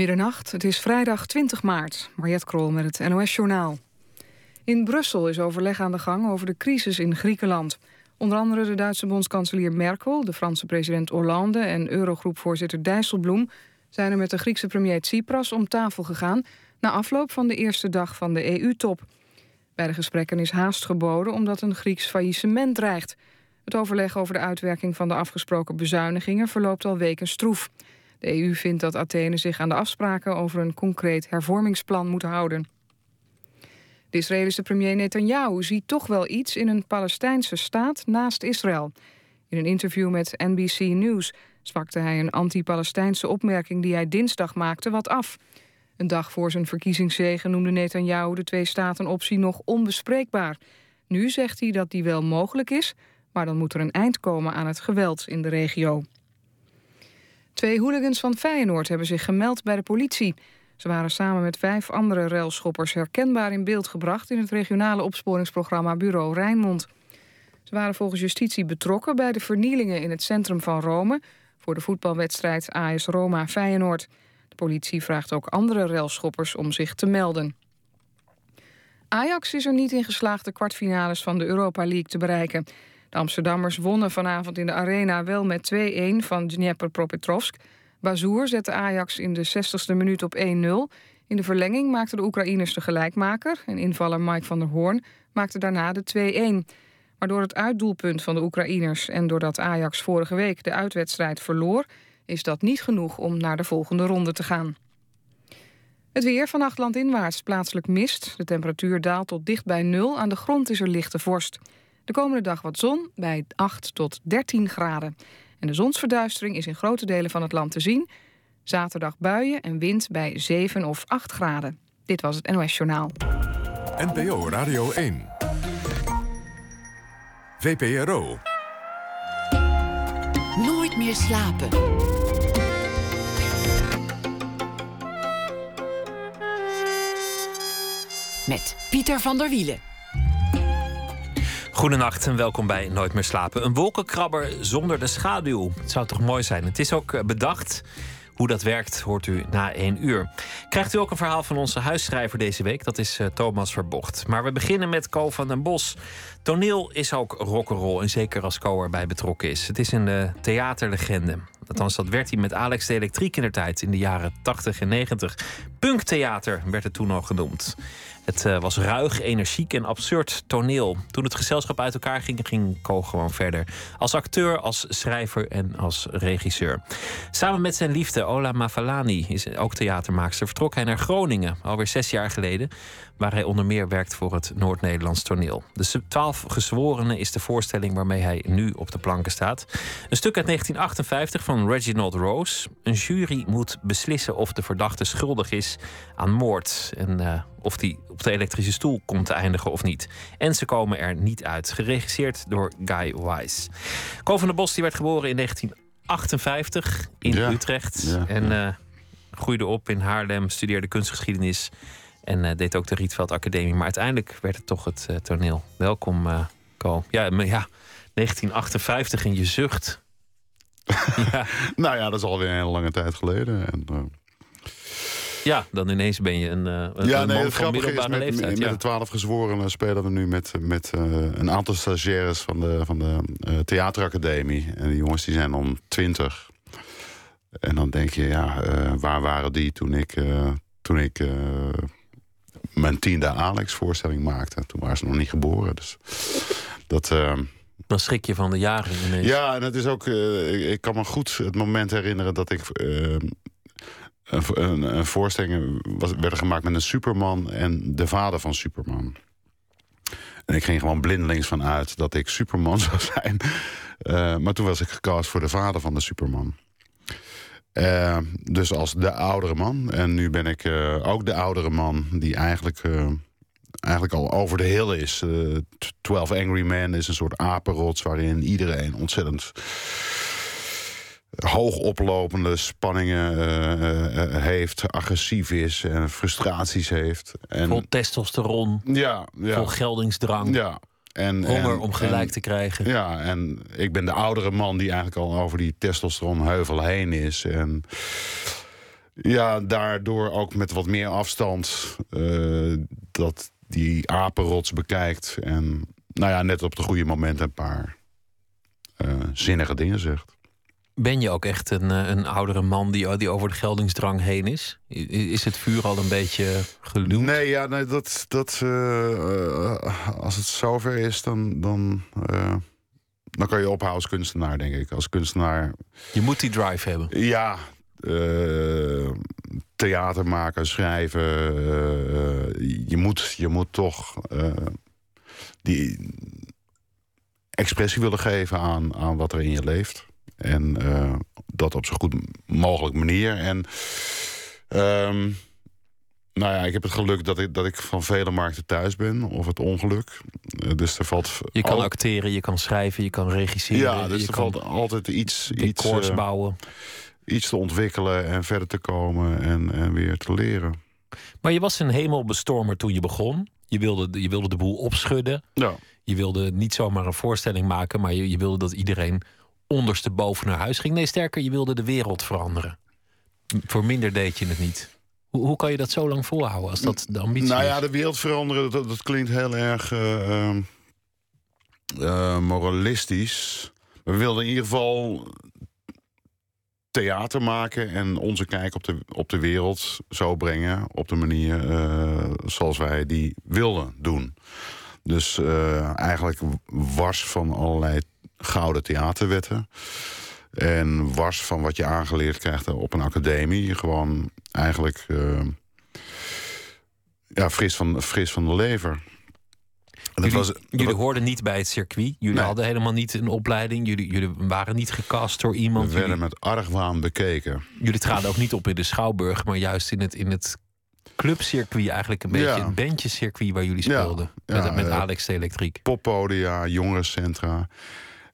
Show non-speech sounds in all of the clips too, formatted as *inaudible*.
Middernacht, het is vrijdag 20 maart. Mariette Krol met het NOS Journaal. In Brussel is overleg aan de gang over de crisis in Griekenland. Onder andere de Duitse bondskanselier Merkel, de Franse president Hollande... en Eurogroepvoorzitter Dijsselbloem zijn er met de Griekse premier Tsipras om tafel gegaan... na afloop van de eerste dag van de EU-top. Bij de gesprekken is haast geboden omdat een Grieks faillissement dreigt. Het overleg over de uitwerking van de afgesproken bezuinigingen verloopt al weken stroef. De EU vindt dat Athene zich aan de afspraken over een concreet hervormingsplan moet houden. De Israëlische premier Netanyahu ziet toch wel iets in een Palestijnse staat naast Israël. In een interview met NBC News zwakte hij een anti-Palestijnse opmerking die hij dinsdag maakte wat af. Een dag voor zijn verkiezingszegen noemde Netanyahu de twee-staten-optie nog onbespreekbaar. Nu zegt hij dat die wel mogelijk is, maar dan moet er een eind komen aan het geweld in de regio. Twee hooligans van Feyenoord hebben zich gemeld bij de politie. Ze waren samen met vijf andere ruilschoppers herkenbaar in beeld gebracht... in het regionale opsporingsprogramma Bureau Rijnmond. Ze waren volgens justitie betrokken bij de vernielingen in het centrum van Rome... voor de voetbalwedstrijd AS Roma-Feyenoord. De politie vraagt ook andere ruilschoppers om zich te melden. Ajax is er niet in geslaagd de kwartfinales van de Europa League te bereiken... De Amsterdammers wonnen vanavond in de arena wel met 2-1 van Dnepropetrovsk. Bazoer zette Ajax in de 60ste minuut op 1-0. In de verlenging maakten de Oekraïners de gelijkmaker... en invaller Mike van der Hoorn maakte daarna de 2-1. Maar door het uitdoelpunt van de Oekraïners... en doordat Ajax vorige week de uitwedstrijd verloor... is dat niet genoeg om naar de volgende ronde te gaan. Het weer vannacht landinwaarts plaatselijk mist. De temperatuur daalt tot dicht bij nul. Aan de grond is er lichte vorst. De komende dag wat zon bij 8 tot 13 graden. En de zonsverduistering is in grote delen van het land te zien. Zaterdag buien en wind bij 7 of 8 graden. Dit was het NOS Journaal. NPO Radio 1. VPRO. Nooit meer slapen. Met Pieter van der Wielen. Goedenacht en welkom bij Nooit meer slapen. Een wolkenkrabber zonder de schaduw. Het zou toch mooi zijn? Het is ook eh, bedacht. Hoe dat werkt hoort u na één uur. Krijgt u ook een verhaal van onze huisschrijver deze week? Dat is uh, Thomas Verbocht. Maar we beginnen met Co van den Bos. Toneel is ook rock'n'roll en zeker als Co erbij betrokken is. Het is een uh, theaterlegende. Althans, dat werd hij met Alex de Elektriek in de tijd in de jaren 80 en 90. Punktheater werd het toen al genoemd. Het uh, was ruig, energiek en absurd toneel. Toen het gezelschap uit elkaar ging, ging Co gewoon verder. Als acteur, als schrijver en als regisseur. Samen met zijn liefde Ola Mafalani, is ook theatermaakster, vertrok hij naar Groningen, alweer zes jaar geleden waar hij onder meer werkt voor het Noord-Nederlands toneel. De Twaalf Gezworenen is de voorstelling waarmee hij nu op de planken staat. Een stuk uit 1958 van Reginald Rose. Een jury moet beslissen of de verdachte schuldig is aan moord en uh, of hij op de elektrische stoel komt te eindigen of niet. En ze komen er niet uit. Geregisseerd door Guy Wise. Ko van der Bos die werd geboren in 1958 in Utrecht. Ja, en uh, groeide op in Haarlem, studeerde kunstgeschiedenis en uh, deed ook de Rietveld Academie. Maar uiteindelijk werd het toch het uh, toneel. Welkom, uh, Ko. Ja, maar ja, 1958 en je zucht. *laughs* ja. nou ja, dat is alweer een hele lange tijd geleden. En, ja, dan ineens ben je een, een ja, nee, man van middelbare met, leeftijd. Met, ja. de twaalf gezworenen spelen we nu met, met een aantal stagiaires van de, van de theateracademie. En die jongens die zijn om twintig. En dan denk je, ja, waar waren die toen ik... toen ik mijn tiende Alex-voorstelling maakte. Toen waren ze nog niet geboren. Dus dat... Uh... Dan schrik je van de jaren ineens. Ja, en het is ook... Uh, ik kan me goed het moment herinneren dat ik... Uh, een, een, voorstelling was, werden gemaakt met een Superman en de vader van Superman. En ik ging gewoon blindelings van uit dat ik Superman *laughs* zou zijn. maar toen was ik gecast voor de vader van de Superman. Uh, dus als de oudere man. En nu ben ik uh, ook de oudere man die eigenlijk, uh, eigenlijk al over de hill is. Twelve Angry Men is een soort apenrots waarin iedereen ontzettend hoog oplopende spanningen heeft, agressief is en frustraties heeft. En, vol testosteron, ja, ja, vol geldingsdrang. Ja, en, Honger en, om gelijk en, te krijgen. Ja, en ik ben de oudere man die eigenlijk al over die testosteronheuvel heen is. En Ja, daardoor ook met wat meer afstand uh, dat die apenrots bekijkt. En nou ja, net op de goede moment een paar uh, zinnige dingen zegt. Ben je ook echt een, eh, een oudere man die, die over de geldingsdrang heen is? Is het vuur al een beetje geluwd? Nee, ja, nee dat, dat, uh, als het zover is, dan, dan, uh, dan kan je ophouden als kunstenaar, denk ik. Als kunstenaar. Je moet die drive hebben. Ja, theater maken, schrijven. je, moet, je moet toch die expressie willen geven aan, aan wat er in je leeft. En uh, dat op zo goed mogelijk manier. En um, nou ja, ik heb het geluk dat ik, dat ik van vele markten thuis ben. Of het ongeluk. Uh, dus er valt. Je kan acteren, je kan schrijven, je kan regisseren. Ja, dus je er valt altijd iets. iets uh, bouwen. Iets te ontwikkelen en verder te komen en, en weer te leren. Maar je was een hemelbestormer toen je begon. Je wilde, je wilde de boel opschudden. Ja. Je wilde niet zomaar een voorstelling maken, maar je, je wilde dat iedereen ondersteboven naar huis ging. Nee, sterker, je wilde de wereld veranderen. Voor minder deed je het niet. Hoe, hoe kan je dat zo lang volhouden als dat de ambitie nou is? ja, de wereld veranderen, dat, dat klinkt heel erg uh, uh, moralistisch. We wilden in ieder geval theater maken en onze kijk op de, op de wereld zo brengen op de manier uh, zoals wij die wilden doen. Dus uh, eigenlijk wars van allerlei gouden theaterwetten. En wars van wat je aangeleerd krijgt op een academie. Gewoon eigenlijk uh, ja, fris, van, fris van de lever. Jullie, was, jullie hoorden niet bij het circuit. Jullie nee. hadden helemaal niet een opleiding. Jullie, jullie waren niet gecast door iemand. We werden jullie, met argwaan bekeken. Jullie traden ook niet op in de Schouwburg, maar juist in het, in het clubcircuit. Eigenlijk een beetje Ja. een bandjescircuit waar jullie speelden. ja, met met eh, Alex de Elektriek. poppodia, jongerencentra.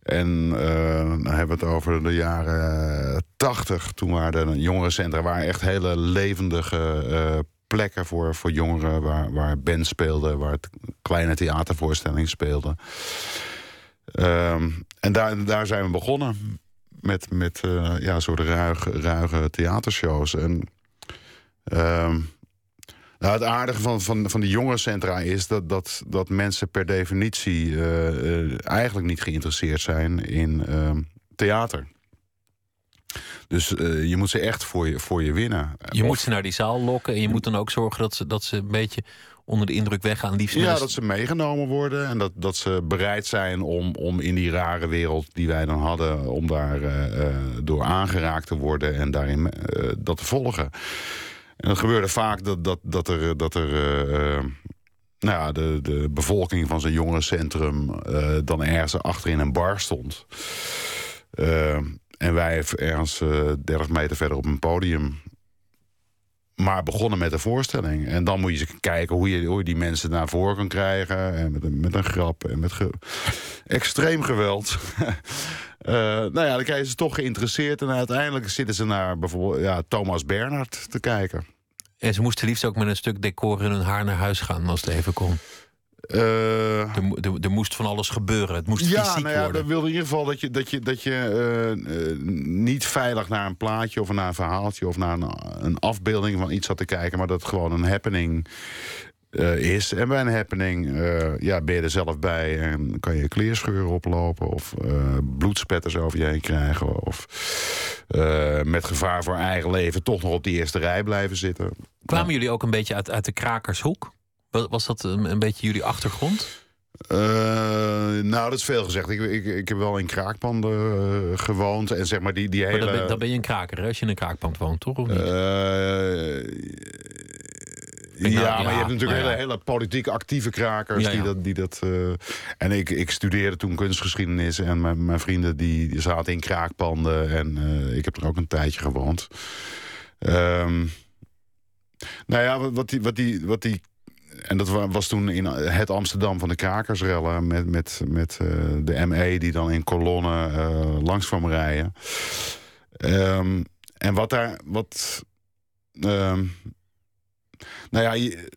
En eh, dan hebben we het over de jaren tachtig. Toen waren de jongerencentra waren echt hele levendige eh, plekken voor, voor jongeren. Waar, waar bands speelden, waar kleine theatervoorstellingen speelden. Ehm, en daar, daar zijn we begonnen. Met, met eh, ja, soort ruige, ruige theatershows. En ehm, nou, het aardige van, van, van die jongerencentra is dat, dat, dat mensen per definitie eh, eh, eigenlijk niet geïnteresseerd zijn in ehm, theater. Dus eh, je moet ze echt voor je, voor je winnen. Je Of- moet ze naar die zaal lokken en je moet dan ook zorgen dat ze, dat ze een beetje onder de indruk weggaan. Liefst Ja, dat ze meegenomen worden en dat, dat ze bereid zijn om, om in die rare wereld die wij dan hadden, om daar door aangeraakt te worden en daarin dat te volgen. En dat gebeurde vaak dat, dat, dat er, dat er eh, eh, nou ja, de, de bevolking van zo'n jongerencentrum eh, dan ergens achter in een bar stond. En wij ergens eh 30 meter verder op een podium maar begonnen met een voorstelling. En dan moet je eens kijken hoe je, die mensen naar voren kan krijgen. En met een, met een grap en met extreem geweld. *laughs* Eh, nou ja, dan krijgen ze toch geïnteresseerd. En uiteindelijk zitten ze naar bijvoorbeeld ja, Thomas Bernhard te kijken. En ze moesten liefst ook met een stuk decor in hun haar naar huis gaan als het even kon. Eh, Er, mo- er, er moest van alles gebeuren. Het moest ja, fysiek nou ja, worden. dat wilde in ieder geval dat je, dat je, dat je eh, eh, niet veilig naar een plaatje of naar een verhaaltje of naar een, een afbeelding van iets zat te kijken, maar dat het gewoon een happening is. En bij een happening ja, ben je er zelf bij en kan je kleerscheuren oplopen of bloedspetters over je heen krijgen of met gevaar voor eigen leven toch nog op die eerste rij blijven zitten. Kwamen jullie ook een beetje uit, uit de krakershoek? Was, dat een, een beetje jullie achtergrond? Eh, nou, dat is veel gezegd. Ik, ik, ik heb wel in kraakpanden eh, gewoond. En zeg maar die, die Maar hele... dan, ben, dan ben je een kraker hè, als je in een kraakpand woont, toch? Of niet? Eh, nou, ja, ja, maar je hebt natuurlijk nou ja. hele, hele politiek actieve krakers. Ja, Die dat, die dat, en ik, ik studeerde toen kunstgeschiedenis. En mijn, mijn vrienden die, zaten in kraakpanden. En ik heb er ook een tijdje gewoond. Ehm, nou ja, wat die... Wat die, wat die en dat wa- was toen in het Amsterdam van de krakersrellen... met, met, met eh, de ME die dan in kolonnen eh, langs kwam rijden. Ehm, en wat daar... Wat, ehm, nou ja, je,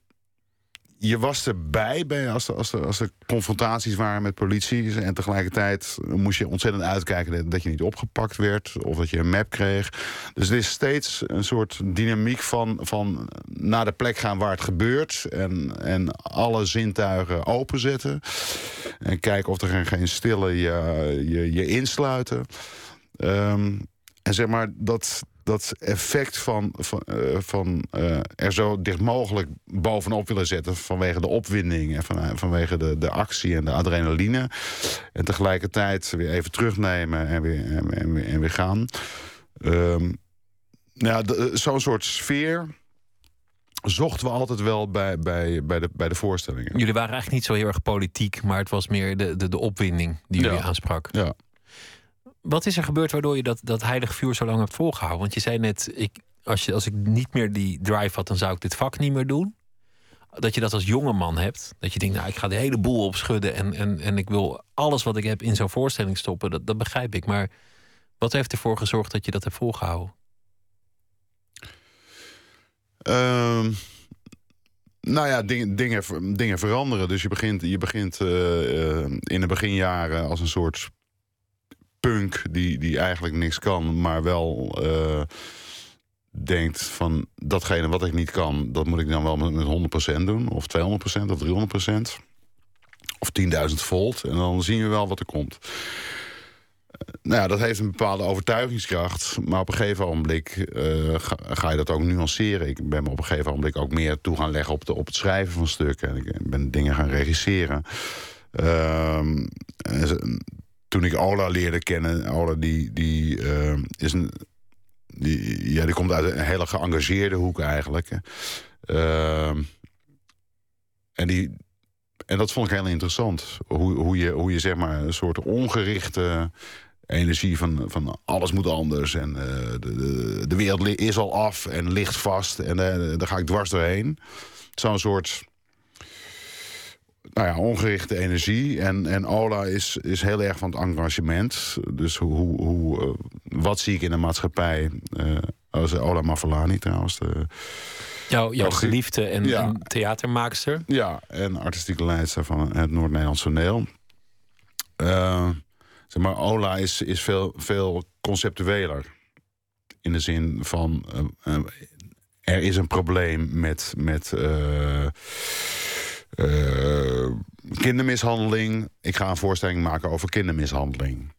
je was erbij bij als, er, als, er, als er confrontaties waren met politie. En tegelijkertijd moest je ontzettend uitkijken dat je niet opgepakt werd. Of dat je een map kreeg. Dus er is steeds een soort dynamiek van, van naar de plek gaan waar het gebeurt. En, en alle zintuigen openzetten. En kijken of er geen stille je, je, je insluiten. Ehm, en zeg maar, dat, dat effect van, van, uh, van uh, er zo dicht mogelijk bovenop willen zetten... vanwege de opwinding en van, vanwege de, de actie en de adrenaline. En tegelijkertijd weer even terugnemen en weer, en, en weer, en weer gaan. Um, nou, zo'n soort sfeer zochten we altijd wel bij, bij, bij, de, bij de voorstellingen. Jullie waren eigenlijk niet zo heel erg politiek... maar het was meer de, de, de opwinding die jullie ja. aansprak. Ja. Wat is er gebeurd waardoor je dat, dat heilige vuur zo lang hebt volgehouden? Want je zei net, ik, als, je, als ik niet meer die drive had, dan zou ik dit vak niet meer doen. Dat je dat als jonge man hebt. Dat je denkt, nou, ik ga de hele boel opschudden en, en, en ik wil alles wat ik heb in zo'n voorstelling stoppen. Dat, dat begrijp ik. Maar wat heeft ervoor gezorgd dat je dat hebt volgehouden? Um, nou ja, dingen, dingen, veranderen. Dus je begint, je begint uh, in de beginjaren als een soort punk die, die eigenlijk niks kan, maar wel uh, denkt van datgene wat ik niet kan, dat moet ik dan wel met, met 100% doen, of 200% of 300%, of 10.000 volt. En dan zien we wel wat er komt. Nou ja, dat heeft een bepaalde overtuigingskracht. Maar op een gegeven ogenblik uh, ga, je dat ook nuanceren. Ik ben me op een gegeven ogenblik ook meer toe gaan leggen op, de, op het schrijven van stukken. En ik ben dingen gaan regisseren. Uh, toen ik Ola leerde kennen, Ola die, die uh, is een. Die, ja, die komt uit een hele geëngageerde hoek eigenlijk. Uh, en, die, en dat vond ik heel interessant. Hoe, hoe, je, hoe je zeg maar een soort ongerichte energie van, van alles moet anders. En uh, de, de, de, wereld is al af en ligt vast. En uh, daar ga ik dwars doorheen. Zo'n soort nou ja, ongerichte energie. En, en Ola is, is heel erg van het engagement. Dus hoe, hoe, uh, wat zie ik in de maatschappij? Uh, als Ola Mafalani trouwens. De, Jouw, jouw geliefde en, ja. en, theatermaakster. Ja, en artistieke leidster van het Noord-Nederlands toneel. Uh, zeg maar, Ola is, is veel, veel conceptueler. In de zin van... er is een probleem met... met kindermishandeling. Ik ga een voorstelling maken over kindermishandeling.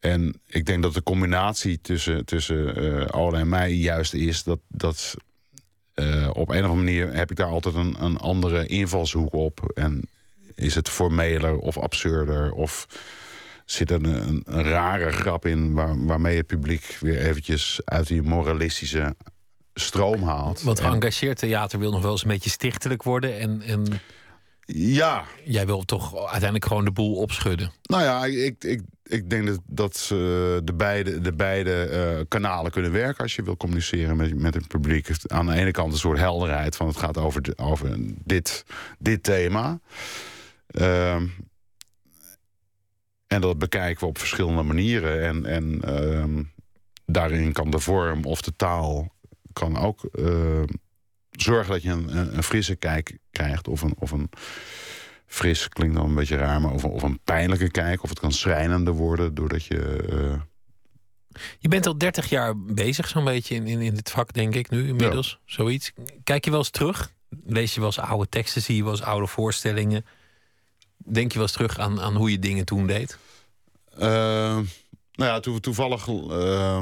En ik denk dat de combinatie tussen, tussen uh, en mij juist is dat, dat uh, op een of andere manier heb ik daar altijd een, een andere invalshoek op. En is het formeler of absurder of zit er een, een, rare grap in waar, waarmee het publiek weer eventjes uit die moralistische stroom haalt. Want geëngageerd theater wil nog wel eens een beetje stichtelijk worden. En, en ja. Jij wil toch uiteindelijk gewoon de boel opschudden? Nou ja, ik, ik, ik denk dat, dat uh, de beide, de beide uh, kanalen kunnen werken als je wil communiceren met, met het publiek. Aan de ene kant een soort helderheid van het gaat over, de, over dit, dit thema. Uh, en dat bekijken we op verschillende manieren. En, en ehm, daarin kan de vorm of de taal kan ook uh, zorgen dat je een, een, frisse kijk krijgt. Of een, of een fris klinkt dan een beetje raar, maar of, of een pijnlijke kijk. Of het kan schrijnender worden doordat je. Uh... Je bent al 30 jaar bezig, zo'n beetje in, in, in dit vak, denk ik nu inmiddels. Ja. Zoiets. Kijk je wel eens terug? Lees je wel eens oude teksten? Zie je wel eens oude voorstellingen? Denk je wel eens terug aan, aan hoe je dingen toen deed? Uh, nou ja, to, toevallig uh,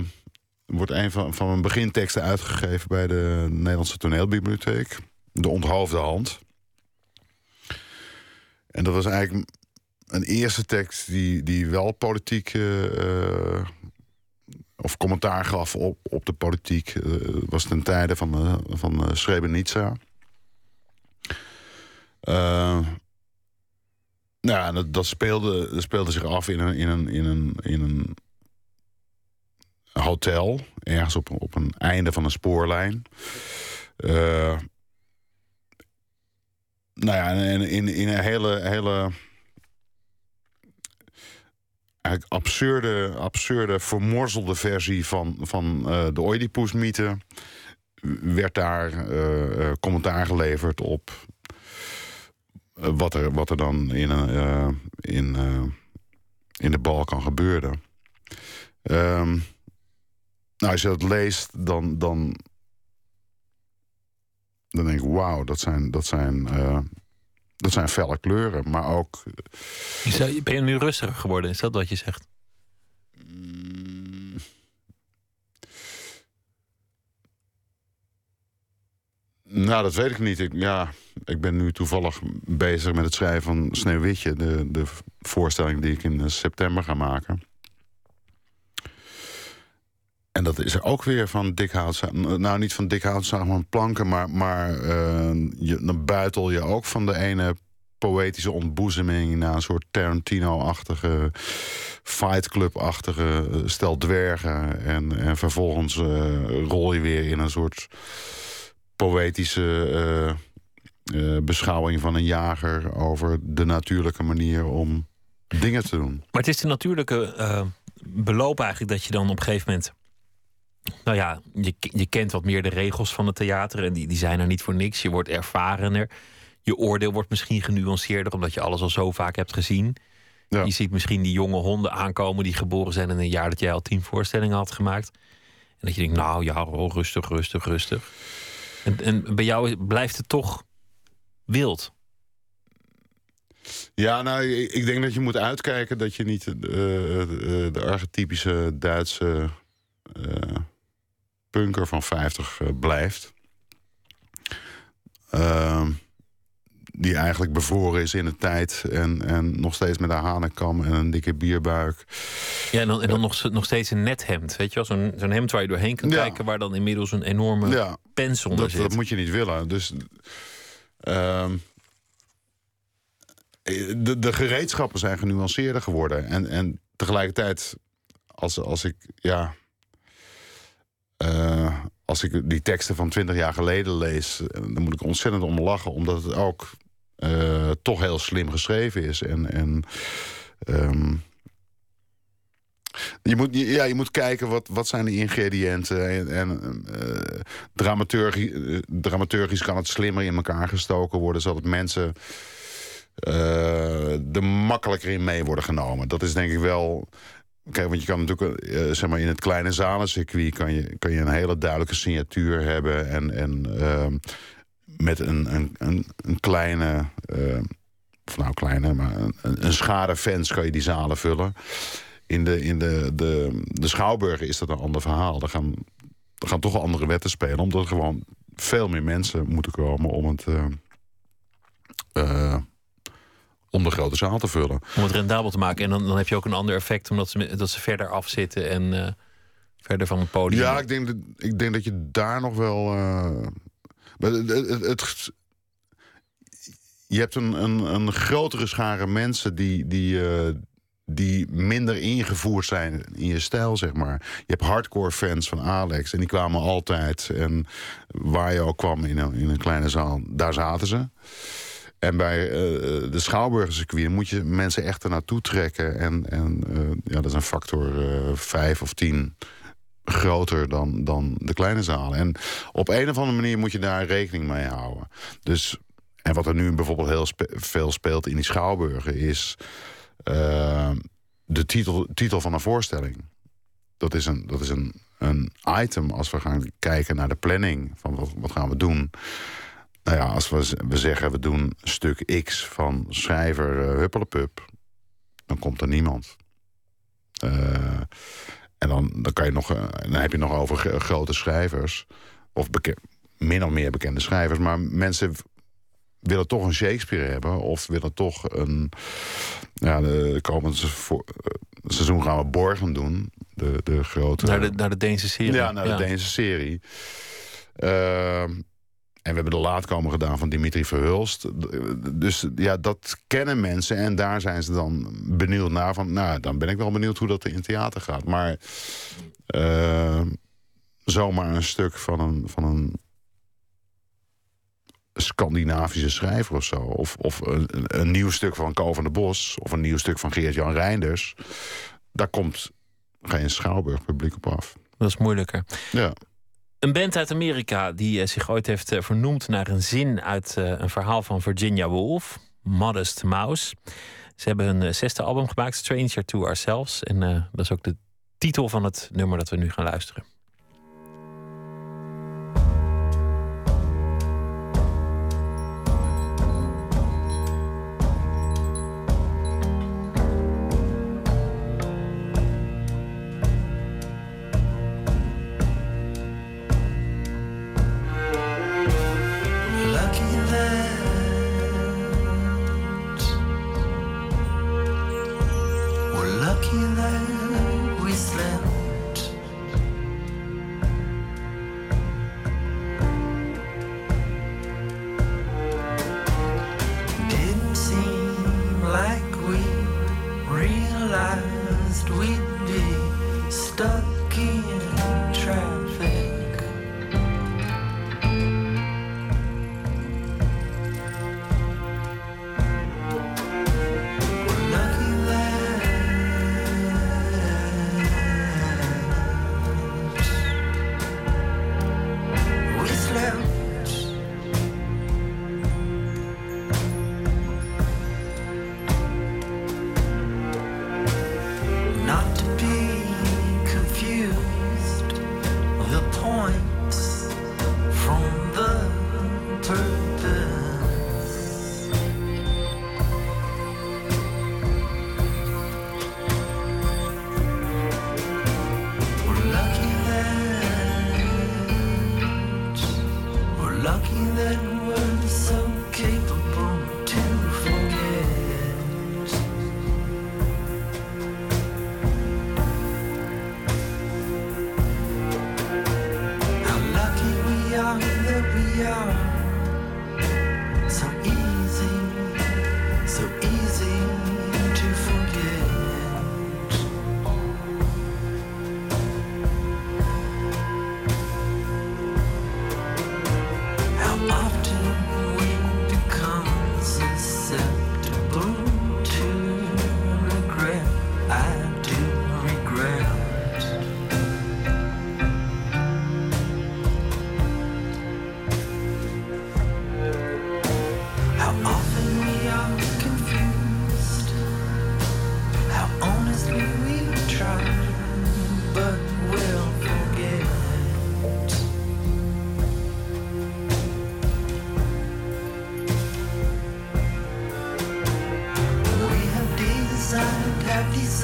wordt een van, van mijn beginteksten uitgegeven bij de Nederlandse Toneelbibliotheek. De Onthoofde Hand. En dat was eigenlijk een eerste tekst die, die wel politiek. Uh, of commentaar gaf op, op de politiek. Uh, was ten tijde van, uh, van Srebrenica. nou, dat, dat, speelde, dat speelde zich af in een, in een, in een, in een hotel, ergens op, op een einde van een spoorlijn. Uh, nou ja, in, in, een hele, hele absurde, absurde, vermorzelde versie van, van uh, de Oedipus-mythe werd daar uh, commentaar geleverd op wat, er, wat er dan in, in, in de Balkan gebeurde. Um, nou, als je dat leest, dan, dan, dan denk ik, wauw, dat zijn, dat, zijn, uh, dat zijn felle kleuren. Maar ook... Ben je nu rustiger geworden? Is dat wat je zegt? Nou, dat weet ik niet. Ik, ja, ik ben nu toevallig bezig met het schrijven van Sneeuwwitje. De, de voorstelling die ik in eh, september ga maken. En dat is er ook weer van dik hout. Nou, niet van dik hout, maar planken. Maar, maar uh, je, dan buitel je ook van de ene poëtische ontboezeming... naar een soort Tarantino-achtige, Fight Club-achtige eh, stel dwergen. En, en vervolgens rol je weer in een soort poëtische beschouwing van een jager over de natuurlijke manier om dingen te doen. Maar het is de natuurlijke beloop eigenlijk dat je dan op een gegeven moment. Nou ja, je, je kent wat meer de regels van het theater en die, die zijn er niet voor niks. Je wordt ervarener. Je oordeel wordt misschien genuanceerder omdat je alles al zo vaak hebt gezien. Ja. Je ziet misschien die jonge honden aankomen die geboren zijn in een jaar dat jij al tien voorstellingen had gemaakt. En dat je denkt, nou ja, oh, rustig, rustig, rustig. En, en bij jou blijft het toch wild. Ja, nou, ik denk dat je moet uitkijken dat je niet uh, de archetypische Duitse uh, punker van 50 blijft. Ehm, die eigenlijk bevroren is in de tijd en, en nog steeds met een hanenkam en een dikke bierbuik. Ja, en dan, en dan nog, nog steeds een net hemd, weet je wel? Zo'n zo'n hemd waar je doorheen kan kijken, waar dan inmiddels een enorme ja, pens onder dat, zit. Dat moet je niet willen. Dus uh, de, de gereedschappen zijn genuanceerder geworden. En, en tegelijkertijd, als, als ik, ja. Uh, als ik die teksten van twintig jaar geleden lees, dan moet ik ontzettend om lachen, omdat het ook uh, toch heel slim geschreven is. En, en um, je moet, ja, je moet kijken wat, wat zijn de ingrediënten. En, en dramaturgisch, dramaturgisch kan het slimmer in elkaar gestoken worden, zodat mensen er makkelijker in mee worden genomen. Dat is denk ik wel. Kijk, want je kan natuurlijk, zeg maar, in het kleine zalencircuit kan je, kan je een hele duidelijke signatuur hebben. En, en ehm, met een, een, een, kleine, of nou kleine, maar een, een schade fans kan je die zalen vullen. In de, in de, de, de Schouwburgen is dat een ander verhaal. Er gaan, er gaan toch andere wetten spelen. Omdat er gewoon veel meer mensen moeten komen om het... Om de grote zaal te vullen. Om het rendabel te maken. En dan, dan heb je ook een ander effect... omdat ze, dat ze verder afzitten en uh, verder van het podium. Ja, ik denk dat, ik denk dat je daar nog wel... maar het, het, het, je hebt een, een, een grotere schare mensen die... die die minder ingevoerd zijn in je stijl, zeg maar. Je hebt hardcore fans van Alex en die kwamen altijd. En waar je ook kwam in een, in een kleine zaal, daar zaten ze. En bij uh, de Schouwburgercircuit moet je mensen echt er naartoe trekken. En, en uh, ja, dat is een factor vijf of tien groter dan, dan de kleine zalen. En op een of andere manier moet je daar rekening mee houden. Dus, en wat er nu bijvoorbeeld heel veel speelt in die Schouwburgen is... De titel, titel van een voorstelling. Dat is, een, dat is een, een item als we gaan kijken naar de planning van wat, wat gaan we doen. Nou ja, als we, we zeggen we doen stuk X van schrijver uh, Huppelepup, dan komt er niemand. Uh, en dan, dan, kan je nog, dan heb je nog over grote schrijvers. Of min of meer bekende schrijvers. Maar mensen willen toch een Shakespeare hebben. Of willen toch een... Ja, de komende eh, seizoen gaan we Borgen doen. De, de grote... Naar de, naar de Deense serie. Ja, naar de Deense serie. Uh, en we hebben de laatkomer gedaan van Dimitri Verhulst. Dus ja, dat kennen mensen. En daar zijn ze dan benieuwd naar. Van, nou, dan ben ik wel benieuwd hoe dat in theater gaat. Maar uh, zomaar een stuk van een, van een Scandinavische schrijver of zo. Of, of een, een, nieuw stuk van Ko van de Bos. Of een nieuw stuk van Geert-Jan Reinders. Daar komt geen Schouwburg publiek op af. Dat is moeilijker. Ja. Een band uit Amerika die uh, zich ooit heeft uh, vernoemd naar een zin uit uh, een verhaal van Virginia Woolf. Modest Mouse. Ze hebben hun zesde album gemaakt, Stranger to Ourselves. En dat is ook de titel van het nummer dat we nu gaan luisteren.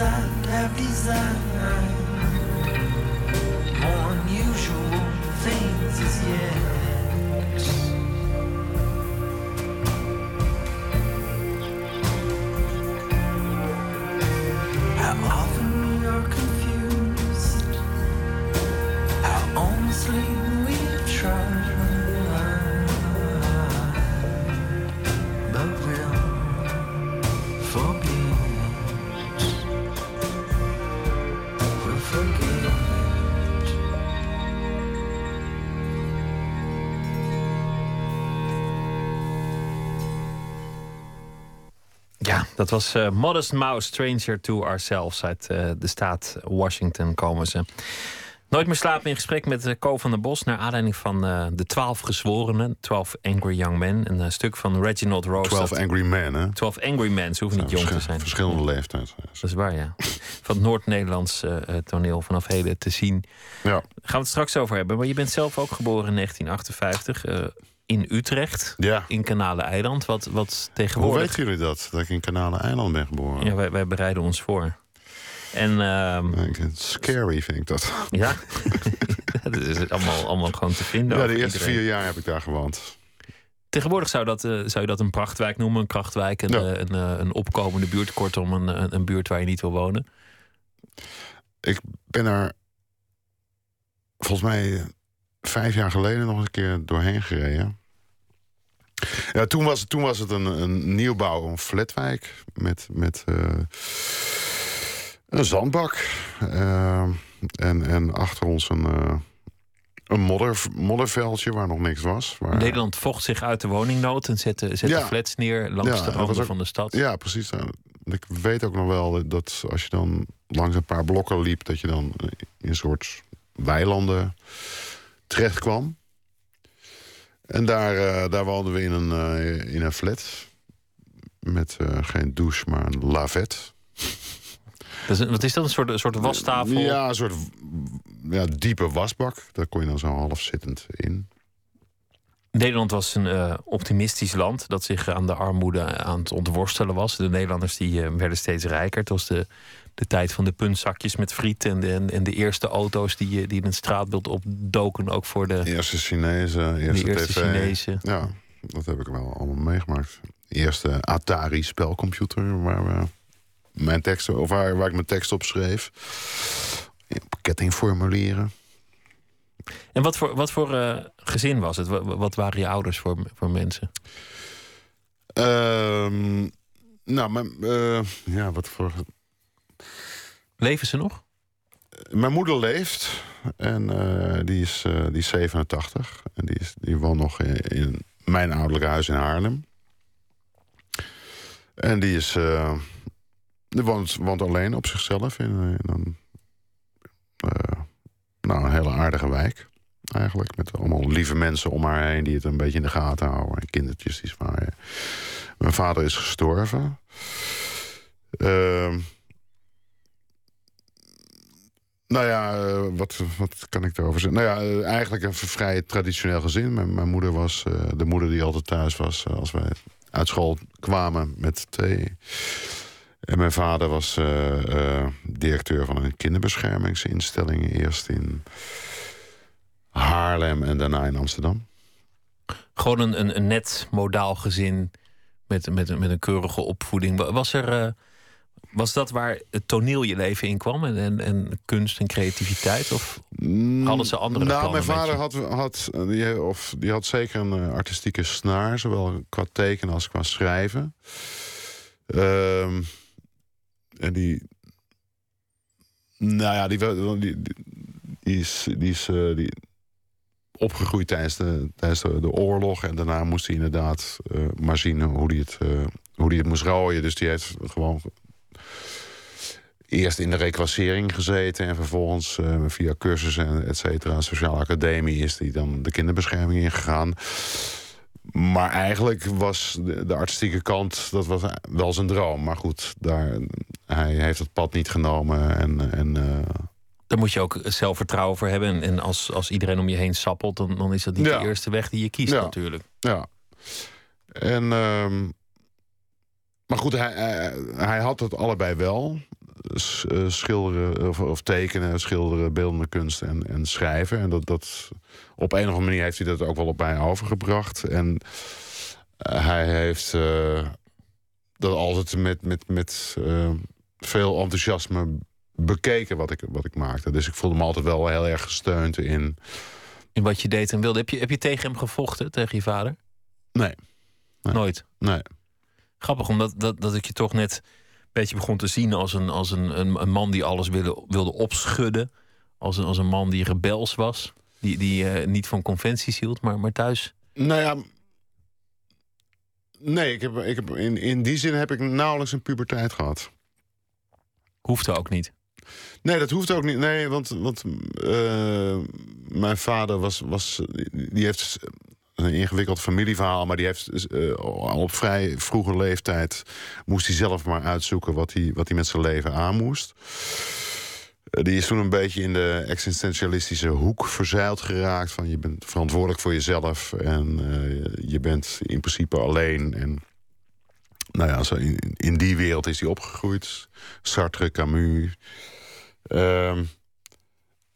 desire, have design. Dat was uh, Modest Mouse, Stranger to Ourselves. Uit uh, de staat Washington komen ze. Nooit meer slapen in gesprek met uh, Ko van der Bos... naar aanleiding van De Twaalf Gezworenen, 12 Angry Young Men. Een stuk van Reginald Rose. 12 Angry Men, hè? 12 Angry Men, ze hoeven niet jong te zijn. Verschillende leeftijd. Dat is waar, ja. Van het Noord-Nederlands toneel vanaf heden te zien. Ja. Gaan we het straks over hebben. Maar je bent zelf ook geboren in 1958 in Utrecht, ja. in Kanalen-eiland. Wat, wat tegenwoordig... Hoe weten jullie dat, dat ik in Kanalen-eiland ben geboren? Ja, wij, wij bereiden ons voor. En, uh, scary vind ik dat. Ja, *laughs* dat is allemaal, allemaal gewoon te vinden. Ja, de eerste vier jaar heb ik daar gewoond. Tegenwoordig zou, dat, uh, zou je dat een prachtwijk noemen, een krachtwijk, een, ja. een, een, een, opkomende buurt, kortom een, een buurt waar je niet wil wonen. Ik ben er volgens mij vijf jaar geleden nog een keer doorheen gereden. Ja, toen was, toen was het een, een nieuwbouw, een flatwijk met, met uh, een zandbak. Uh, en, en achter ons een, uh, een modder, modderveldje waar nog niks was. Waar... Nederland vocht zich uit de woningnood en zette, zette ja. flats neer langs ja, de randen van de stad. Ja, precies. Ik weet ook nog wel dat als je dan langs een paar blokken liep, dat je dan in een soort weilanden terecht kwam. En daar, uh, daar woonden we in een, uh, in een flat. Met eh, geen douche, maar een lavet. Dat is, wat is dat? Een soort, een soort wastafel? Ja, een soort ja, diepe wasbak. Daar kon je dan zo half zittend in. Nederland was een uh, optimistisch land dat zich aan de armoede aan het ontworstelen was. De Nederlanders die, uh, werden steeds rijker. Het was de, de tijd van de puntzakjes met friet en de, en, de eerste auto's die, die in het straatbeeld opdoken. Ook voor de eerste Chinezen, eerste, de eerste tv. Chinezen. Ja, dat heb ik wel allemaal meegemaakt. Eerste Atari spelcomputer waar we mijn teksten, of waar, waar ik mijn tekst op schreef. Kettingformulieren. En wat voor, wat voor uh, gezin was het? Wat, wat, waren je ouders voor, voor mensen? Uh, nou, mijn, uh, ja, wat voor. Leven ze nog? Mijn moeder leeft en uh, die, is, die is 87. En die, is, die woont nog in, mijn ouderlijke huis in Haarlem. En die is. die woont, woont alleen op zichzelf in, in een nou, een hele aardige wijk. Eigenlijk. Met allemaal lieve mensen om haar heen die het een beetje in de gaten houden. En kindertjes die zwaaien. Mijn vader is gestorven. Uh, nou ja, uh, wat, wat kan ik daarover zeggen? Nou ja, uh, eigenlijk een vrij traditioneel gezin. Mijn, moeder was uh, de moeder die altijd thuis was als wij uit school kwamen met twee. En mijn vader was directeur van een kinderbeschermingsinstelling. Eerst in Haarlem en daarna in Amsterdam. Gewoon een, een, net modaal gezin met, met, met een keurige opvoeding. Was, er, was dat waar het toneel je leven in kwam? En, en, en kunst en creativiteit? Of hadden ze andere Nou, mijn vader had, had, die, of, die had zeker een artistieke snaar. Zowel qua tekenen als qua schrijven. Uh, en die. Nou ja, die, die, die is, die is uh, die opgegroeid tijdens, de, tijdens de, de, oorlog. En daarna moest hij inderdaad uh, maar zien hoe hij het, uh, hoe die het moest rooien. Dus die heeft gewoon eerst in de reclassering gezeten. En vervolgens via cursussen en et cetera, sociale academie, is hij dan de kinderbescherming ingegaan. Maar eigenlijk was de, de, artistieke kant, dat was wel zijn droom. Maar goed, daar, hij heeft het pad niet genomen. En, en, uh... Daar moet je ook zelfvertrouwen voor hebben. En, en als, als iedereen om je heen sappelt, dan, dan is dat niet ja. de eerste weg die je kiest ja. natuurlijk. Ja. En, uh, maar goed, hij, hij, hij, had het allebei wel. Schilderen of, of, tekenen, schilderen, beeldende kunst en, en schrijven. En dat, dat, op een of andere manier heeft hij dat ook wel op mij overgebracht. En uh, hij heeft uh, dat altijd met, met, met uh, veel enthousiasme bekeken wat ik, wat ik maakte. Dus ik voelde me altijd wel heel erg gesteund in. In wat je deed en wilde. Heb je, heb je tegen hem gevochten, tegen je vader? Nee. nee. Nooit? Nee. Grappig, omdat dat, dat ik je toch net beetje begon te zien als een, als een, een, een man die alles wilde, wilde opschudden. Als een, als een man die rebels was. Die, die uh, niet van conventies hield, maar, maar thuis. Nou ja. Nee, ik heb, ik heb, in, in die zin heb ik nauwelijks een puberteit gehad. Hoefde ook niet. Nee, dat hoeft ook niet. Nee, want, want uh, mijn vader was, was. Die heeft een ingewikkeld familieverhaal, maar die heeft al op vrij vroege leeftijd. moest hij zelf maar uitzoeken wat hij, wat hij met zijn leven aan moest. Uh, die is toen een beetje in de existentialistische hoek verzeild geraakt. Van je bent verantwoordelijk voor jezelf en uh, je bent in principe alleen. En nou ja, zo in, in die wereld is hij opgegroeid. Sartre, Camus. Uh,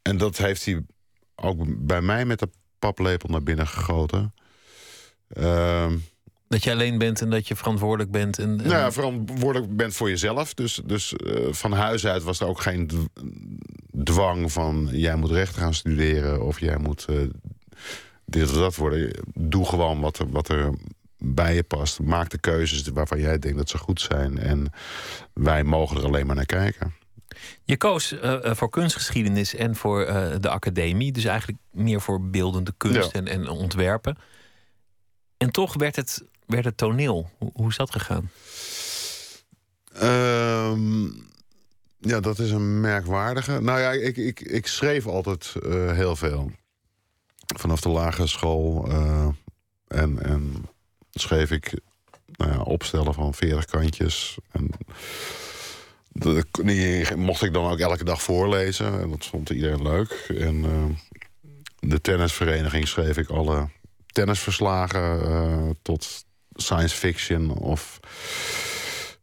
en dat heeft hij ook bij mij met de paplepel naar binnen gegoten. Uh, dat je alleen bent en dat je verantwoordelijk bent. En, en... Nou ja, verantwoordelijk bent voor jezelf. Dus, dus uh, van huis uit was er ook geen dwang van... jij moet rechten gaan studeren of jij moet uh, dit of dat worden. Doe gewoon wat er, wat er bij je past. Maak de keuzes waarvan jij denkt dat ze goed zijn. En wij mogen er alleen maar naar kijken. Je koos uh, voor kunstgeschiedenis en voor uh, de academie. Dus eigenlijk meer voor beeldende kunst ja. en, en, ontwerpen. En toch werd het, werd het toneel. Hoe, hoe is dat gegaan? Um, ja, dat is een merkwaardige. Nou ja, ik, ik, ik schreef altijd uh, heel veel. Vanaf de lagere school. en, en schreef ik nou ja, opstellen van 40 kantjes. En die mocht ik dan ook elke dag voorlezen. En dat vond iedereen leuk. En de tennisvereniging schreef ik alle tennisverslagen tot science fiction of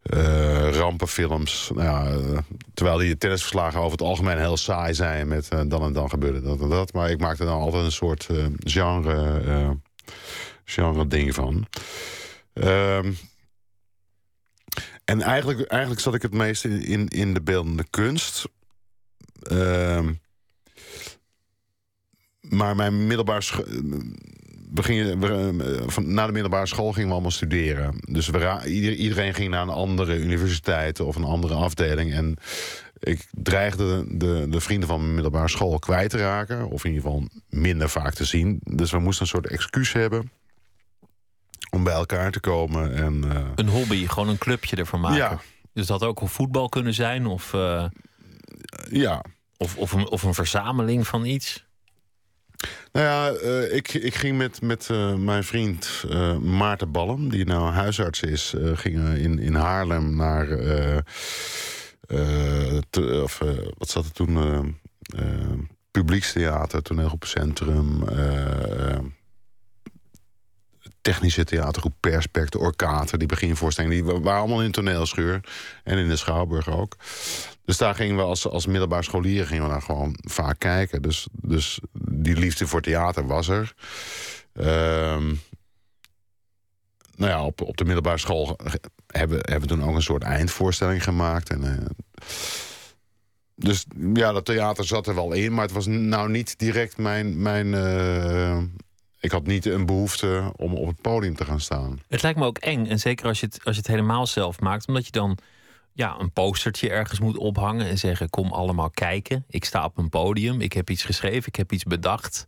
uh, rampenfilms. Nou ja, terwijl die tennisverslagen over het algemeen heel saai zijn met dan en dan gebeurde dat en dat. Maar ik maakte dan altijd een soort genre, genre ding van. En eigenlijk, eigenlijk zat ik het meest in, in, de beeldende kunst. Ehm, maar mijn middelbare we, eh, van, na de middelbare school gingen we allemaal studeren. Dus we, iedereen ging naar een andere universiteit of een andere afdeling. En ik dreigde de, de vrienden van mijn middelbare school kwijt te raken. Of in ieder geval minder vaak te zien. Dus we moesten een soort excuus hebben om bij elkaar te komen. En, uh... Een hobby, gewoon een clubje ervan maken. Ja. Dus dat had ook voetbal kunnen zijn? Of, uh... ja. Of, of, een, of een verzameling van iets? Nou ja, uh, ik, ik ging met, met uh, mijn vriend uh, Maarten Ballen, die nou huisarts is, gingen in, in Haarlem naar. Te, of wat zat er toen? Publiekstheater, toneelgroepcentrum. Technische theatergroep Perspect, de Orkater, die beginvoorstellingen. Die waren allemaal in toneelschuur. En in de Schouwburg ook. Dus daar gingen we als, als middelbaar scholieren gingen we daar gewoon vaak kijken. Dus, dus die liefde voor theater was er. Ehm, nou ja, op, op de middelbare school hebben, hebben we toen ook een soort eindvoorstelling gemaakt. En, uh, dus ja, dat theater zat er wel in, maar het was nou niet direct mijn. mijn uh, ik had niet een behoefte om op het podium te gaan staan. Het lijkt me ook eng. En zeker als je het, als je het helemaal zelf maakt, omdat je dan ja, een postertje ergens moet ophangen en zeggen: Kom allemaal kijken. Ik sta op een podium, ik heb iets geschreven, ik heb iets bedacht.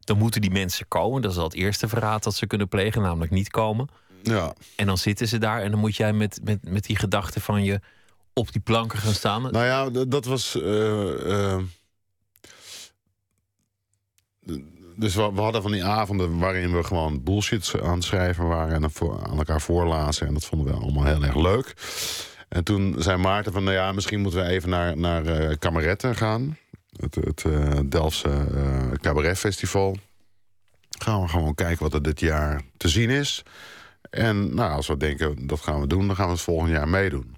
Dan moeten die mensen komen. Dat is al het eerste verraad dat ze kunnen plegen, namelijk niet komen. Ja. En dan zitten ze daar en dan moet jij met, met, met die gedachte van je op die planken gaan staan. Nou ja, dat was. Uh, uh, dus we, hadden van die avonden waarin we gewoon bullshit aan het schrijven waren en aan elkaar voorlazen. En dat vonden we allemaal heel erg leuk. En toen zei Maarten van, nou ja, misschien moeten we even naar, naar uh, gaan. Het, het uh, Delftse uh, Cabaret Festival. Gaan we gewoon kijken wat er dit jaar te zien is. En nou, als we denken, dat gaan we doen, dan gaan we het volgend jaar meedoen.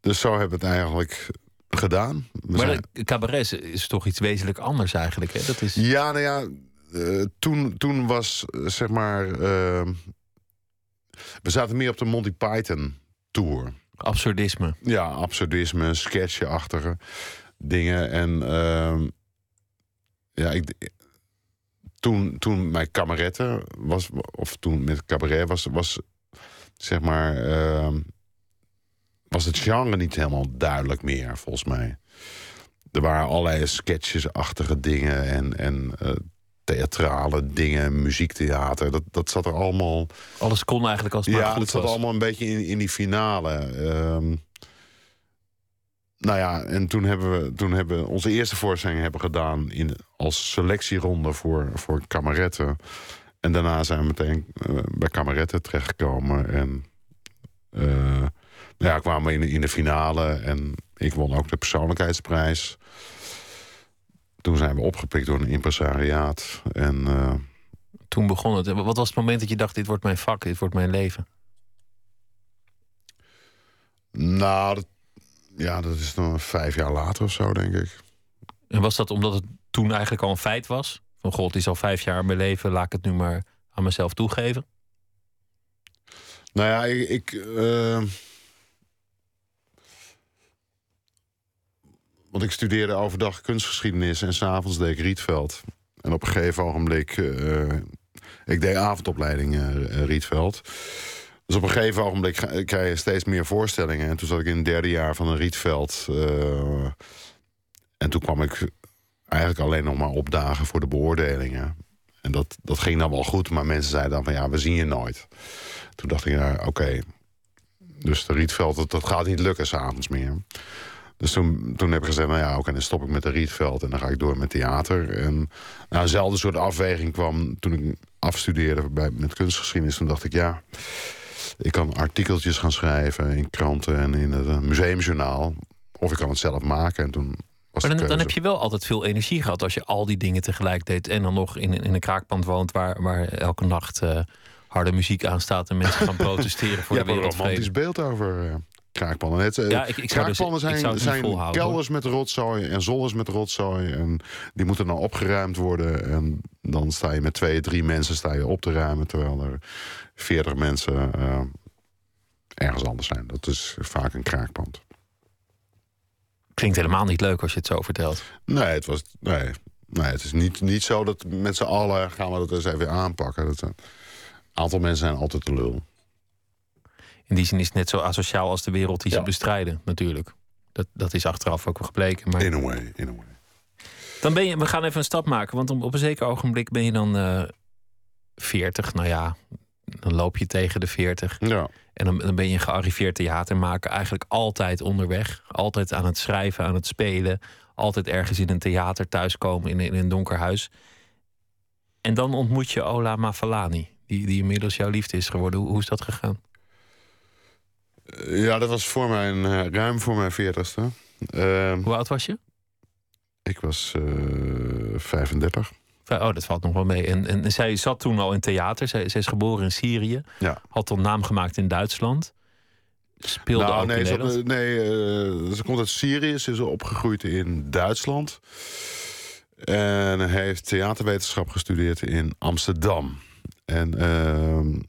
Dus zo hebben we het eigenlijk gedaan. We maar zijn... cabaret is toch iets wezenlijk anders eigenlijk, hè? Dat is... Ja, nou ja, toen, toen was, zeg maar... we zaten meer op de Monty Python tour. Absurdisme. Ja, absurdisme, sketchachtige dingen. En uh, ja, ik, toen, toen mijn kameretten was, of toen met cabaret was, was zeg maar, uh, was het genre niet helemaal duidelijk meer, volgens mij. Er waren allerlei sketchesachtige dingen en, en uh, theatrale dingen, muziektheater. Dat, dat zat er allemaal. Alles kon eigenlijk als het ja, maar goed dat zat allemaal een beetje in, in die finale. Um, nou ja, en toen hebben we, toen hebben we onze eerste voorstelling hebben gedaan in, als selectieronde voor, voor kameretten. En daarna zijn we meteen uh, bij kameretten terechtgekomen. En uh, nou ja, kwamen we in, in de finale. En ik won ook de persoonlijkheidsprijs toen zijn we opgepikt door een impresariaat. En, uh, toen begon het. Wat was het moment dat je dacht: dit wordt mijn vak, dit wordt mijn leven? Nou, dat, ja, dat is nog vijf jaar later of zo, denk ik. En was dat omdat het toen eigenlijk al een feit was? Van god, is al vijf jaar mijn leven, laat ik het nu maar aan mezelf toegeven? Nou ja, ik. ik uh, Want ik studeerde overdag kunstgeschiedenis en s'avonds deed ik Rietveld. En op een gegeven ogenblik. Uh, ik deed avondopleiding uh, Rietveld. Dus op een gegeven ogenblik krijg je steeds meer voorstellingen. En toen zat ik in het derde jaar van een Rietveld. En toen kwam ik eigenlijk alleen nog maar opdagen voor de beoordelingen. En dat, dat ging dan wel goed, maar mensen zeiden dan van ja, we zien je nooit. Toen dacht ik, ja, oké. Dus de Rietveld, dat, dat gaat niet lukken s'avonds meer. Dus toen, toen heb ik gezegd, nou ja, oké, dan stop ik met de Rietveld en dan ga ik door met theater. En nou, eenzelfde soort afweging kwam toen ik afstudeerde bij, met kunstgeschiedenis. Toen dacht ik, ja, ik kan artikeltjes gaan schrijven in kranten en in het museumjournaal. Of ik kan het zelf maken. En toen was maar dan, heb je wel altijd veel energie gehad als je al die dingen tegelijk deed. En dan nog in, in een kraakpand woont waar, waar elke nacht eh, harde muziek aanstaat en mensen gaan *laughs* protesteren voor Je de hebt een wereldvrede. romantisch beeld over eh, kraakpannen. Het, eh, Ja, ik- ik zou dus- kraakpannen zijn, zijn kelders met rotzooi en zolders met rotzooi. En die moeten dan opgeruimd worden. En dan sta je met twee, drie mensen sta je op te ruimen... terwijl er veertig mensen eh, ergens anders zijn. Dat is vaak een kraakpand. Klinkt helemaal niet leuk als je het zo vertelt. Nee, het, was, nee, nee, het is niet, niet zo dat met z'n allen gaan we dat eens even aanpakken. Dat, een aantal mensen zijn altijd de lul. In die zin is het net zo asociaal als de wereld die ze bestrijden, natuurlijk. Dat, dat is achteraf ook wel gebleken. Maar In a way, in a way. dan ben je, we gaan even een stap maken, want op, een zeker ogenblik ben je dan eh 40. Nou ja, dan loop je tegen de 40. Ja. En dan, dan ben je een gearriveerd theatermaker, eigenlijk altijd onderweg. Altijd aan het schrijven, aan het spelen. Altijd ergens in een theater thuiskomen, in, in een donker huis. En dan ontmoet je Ola Mafalani, die, die inmiddels jouw liefde is geworden. Hoe, hoe is dat gegaan? Ja, dat was voor mijn, eh, ruim voor mijn veertigste. Ehm Hoe oud was je? ik was eh 35. Oh, dat valt nog wel mee. En, en zij zat toen al in theater. Zij, zij is geboren in Syrië. Ja. Had toen naam gemaakt in Duitsland. Speelde ook nee, in ze, Nederland. nee eh, ze komt uit Syrië. Ze is opgegroeid in Duitsland. En heeft theaterwetenschap gestudeerd in Amsterdam. En ehm,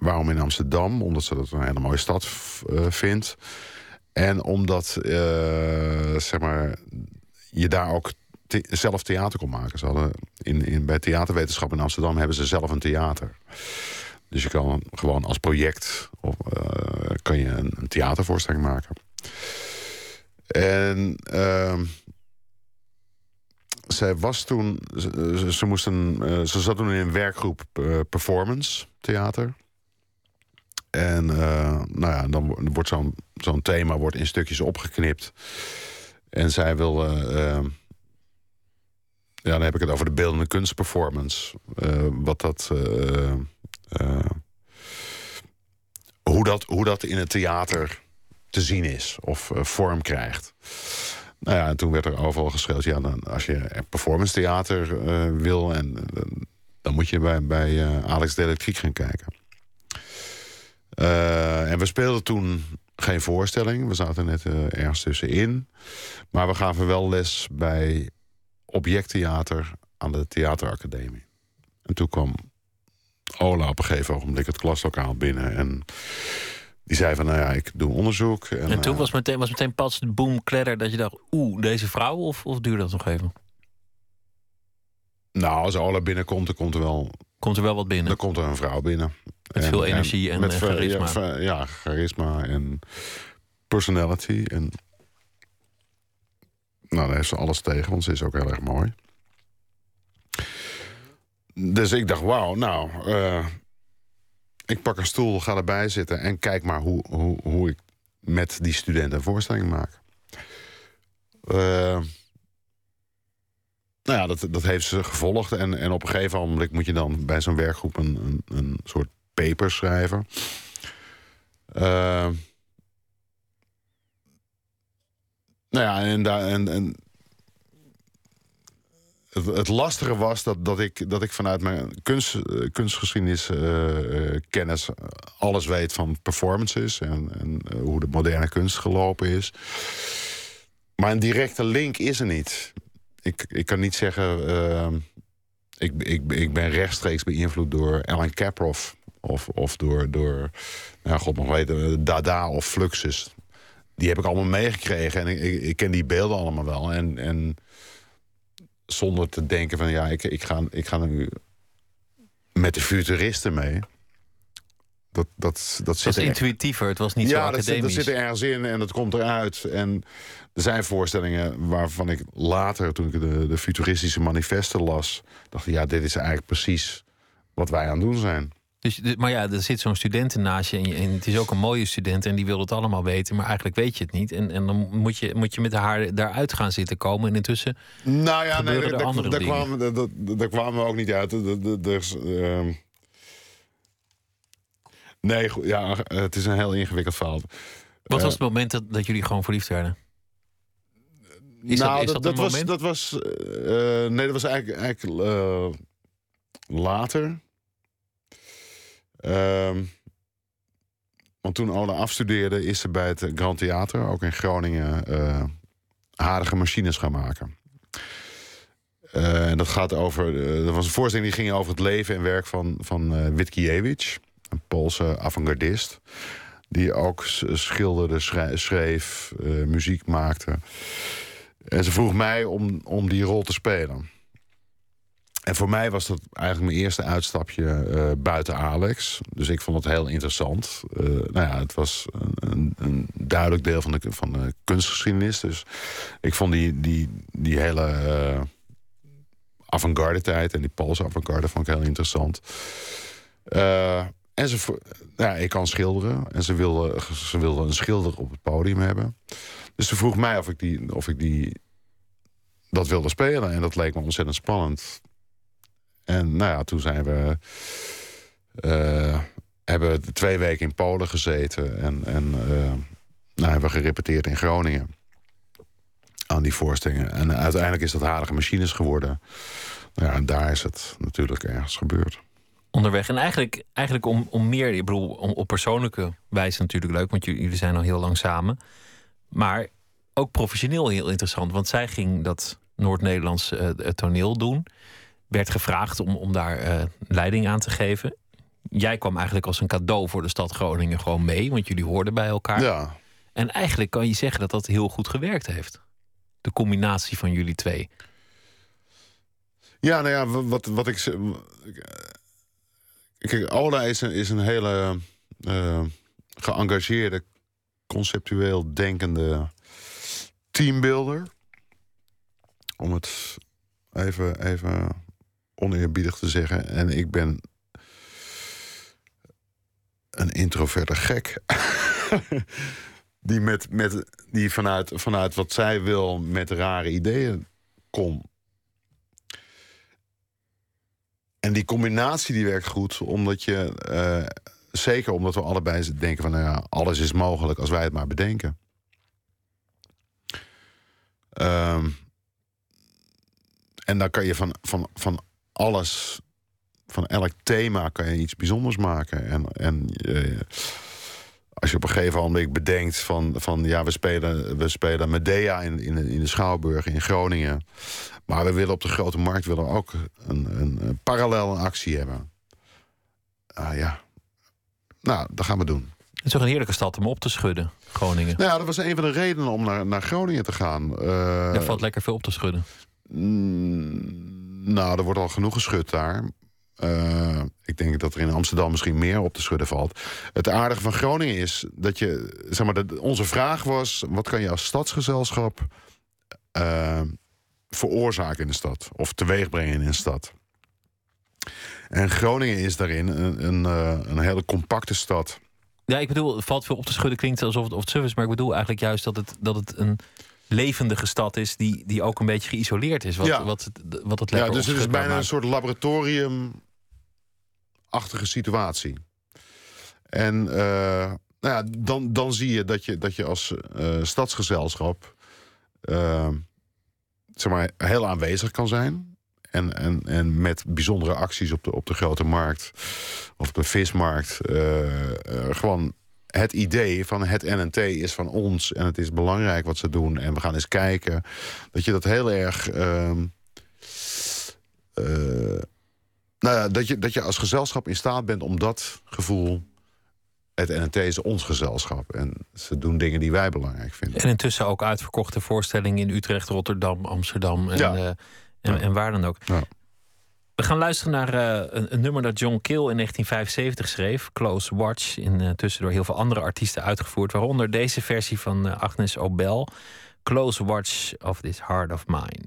waarom in Amsterdam? Omdat ze dat een hele mooie stad eh, vindt. En omdat eh, zeg maar, je daar ook zelf theater kon maken. Ze hadden in, in, bij theaterwetenschap in Amsterdam hebben ze zelf een theater. Dus je kan gewoon als project of, eh, kan je een, theatervoorstelling maken. En ehm, zij was toen, ze, ze, moesten, ze zat toen in een werkgroep performance theater. En eh, nou ja, dan wo- wordt zo'n zo'n thema wordt in stukjes opgeknipt. En zij wilde. eh, ja, dan heb ik het over de beeldende kunstperformance. eh, wat dat. hoe, dat, hoe dat in het theater te zien is of vorm krijgt. Nou ja, en toen werd er overal geschreeuwd... ja, dan, als je performance theater wil... En, dan moet je bij, bij Alex de Electriek gaan kijken. Eh, en we speelden toen geen voorstelling. We zaten net eh, ergens tussenin. Maar we gaven wel les bij objecttheater aan de theateracademie. En toen kwam Ola op een gegeven ogenblik het klaslokaal binnen. En die zei van, nou ja, ik doe onderzoek. En, En toen eh, was meteen, was meteen pas de boom kledder dat je dacht... oeh, deze vrouw? Of, of duurde dat nog even? Nou, als Ola binnenkomt, dan komt er wel Komt er wel wat binnen? dan komt er een vrouw binnen. Met veel energie en, met en charisma. Ja, charisma en personality. En... Nou, daar heeft ze alles tegen, want ze is ook heel erg mooi. Dus ik dacht, wauw, nou, eh, ik pak een stoel, ga erbij zitten... en kijk maar hoe, hoe, hoe ik met die studenten een voorstelling maak. Eh, nou ja, dat, dat heeft ze gevolgd. En, en op een gegeven moment moet je dan bij zo'n werkgroep een, een, soort paper schrijven. Eh, nou ja, en, daar, en, en het, lastige was dat, dat, ik, dat ik vanuit mijn kunst, eh, kunstgeschiedenis eh, eh, kennis alles weet van performances en, en hoe de moderne kunst gelopen is. Maar een directe link is er niet. Ik, ik kan niet zeggen. eh, ik, ik, ik ben rechtstreeks beïnvloed door Alan Kaproff. Of, of door, door nou, god nog weten, Dada of Fluxus. Die heb ik allemaal meegekregen. En ik, ik ken die beelden allemaal wel. En, en zonder te denken van ja, ik, ik, ga, ik ga nu met de futuristen mee. Dat, dat, dat was er- intuïtiever, het was niet zo ja, dat zit, dat academisch. zit er ergens in en dat komt eruit. En er zijn voorstellingen waarvan ik later, toen ik de, de futuristische manifesten las, dacht ik, ja, dit is eigenlijk precies wat wij aan het doen zijn. Dus, maar ja, er zit zo'n student naast je en, je en het is ook een mooie student en die wil het allemaal weten, maar eigenlijk weet je het niet. En, en dan moet je, moet je met haar daaruit gaan zitten komen. En intussen, Nou ja, nee, er daar, andere daar, dingen? kwamen, daar, kwamen we ook niet uit. Ehm, nee, ja, het is een heel ingewikkeld verhaal. wat Eh, was het moment dat, dat jullie gewoon verliefd werden? Is dat- nou, is dat een was, dat was. eh, nee, dat was eigenlijk, eigenlijk eh, later. Ehm, want toen Ola afstudeerde, is ze bij het Grand Theater, ook in Groningen, eh harige machines gaan maken. Eh, en dat gaat over. eh, er was een voorstelling die ging over het leven en werk van, van eh Witkiewicz, een Poolse avant-gardist. Die ook schilderde, schreef, eh, muziek maakte. En ze vroeg mij om, om die rol te spelen. En voor mij was dat eigenlijk mijn eerste uitstapje eh, buiten Alex. Dus ik vond het heel interessant. Eh, nou ja, het was een, een, duidelijk deel van de, van de kunstgeschiedenis. Dus ik vond die, die, die hele eh, avant-garde tijd... en die Poolse avant-garde vond ik heel interessant. En ze, ja, ik kan schilderen. En ze wilde, ze wilde een schilder op het podium hebben. Dus ze vroeg mij of ik, die, of ik die, dat wilde spelen. En dat leek me ontzettend spannend. En nou ja, toen zijn we... eh, hebben we twee weken in Polen gezeten. En, en eh, nou, hebben we gerepeteerd in Groningen. Aan die voorstellingen. En uiteindelijk is dat Harige Machines geworden. Nou ja, en daar is het natuurlijk ergens gebeurd. Onderweg. En eigenlijk, eigenlijk om, om meer, ik bedoel, om, op persoonlijke wijze natuurlijk leuk, want jullie, zijn al heel lang samen. Maar ook professioneel heel interessant, want zij ging dat Noord-Nederlands eh, toneel doen. Werd gevraagd om, om daar eh, leiding aan te geven. Jij kwam eigenlijk als een cadeau voor de stad Groningen gewoon mee, want jullie hoorden bij elkaar. Ja, En eigenlijk kan je zeggen dat dat heel goed gewerkt heeft. De combinatie van jullie twee. Ja, nou ja, wa- wat, wat ik. Kijk, Ola is een, is een hele eh, geëngageerde, conceptueel denkende teambuilder. Om het even, even oneerbiedig te zeggen. En ik ben een introverte gek. *laughs* die met, met, die vanuit, vanuit wat zij wil met rare ideeën komt. En die combinatie die werkt goed, omdat je... eh, zeker omdat we allebei denken van... Nou ja, alles is mogelijk als wij het maar bedenken. Ehm, en dan kan je van, van, van alles... Van elk thema kan je iets bijzonders maken. En, en eh, als je op een gegeven moment bedenkt van... van ja, we spelen, we spelen Medea in, in, de- in de Schouwburg in Groningen... Maar we willen op de grote markt willen ook een, een, een parallel actie hebben. Ah ja. Nou, dat gaan we doen. Het is toch een heerlijke stad om op te schudden, Groningen. Nou ja, dat was een van de redenen om naar, naar Groningen te gaan. Eh, Daar valt lekker veel op te schudden. mm, nou, er wordt al genoeg geschud daar. Eh, ik denk dat er in Amsterdam misschien meer op te schudden valt. Het aardige van Groningen is dat je, zeg maar, dat onze vraag was: wat kan je als stadsgezelschap eh, veroorzaken in de stad of teweeg brengen in een stad? En Groningen is daarin een, een, eh, een hele compacte stad. Ja, ik bedoel, het valt veel op te schudden. Klinkt alsof het, of het is. Maar ik bedoel eigenlijk juist dat het, dat het een levendige stad is... die, die ook een beetje geïsoleerd is. Wat, Ja. wat, het, wat het Ja, lekker dus het is bijna een soort laboratoriumachtige situatie. En eh, nou ja, dan, dan zie je dat je, dat je als eh, stadsgezelschap eh, zeg maar, heel aanwezig kan zijn. En, en, en met bijzondere acties op de, op de grote markt of op de vismarkt. gewoon het idee van het NNT is van ons en het is belangrijk wat ze doen. En we gaan eens kijken. Dat je dat heel erg. Eh, nou ja, dat je, dat je als gezelschap in staat bent om dat gevoel. Het NNT is ons gezelschap. En ze doen dingen die wij belangrijk vinden. En intussen ook uitverkochte voorstellingen in Utrecht, Rotterdam, Amsterdam en, Ja. eh, en, Ja. en waar dan ook. Ja. We gaan luisteren naar eh, een, een nummer dat John Kill in 1975 schreef, Close Watch. Intussen door heel veel andere artiesten uitgevoerd, waaronder deze versie van eh, Agnes Obel, Close Watch of This Heart of Mine.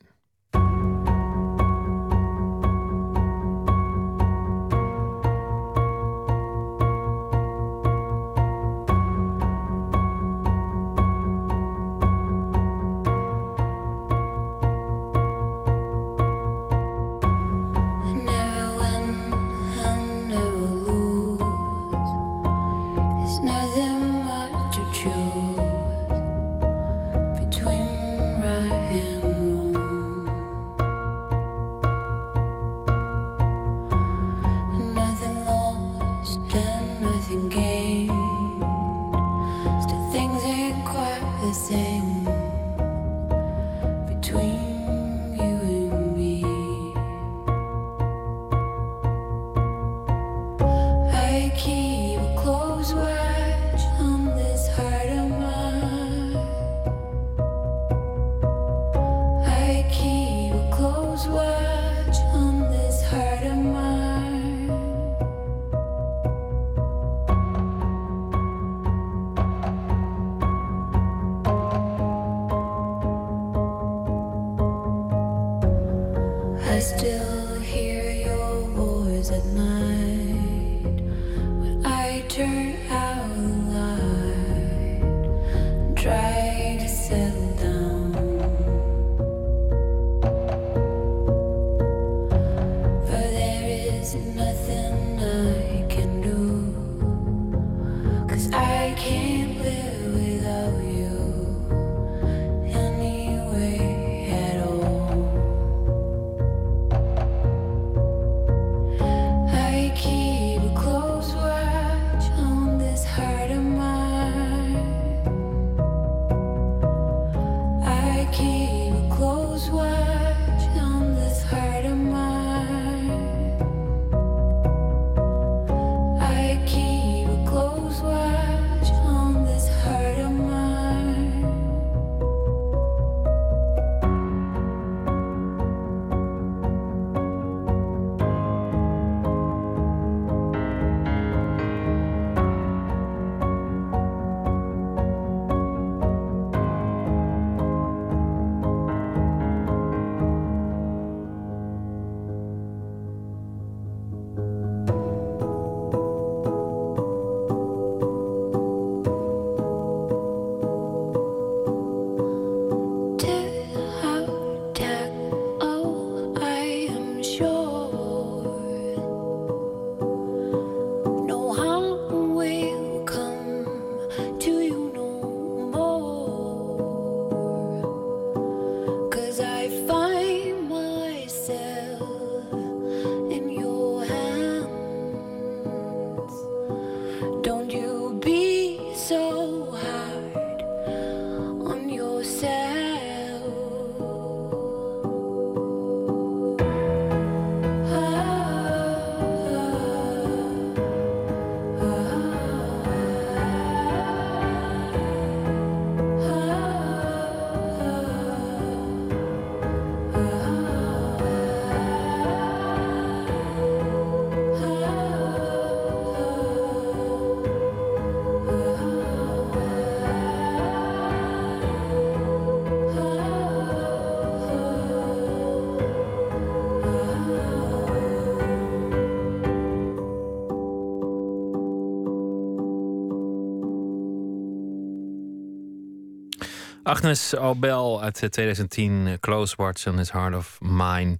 Agnes Obel uit 2010, eh, Close Watch on His Heart of Mine.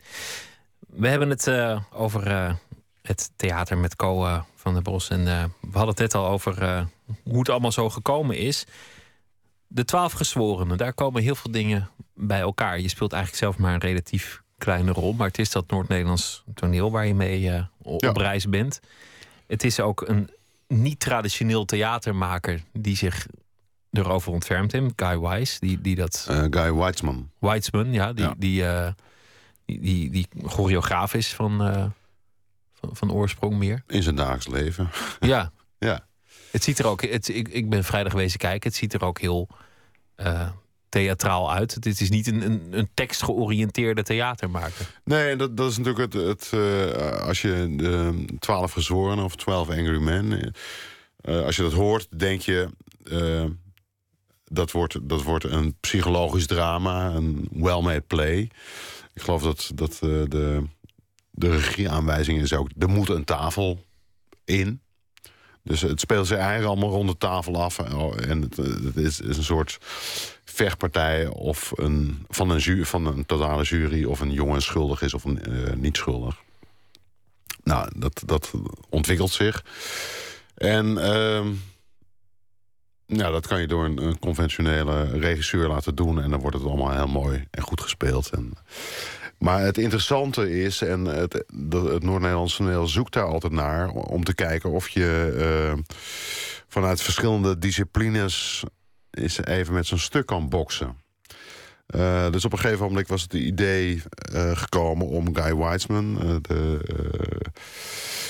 We hebben het uh, over uh, het theater met Co van der Bos. En we hadden het net al over hoe het allemaal zo gekomen is. De twaalf gezworenen, daar komen heel veel dingen bij elkaar. Je speelt eigenlijk zelf maar een relatief kleine rol. Maar het is dat Noord-Nederlands toneel waar je mee op ja. reis bent. Het is ook een niet-traditioneel theatermaker die zich erover ontfermt hem, Guy Wise, die, die dat... Uh, Guy Weitzman. Weitzman, ja, die, Die, uh, die, die, die, choreograaf is van, uh, van, van, oorsprong meer. In zijn dagelijks leven. *laughs* Ja. ja. Het ziet er ook, het, ik, ik ben vrijdag wezen kijken, het ziet er ook heel theatraal uit. Het is niet een, een, een tekstgeoriënteerde theatermaker. Nee, dat, dat is natuurlijk het, het als je de twaalf gezworenen of twaalf Angry Men... als je dat hoort, denk je dat wordt, dat wordt een psychologisch drama, een well-made play. Ik geloof dat, dat uh, de, de regieaanwijzing is ook... er moet een tafel in. Dus het speelt zich eigenlijk allemaal rond de tafel af. En het, het is, is, een soort vechtpartij of een, van, een van een totale jury... of een jongen schuldig is of een, uh, niet schuldig. Nou, dat, dat ontwikkelt zich. En... Uh, ja, dat kan je door een, conventionele regisseur laten doen. En dan wordt het allemaal heel mooi en goed gespeeld. En, maar het interessante is, en het, het Noord-Nederlandse toneel zoekt daar altijd naar... om te kijken of je uh, vanuit verschillende disciplines... eens even met zo'n stuk kan boksen. Uh, dus op een gegeven moment was het idee uh, gekomen om Guy Weitzman... de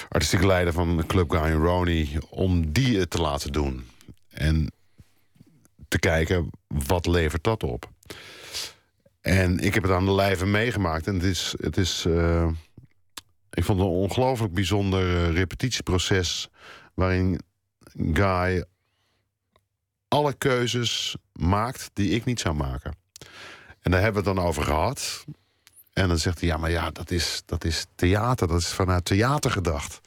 artistieke leider van Club Guy Ronnie... om die het te laten doen. En te kijken, wat levert dat op? En ik heb het aan de lijve meegemaakt. En het is... Het is uh, ik vond het een ongelooflijk bijzonder uh, repetitieproces... waarin Guy alle keuzes maakt die ik niet zou maken. En daar hebben we het dan over gehad. En dan zegt hij, ja, maar ja, dat is, dat is theater. Dat is vanuit theater gedacht.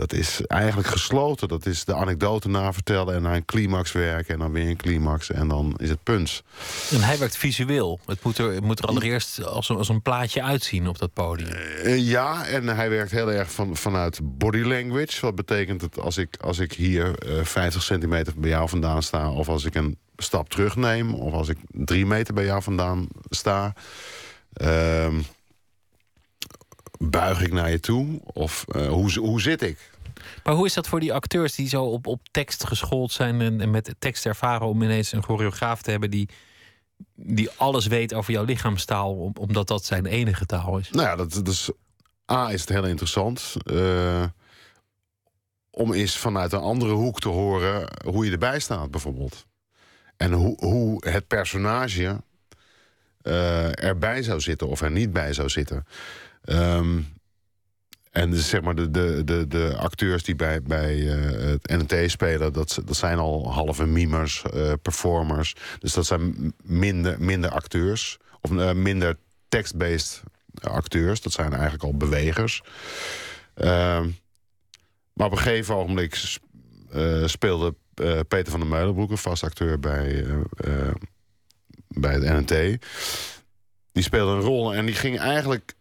Dat is eigenlijk gesloten. Dat is de anekdote navertellen en naar een climax werken... en dan weer een climax en dan is het punt. En hij werkt visueel. Het moet er, het moet er allereerst als een, als een plaatje uitzien op dat podium. Uh, ja, en hij werkt heel erg van, vanuit body language. Wat betekent het als ik, als ik hier uh, 50 centimeter bij jou vandaan sta... of als ik een stap terugneem... of als ik drie meter bij jou vandaan sta... Uh, buig ik naar je toe? Of uh, hoe, hoe zit ik? Maar hoe is dat voor die acteurs die zo op, op tekst geschoold zijn en, met tekst ervaren om ineens een choreograaf te hebben die, die alles weet over jouw lichaamstaal, omdat dat zijn enige taal is? Nou ja, dat, dat is, A is het heel interessant. Uh, om eens vanuit een andere hoek te horen hoe je erbij staat, bijvoorbeeld. En hoe, hoe het personage uh, erbij zou zitten of er niet bij zou zitten. Um, en dus zeg maar de, de, de, acteurs die bij, bij uh, het NT spelen, dat, dat zijn al halve mimers, uh, performers. Dus dat zijn minder, minder acteurs. Of uh, minder text-based acteurs. Dat zijn eigenlijk al bewegers. Ehm, maar op een gegeven ogenblik speelde Peter van der Meulenbroek, een vast acteur bij, bij het NT. Die speelde een rol en die ging eigenlijk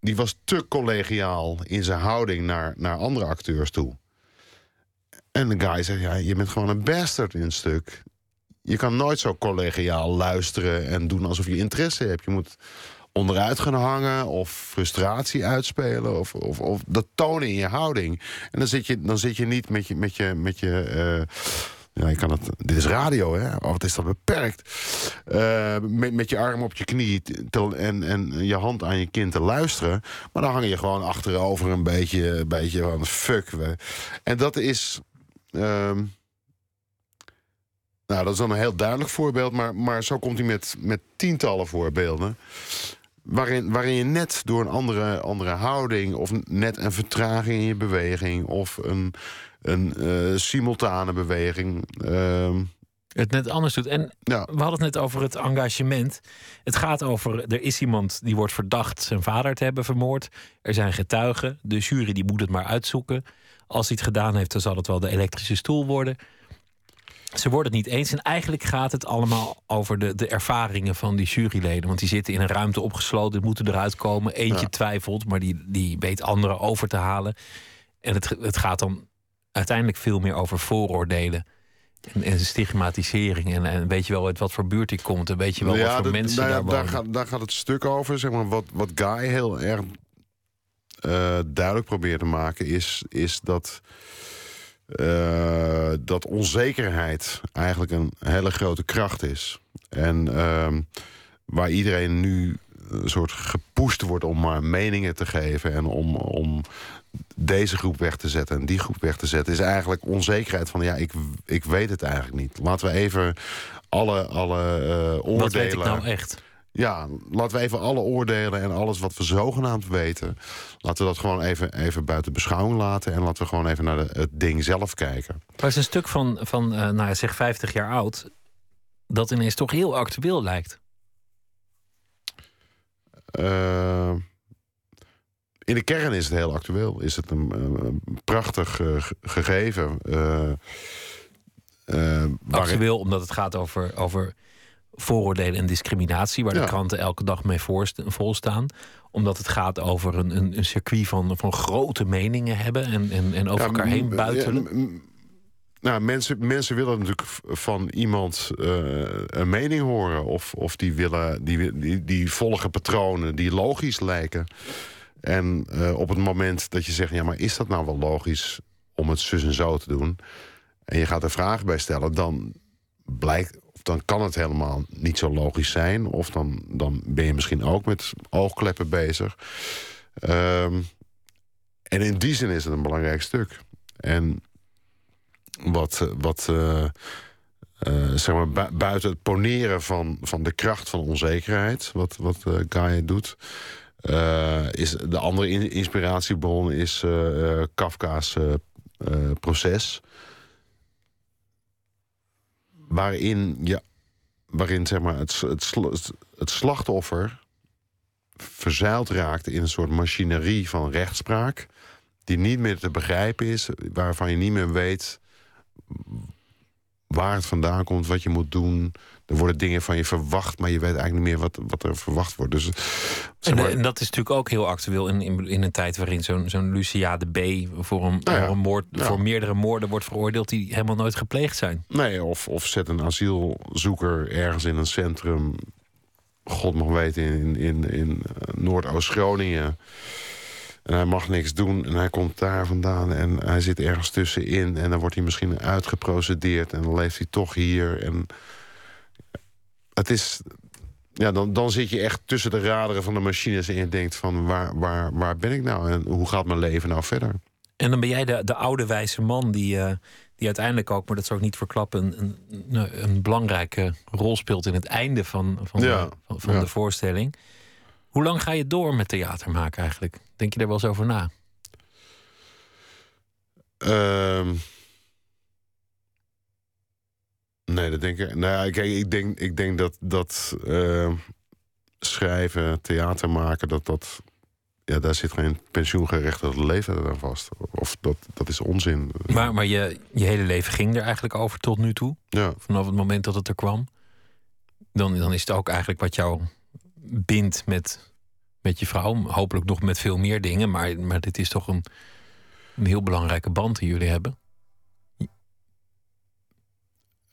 die was te collegiaal in zijn houding naar, naar andere acteurs toe. En de guy zegt, ja, je bent gewoon een bastard in een stuk. Je kan nooit zo collegiaal luisteren en doen alsof je interesse hebt. Je moet onderuit gaan hangen of frustratie uitspelen of, of, of dat tonen in je houding. En dan zit je, dan zit je niet met je, met je, met je uh, ja, je kan het, dit is radio, hè? Oh, wat is dat beperkt? Uh, met, met je arm op je knie en, en je hand aan je kind te luisteren. Maar dan hang je gewoon achterover een beetje, een beetje van fuck. En dat is. Uh, nou, dat is dan een heel duidelijk voorbeeld, maar, maar zo komt hij met, met tientallen voorbeelden. Waarin, waarin je net door een andere, andere houding, of net een vertraging in je beweging, of een, een uh, simultane beweging. Uh, het net anders doet. En ja. we hadden het net over het engagement. Het gaat over, er is iemand die wordt verdacht zijn vader te hebben vermoord. Er zijn getuigen. De jury die moet het maar uitzoeken. Als hij het gedaan heeft, dan zal het wel de elektrische stoel worden. Ze worden het niet eens. En eigenlijk gaat het allemaal over de, de ervaringen van die juryleden. Want die zitten in een ruimte opgesloten, moeten eruit komen. Eentje ja. twijfelt, maar die, die weet anderen over te halen. En het, het gaat dan uiteindelijk veel meer over vooroordelen. En, en stigmatisering. En, en weet je wel uit wat voor buurt ik komt. En weet je wel ja, wat voor mensen nou, daar wonen. Daar gaat, daar gaat het stuk over. Zeg maar, wat, wat Guy heel erg uh, duidelijk probeert te maken... is, is dat, uh, dat onzekerheid eigenlijk een hele grote kracht is. En uh, waar iedereen nu een soort gepoest wordt om maar meningen te geven... en om, om deze groep weg te zetten en die groep weg te zetten... is eigenlijk onzekerheid van, ja, ik, ik weet het eigenlijk niet. Laten we even alle, alle uh, oordelen... Wat weet ik nou echt? Ja, laten we even alle oordelen en alles wat we zogenaamd weten... laten we dat gewoon even, even buiten beschouwing laten... en laten we gewoon even naar de, het ding zelf kijken. Maar het is een stuk van, van uh, nou, zeg 50 jaar oud... dat ineens toch heel actueel lijkt. Uh, in de kern is het heel actueel. Is het een, een prachtig uh, gegeven. Uh, actueel omdat het gaat over, over vooroordelen en discriminatie... waar ja. de kranten elke dag mee volstaan. Omdat het gaat over een, een, een, circuit van, van grote meningen hebben... en, en, en over ja, elkaar heen buitelen. Nou, mensen, mensen willen natuurlijk van iemand uh, een mening horen. Of, of die, willen, die, die, die volgen patronen die logisch lijken. En uh, op het moment dat je zegt... ja, maar is dat nou wel logisch om het zus en zo te doen... en je gaat er vragen bij stellen... dan blijkt, of dan kan het helemaal niet zo logisch zijn... of dan, dan ben je misschien ook met oogkleppen bezig. Um, en in die zin is het een belangrijk stuk. En wat... wat uh, uh, zeg maar bu buiten het poneren van, van de kracht van onzekerheid... wat, wat uh, Gaia doet... Uh, is de andere in inspiratiebron is uh, Kafka's uh, proces. Waarin, je, waarin zeg maar, het, het, het slachtoffer verzeild raakt in een soort machinerie van rechtspraak. Die niet meer te begrijpen is, waarvan je niet meer weet waar het vandaan komt, wat je moet doen. Er worden dingen van je verwacht, maar je weet eigenlijk niet meer wat, wat er verwacht wordt. Dus, en, en, dat is natuurlijk ook heel actueel in, in, in een tijd waarin zo'n zo'n Luciade B. voor, een, nou voor, een moord, voor meerdere moorden wordt veroordeeld die helemaal nooit gepleegd zijn. Nee, of, of zet een asielzoeker ergens in een centrum, God mag weten, in, in, in eh, Noordoost-Groningen. En hij mag niks doen en hij komt daar vandaan en hij zit ergens tussenin. En dan wordt hij misschien uitgeprocedeerd en dan leeft hij toch hier. En het is, ja, dan, dan zit je echt tussen de raderen van de machines en je denkt van waar, waar, waar ben ik nou en hoe gaat mijn leven nou verder? En dan ben jij de, de oude wijze man die, uh, die uiteindelijk ook, maar dat zou ik niet verklappen, een, een, een belangrijke rol speelt in het einde van, van, de, van, van de voorstelling. Hoe lang ga je door met theater maken eigenlijk? Denk je daar wel eens over na? Uh, nee, dat denk ik. Nou, kijk, ik denk, ik denk dat, dat uh, schrijven, theater maken, dat dat. Ja, daar zit geen pensioengerechtigd leven aan vast. Of dat, dat is onzin. Maar, maar je, je hele leven ging er eigenlijk over tot nu toe? Ja. Vanaf het moment dat het er kwam? Dan, dan is het ook eigenlijk wat jou bindt met, met je vrouw. Hopelijk nog met veel meer dingen. Maar, maar dit is toch een, een heel belangrijke band die jullie hebben.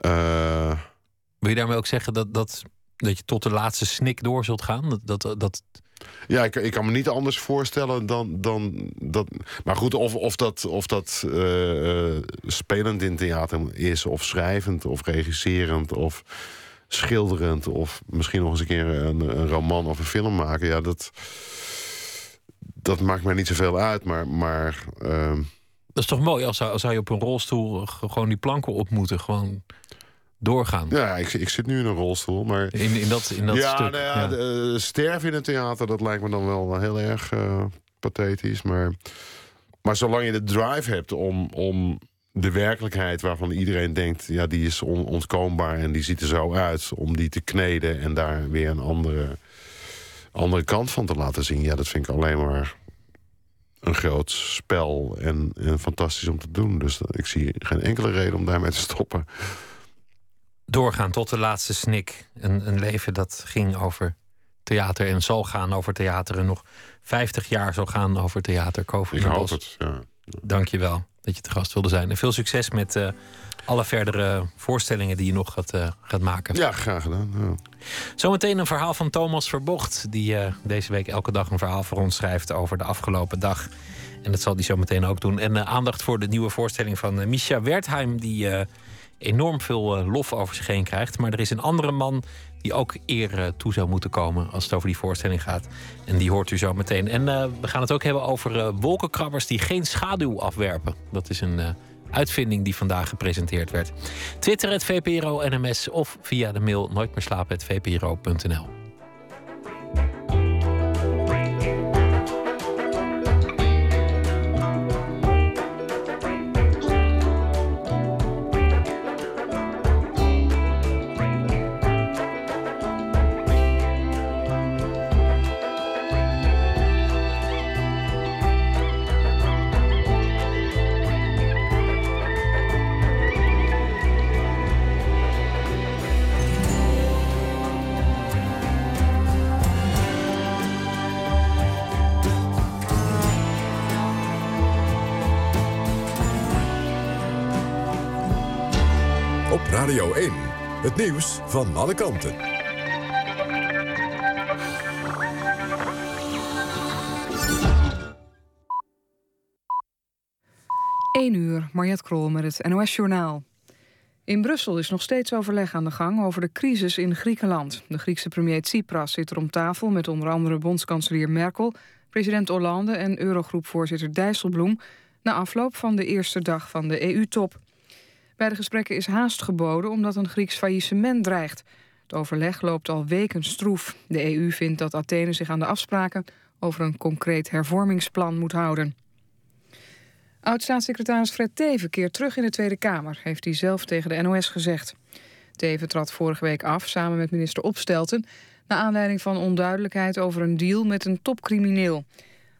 Uh... Wil je daarmee ook zeggen dat, dat, dat je tot de laatste snik door zult gaan? Dat, dat, dat... Ja, ik, ik kan me niet anders voorstellen dan, dan dat. Maar goed, of, of dat, of dat uh, spelend in theater is, of schrijvend, of regisserend, of schilderend of misschien nog eens een keer een, een roman of een film maken. Ja, dat, dat maakt mij niet zoveel uit, maar. maar uh... Dat is toch mooi als, als zou je op een rolstoel gewoon die planken op moeten. Gewoon doorgaan. Ja, ik, ik zit nu in een rolstoel, maar... In, in dat, in dat ja, stuk. Nou ja, ja. De, uh, sterven in het theater, dat lijkt me dan wel heel erg uh, pathetisch. Maar, maar zolang je de drive hebt om, om de werkelijkheid waarvan iedereen denkt, ja, die is on ontkoombaar en die ziet er zo uit, om die te kneden en daar weer een andere, andere kant van te laten zien. Ja, dat vind ik alleen maar een groot spel en, en fantastisch om te doen. Dus ik zie geen enkele reden om daarmee te stoppen. Doorgaan tot de laatste snik. Een, een leven dat ging over theater en zal gaan over theater en nog 50 jaar zal gaan over theater. ik hoop het, ja. Dank je wel dat je te gast wilde zijn. En veel succes met uh, alle verdere voorstellingen die je nog gaat, uh, gaat maken. Ja, graag gedaan. Ja. Zometeen een verhaal van Thomas Verbocht, die uh, deze week elke dag een verhaal voor ons schrijft over de afgelopen dag. En dat zal hij zo meteen ook doen. En aandacht voor de nieuwe voorstelling van Misha Wertheim, die enorm veel lof over zich heen krijgt. Maar er is een andere man die ook eer toe zou moeten komen als het over die voorstelling gaat. En die hoort u zo meteen. En uh, we gaan het ook hebben over wolkenkrabbers die geen schaduw afwerpen. Dat is een uitvinding die vandaag gepresenteerd werd. Twitter het VPRO NMS of via de mail nooit Nieuws van alle kanten. 1 uur, Mariette Krol met het NOS-journaal. In Brussel is nog steeds overleg aan de gang over de crisis in Griekenland. De Griekse premier Tsipras zit er om tafel met onder andere bondskanselier Merkel... president Hollande en Eurogroepvoorzitter Dijsselbloem... na afloop van de eerste dag van de EU-top. Bij de gesprekken is haast geboden omdat een Grieks faillissement dreigt. Het overleg loopt al weken stroef. De EU vindt dat Athene zich aan de afspraken over een concreet hervormingsplan moet houden. Oud-staatssecretaris Fred Teven keert terug in de Tweede Kamer, heeft hij zelf tegen de NOS gezegd. Teven trad vorige week af samen met minister Opstelten naar aanleiding van onduidelijkheid over een deal met een topcrimineel.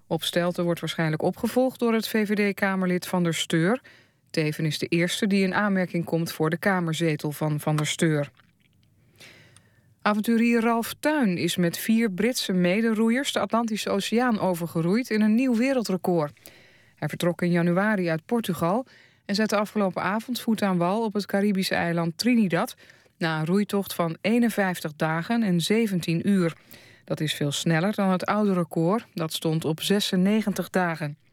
Opstelten wordt waarschijnlijk opgevolgd door het VVD-Kamerlid Van der Steur. Teven is de eerste die in aanmerking komt voor de kamerzetel van Van der Steur. Avonturier Ralf Tuin is met vier Britse mederoeiers de Atlantische Oceaan overgeroeid in een nieuw wereldrecord. Hij vertrok in januari uit Portugal en zette afgelopen avond voet aan wal op het Caribische eiland Trinidad na een roeitocht van 51 dagen en 17 uur. Dat is veel sneller dan het oude record, dat stond op 96 dagen.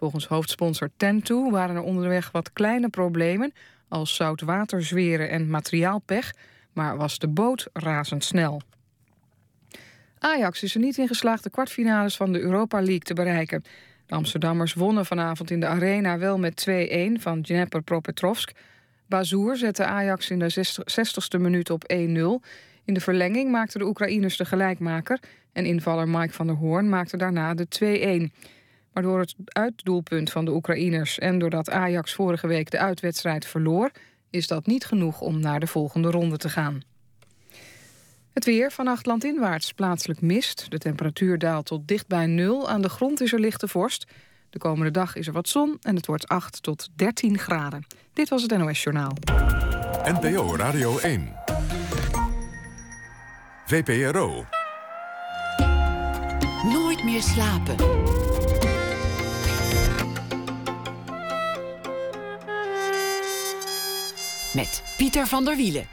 Volgens hoofdsponsor Tentu waren er onderweg wat kleine problemen... als zoutwaterzweren en materiaalpech, maar was de boot razendsnel. Ajax is er niet in geslaagd de kwartfinales van de Europa League te bereiken. De Amsterdammers wonnen vanavond in de Arena wel met 2-1 van Dnepr Propetrovsk. Bazoer zette Ajax in de 60ste minuut op 1-0. In de verlenging maakten de Oekraïners de gelijkmaker... en invaller Mike van der Hoorn maakte daarna de 2-1. Maar door het uitdoelpunt van de Oekraïners... en doordat Ajax vorige week de uitwedstrijd verloor... is dat niet genoeg om naar de volgende ronde te gaan. Het weer vannacht landinwaarts plaatselijk mist. De temperatuur daalt tot dicht bij nul. Aan de grond is er lichte vorst. De komende dag is er wat zon en het wordt 8 tot 13 graden. Dit was het NOS Journaal. NPO Radio 1. VPRO. Nooit meer slapen. Met Pieter van der Wielen.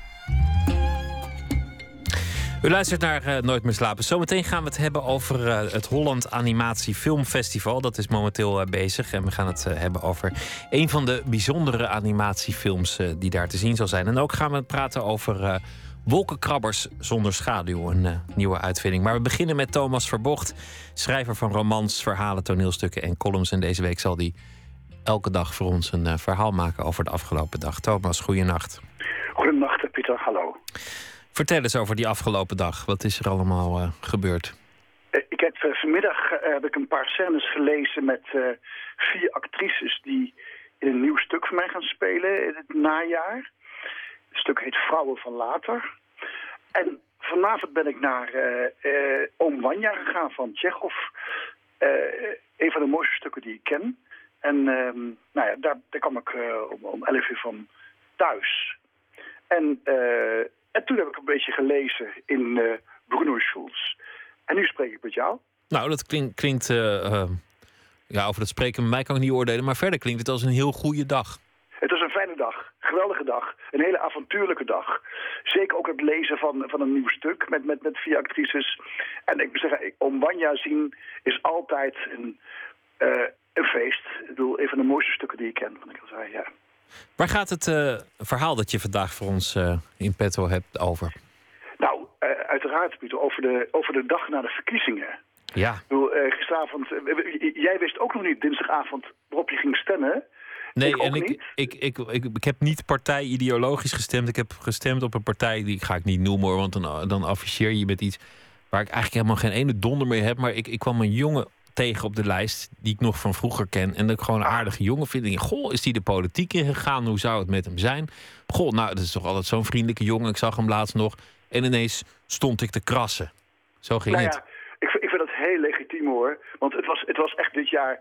U luistert naar uh, Nooit meer slapen. Zometeen gaan we het hebben over uh, het Holland Animatie Filmfestival. Dat is momenteel uh, bezig. En we gaan het hebben over een van de bijzondere animatiefilms die daar te zien zal zijn. En ook gaan we praten over Wolkenkrabbers zonder schaduw. Een nieuwe uitvinding. Maar we beginnen met Thomas Verbocht. Schrijver van romans, verhalen, toneelstukken en columns. En deze week zal hij elke dag voor ons een verhaal maken over de afgelopen dag. Thomas, goeienacht. Goedenacht, Pieter. Hallo. Vertel eens over die afgelopen dag. Wat is er allemaal uh, gebeurd? Ik heb uh, vanmiddag uh, heb ik een paar scènes gelezen met vier actrices die in een nieuw stuk van mij gaan spelen in het najaar. Het stuk heet Vrouwen van Later. En vanavond ben ik naar Oom Wanja gegaan van Tsjechov. een van de mooiste stukken die ik ken. En ehm, nou ja, daar, daar kwam ik om, om 11 uur van thuis. En en toen heb ik een beetje gelezen in uh, Bruno Schulz. En nu spreek ik met jou. Nou, dat klink, klinkt... Ja, over dat spreken met mij kan ik niet oordelen. Maar verder klinkt het als een heel goede dag. Het was een fijne dag. Geweldige dag. Een hele avontuurlijke dag. Zeker ook het lezen van, van een nieuw stuk met, met, met vier actrices. En ik moet zeggen, om Wanja zien is altijd een, een feest. Ik bedoel, een van de mooiste stukken die ik ken. Van ik al zei, ja. Waar gaat het uh, verhaal dat je vandaag voor ons uh, in petto hebt over? Nou, uh, uiteraard, Pieter, over de, over de dag na de verkiezingen. Ja. Ik bedoel, gisteravond, jij wist ook nog niet dinsdagavond waarop je ging stemmen. Nee, ik en ik, ik, ik, ik, heb niet partijideologisch gestemd. Ik heb gestemd op een partij, die ga ik niet noemen hoor, want dan, dan afficheer je met iets waar ik eigenlijk helemaal geen ene donder mee heb. Maar ik, ik kwam een jongen tegen op de lijst die ik nog van vroeger ken. En dat ik gewoon een aardige jongen vind. En goh, is die de politiek ingegaan? Hoe zou het met hem zijn? Goh, nou, dat is toch altijd zo'n vriendelijke jongen. Ik zag hem laatst nog. En ineens stond ik te krassen. Zo ging nou het. Ja, ik, ik vind dat heel legitiem hoor. Want het was, het was echt dit jaar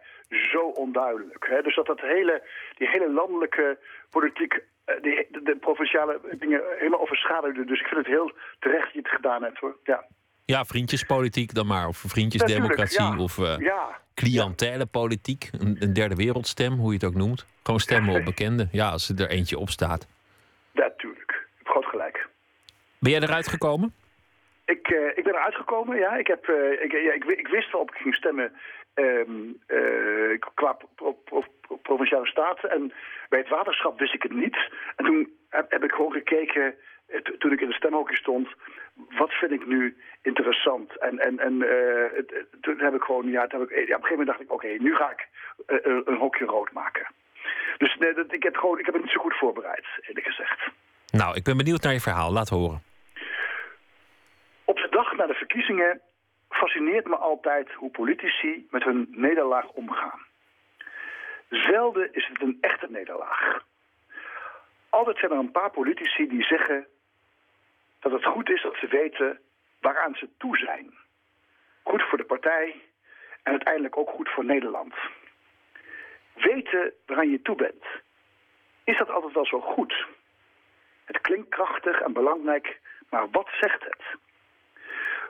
zo onduidelijk. Hè? Dus dat dat hele, die hele landelijke politiek eh, de, de, provinciale dingen helemaal overschaduwde. Dus ik vind het heel terecht dat je het gedaan hebt hoor. Ja. Ja, vriendjespolitiek dan maar. Of vriendjesdemocratie. Ja, of uh, ja. cliëntelenpolitiek. Een, een, derde wereldstem, hoe je het ook noemt. Gewoon stemmen op bekenden. Ja, als er eentje op staat. Natuurlijk. Hebt groot gelijk. Ben jij eruit gekomen? Ik, uh, ik ben eruit gekomen, ja. Ik, heb, uh, ik, ja, ik, ik, wist wel op ik ging stemmen um, qua pro, pro, pro, provinciale staten. En bij het waterschap wist ik het niet. En toen heb, heb ik gewoon gekeken, toen ik in de stemhokje stond wat vind ik nu interessant? En, en, en uh, het, toen heb ik gewoon, ja, toen heb ik, ja, op een gegeven moment dacht ik, oké, okay, nu ga ik uh, een hokje rood maken. Dus nee, dat, ik, heb gewoon, ik heb het niet zo goed voorbereid, eerlijk gezegd. Nou, ik ben benieuwd naar je verhaal. Laat horen. Op de dag na de verkiezingen fascineert me altijd hoe politici met hun nederlaag omgaan. Zelden is het een echte nederlaag. Altijd zijn er een paar politici die zeggen dat het goed is dat ze weten waaraan ze toe zijn. Goed voor de partij en uiteindelijk ook goed voor Nederland. Weten waaraan je toe bent. Is dat altijd wel zo goed? Het klinkt krachtig en belangrijk, maar wat zegt het?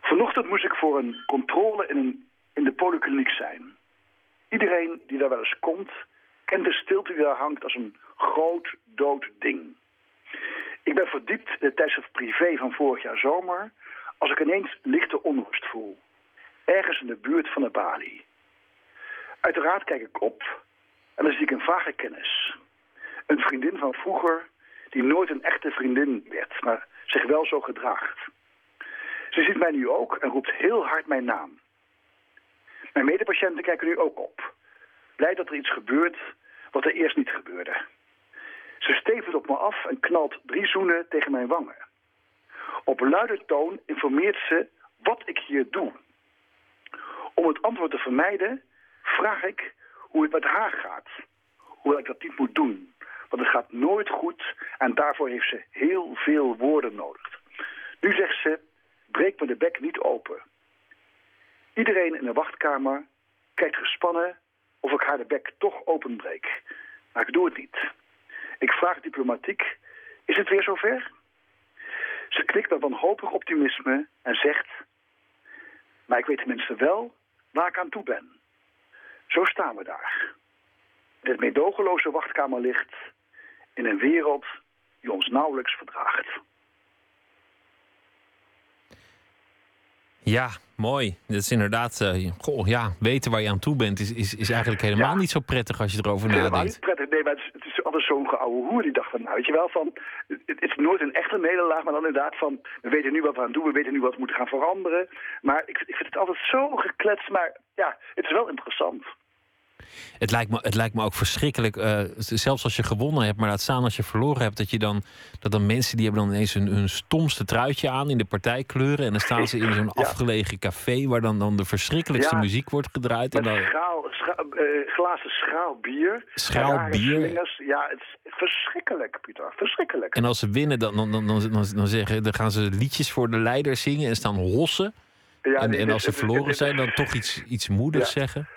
Vanochtend moest ik voor een controle in, in de polykliniek zijn. Iedereen die daar wel eens komt, kent de stilte die daar hangt als een groot dood ding. Ik ben verdiept in het tijdschrift privé van vorig jaar zomer... als ik ineens lichte onrust voel. Ergens in de buurt van de balie. Uiteraard kijk ik op en dan zie ik een vage kennis. Een vriendin van vroeger die nooit een echte vriendin werd... maar zich wel zo gedraagt. Ze ziet mij nu ook en roept heel hard mijn naam. Mijn medepatiënten kijken nu ook op. Blij dat er iets gebeurt wat er eerst niet gebeurde. Ze stevend op me af en knalt drie zoenen tegen mijn wangen. Op luide toon informeert ze wat ik hier doe. Om het antwoord te vermijden vraag ik hoe het met haar gaat. Hoe ik dat niet moet doen. Want het gaat nooit goed en daarvoor heeft ze heel veel woorden nodig. Nu zegt ze, breek me de bek niet open. Iedereen in de wachtkamer kijkt gespannen of ik haar de bek toch openbreek. Maar ik doe het niet. Ik vraag diplomatiek, is het weer zover? Ze knikt met wanhopig optimisme en zegt... maar ik weet tenminste wel waar ik aan toe ben. Zo staan we daar. In het wachtkamerlicht... in een wereld die ons nauwelijks verdraagt. Ja, mooi. Dat is inderdaad, uh, goh, ja, weten waar je aan toe bent is, is, is eigenlijk helemaal Ja. niet zo prettig als je erover Helemaal nadenkt. niet prettig. Nee, maar het is, het is altijd zo'n geouwe hoer die dacht van, nou, weet je wel, van, het, het is nooit een echte nederlaag, maar dan inderdaad van, we weten nu wat we aan doen, we weten nu wat we moeten gaan veranderen. Maar ik, ik vind het altijd zo gekletst, maar ja, het is wel interessant. Het lijkt me, het lijkt me ook verschrikkelijk, eh, zelfs als je gewonnen hebt, maar laat staan als je verloren hebt, dat je dan, dat dan mensen die hebben dan ineens hun, hun stomste truitje aan in de partijkleuren en dan staan ze in zo'n *laughs* Ja. afgelegen café waar dan, dan de verschrikkelijkste Ja. muziek wordt gedraaid. En dan, schaal, scha- eh, glazen schaal bier. Schaal bier. Ja, het is verschrikkelijk, Pieter. Verschrikkelijk. en als ze winnen, dan, dan, dan, dan, zeggen, dan gaan ze liedjes voor de leider zingen en staan hossen. ja, en, nee, en als ze verloren zijn, dan toch iets, iets moedigs Ja. zeggen.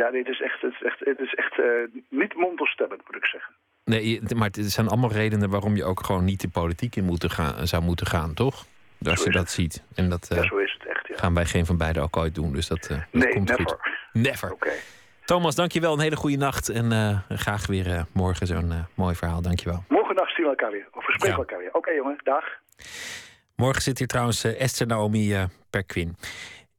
Ja, nee, het is echt, het is echt, het is echt eh, niet mondelstemmend, moet ik zeggen. Nee, maar het zijn allemaal redenen waarom je ook gewoon niet de politiek in moeten gaan, zou moeten gaan, toch? Als je dat ziet. En dat eh, ja, zo is het echt, ja. gaan wij geen van beiden ook ooit doen. Dus dat, eh, dat Nee, komt never. goed. Never. Oké. Thomas, dankjewel. Een hele goede nacht. En eh, graag weer eh, morgen zo'n eh, mooi verhaal. Dankjewel. Morgennacht zien we elkaar weer. Of we spreken Ja. elkaar weer. Oké, jongen. Dag. Morgen zit hier trouwens eh, Esther Naomi eh, Perquin.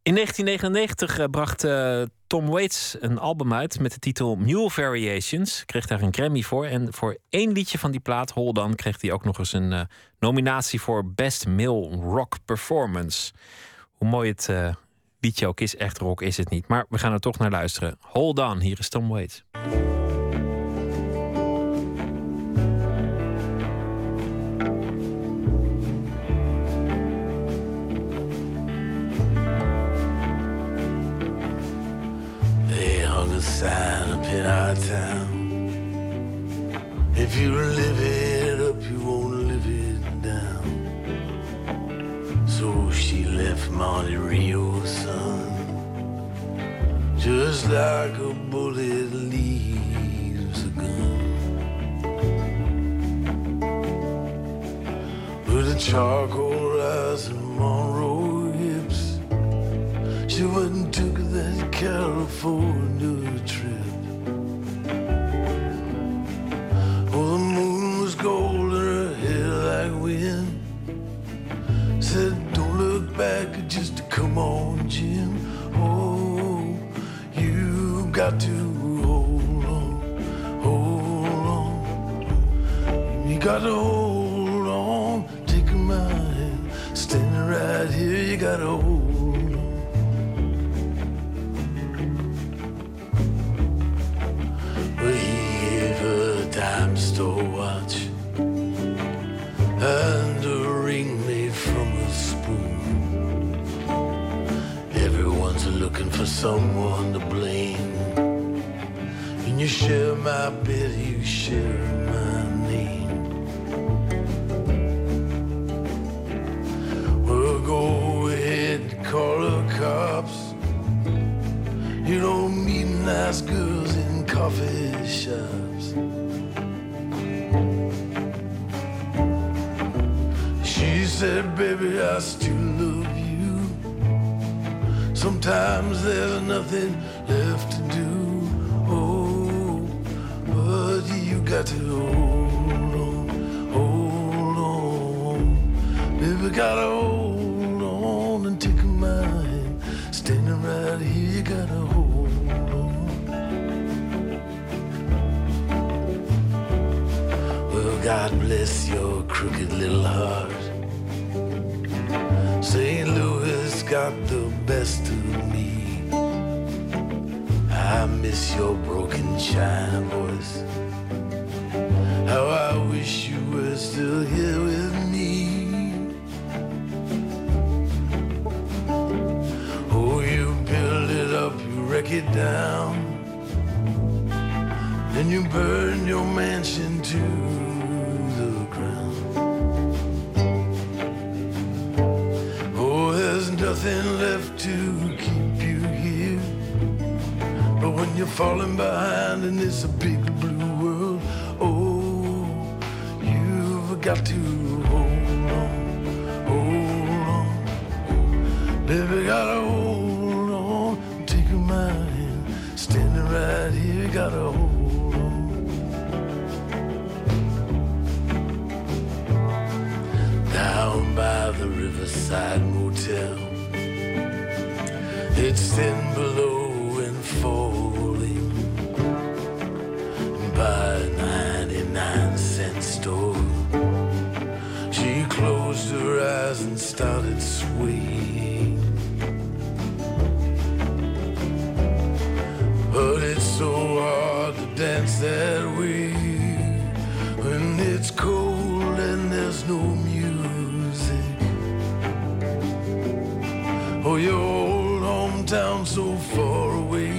In 1999 eh, bracht eh, Tom Waits een album uit met de titel Mule Variations. Kreeg daar een Grammy voor. En voor één liedje van die plaat, Hold On, kreeg hij ook nog eens een eh, nominatie voor Best Male Rock Performance. Hoe mooi het liedje ook is, echt rock is het niet. Maar we gaan er toch naar luisteren. Hold On, hier is Tom Waits. Sign up in our town. If you live it up, you won't live it down. So she left Monte Rio, son, just like a bullet leaves a gun. With a charcoal eyes and Monroe hips. She went and took that California back, just come on, Jim. Oh, you got to hold on, hold on. You got to hold on, take my hand, standing right here. You got to hold dime store watch and looking for someone to blame. And you share my bed, you share my name. Well, go ahead, call the cops. You don't meet nice girls in coffee shops. She said, baby, I still love Sometimes there's nothing left to do. Oh, but you got to hold on, hold on. Baby, gotta hold on and take my hand. Standing right here, you gotta hold on. Well, God bless your crooked little heart. Got the best of me. I miss your broken china voice. How I wish you were still here with me. Oh, you build it up, you wreck it down. Then you burn your mansion to nothing left to keep you here. But when you're falling behind in this big blue world, oh, you've got to hold on, hold on. Baby, gotta hold on, take my hand, standing right here, gotta hold on. Down by the riverside started swaying. But it's so hard to dance that way when it's cold and there's no music. Oh, your old hometown so far away.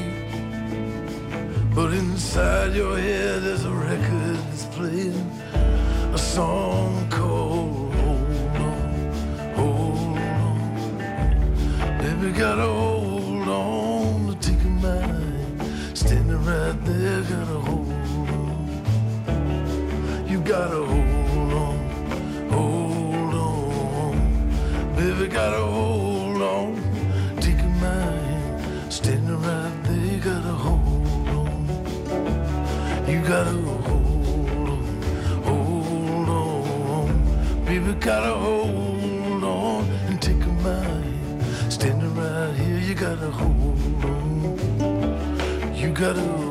But inside your head gotta hold on and take a mind. Standing right here, you gotta hold on. You gotta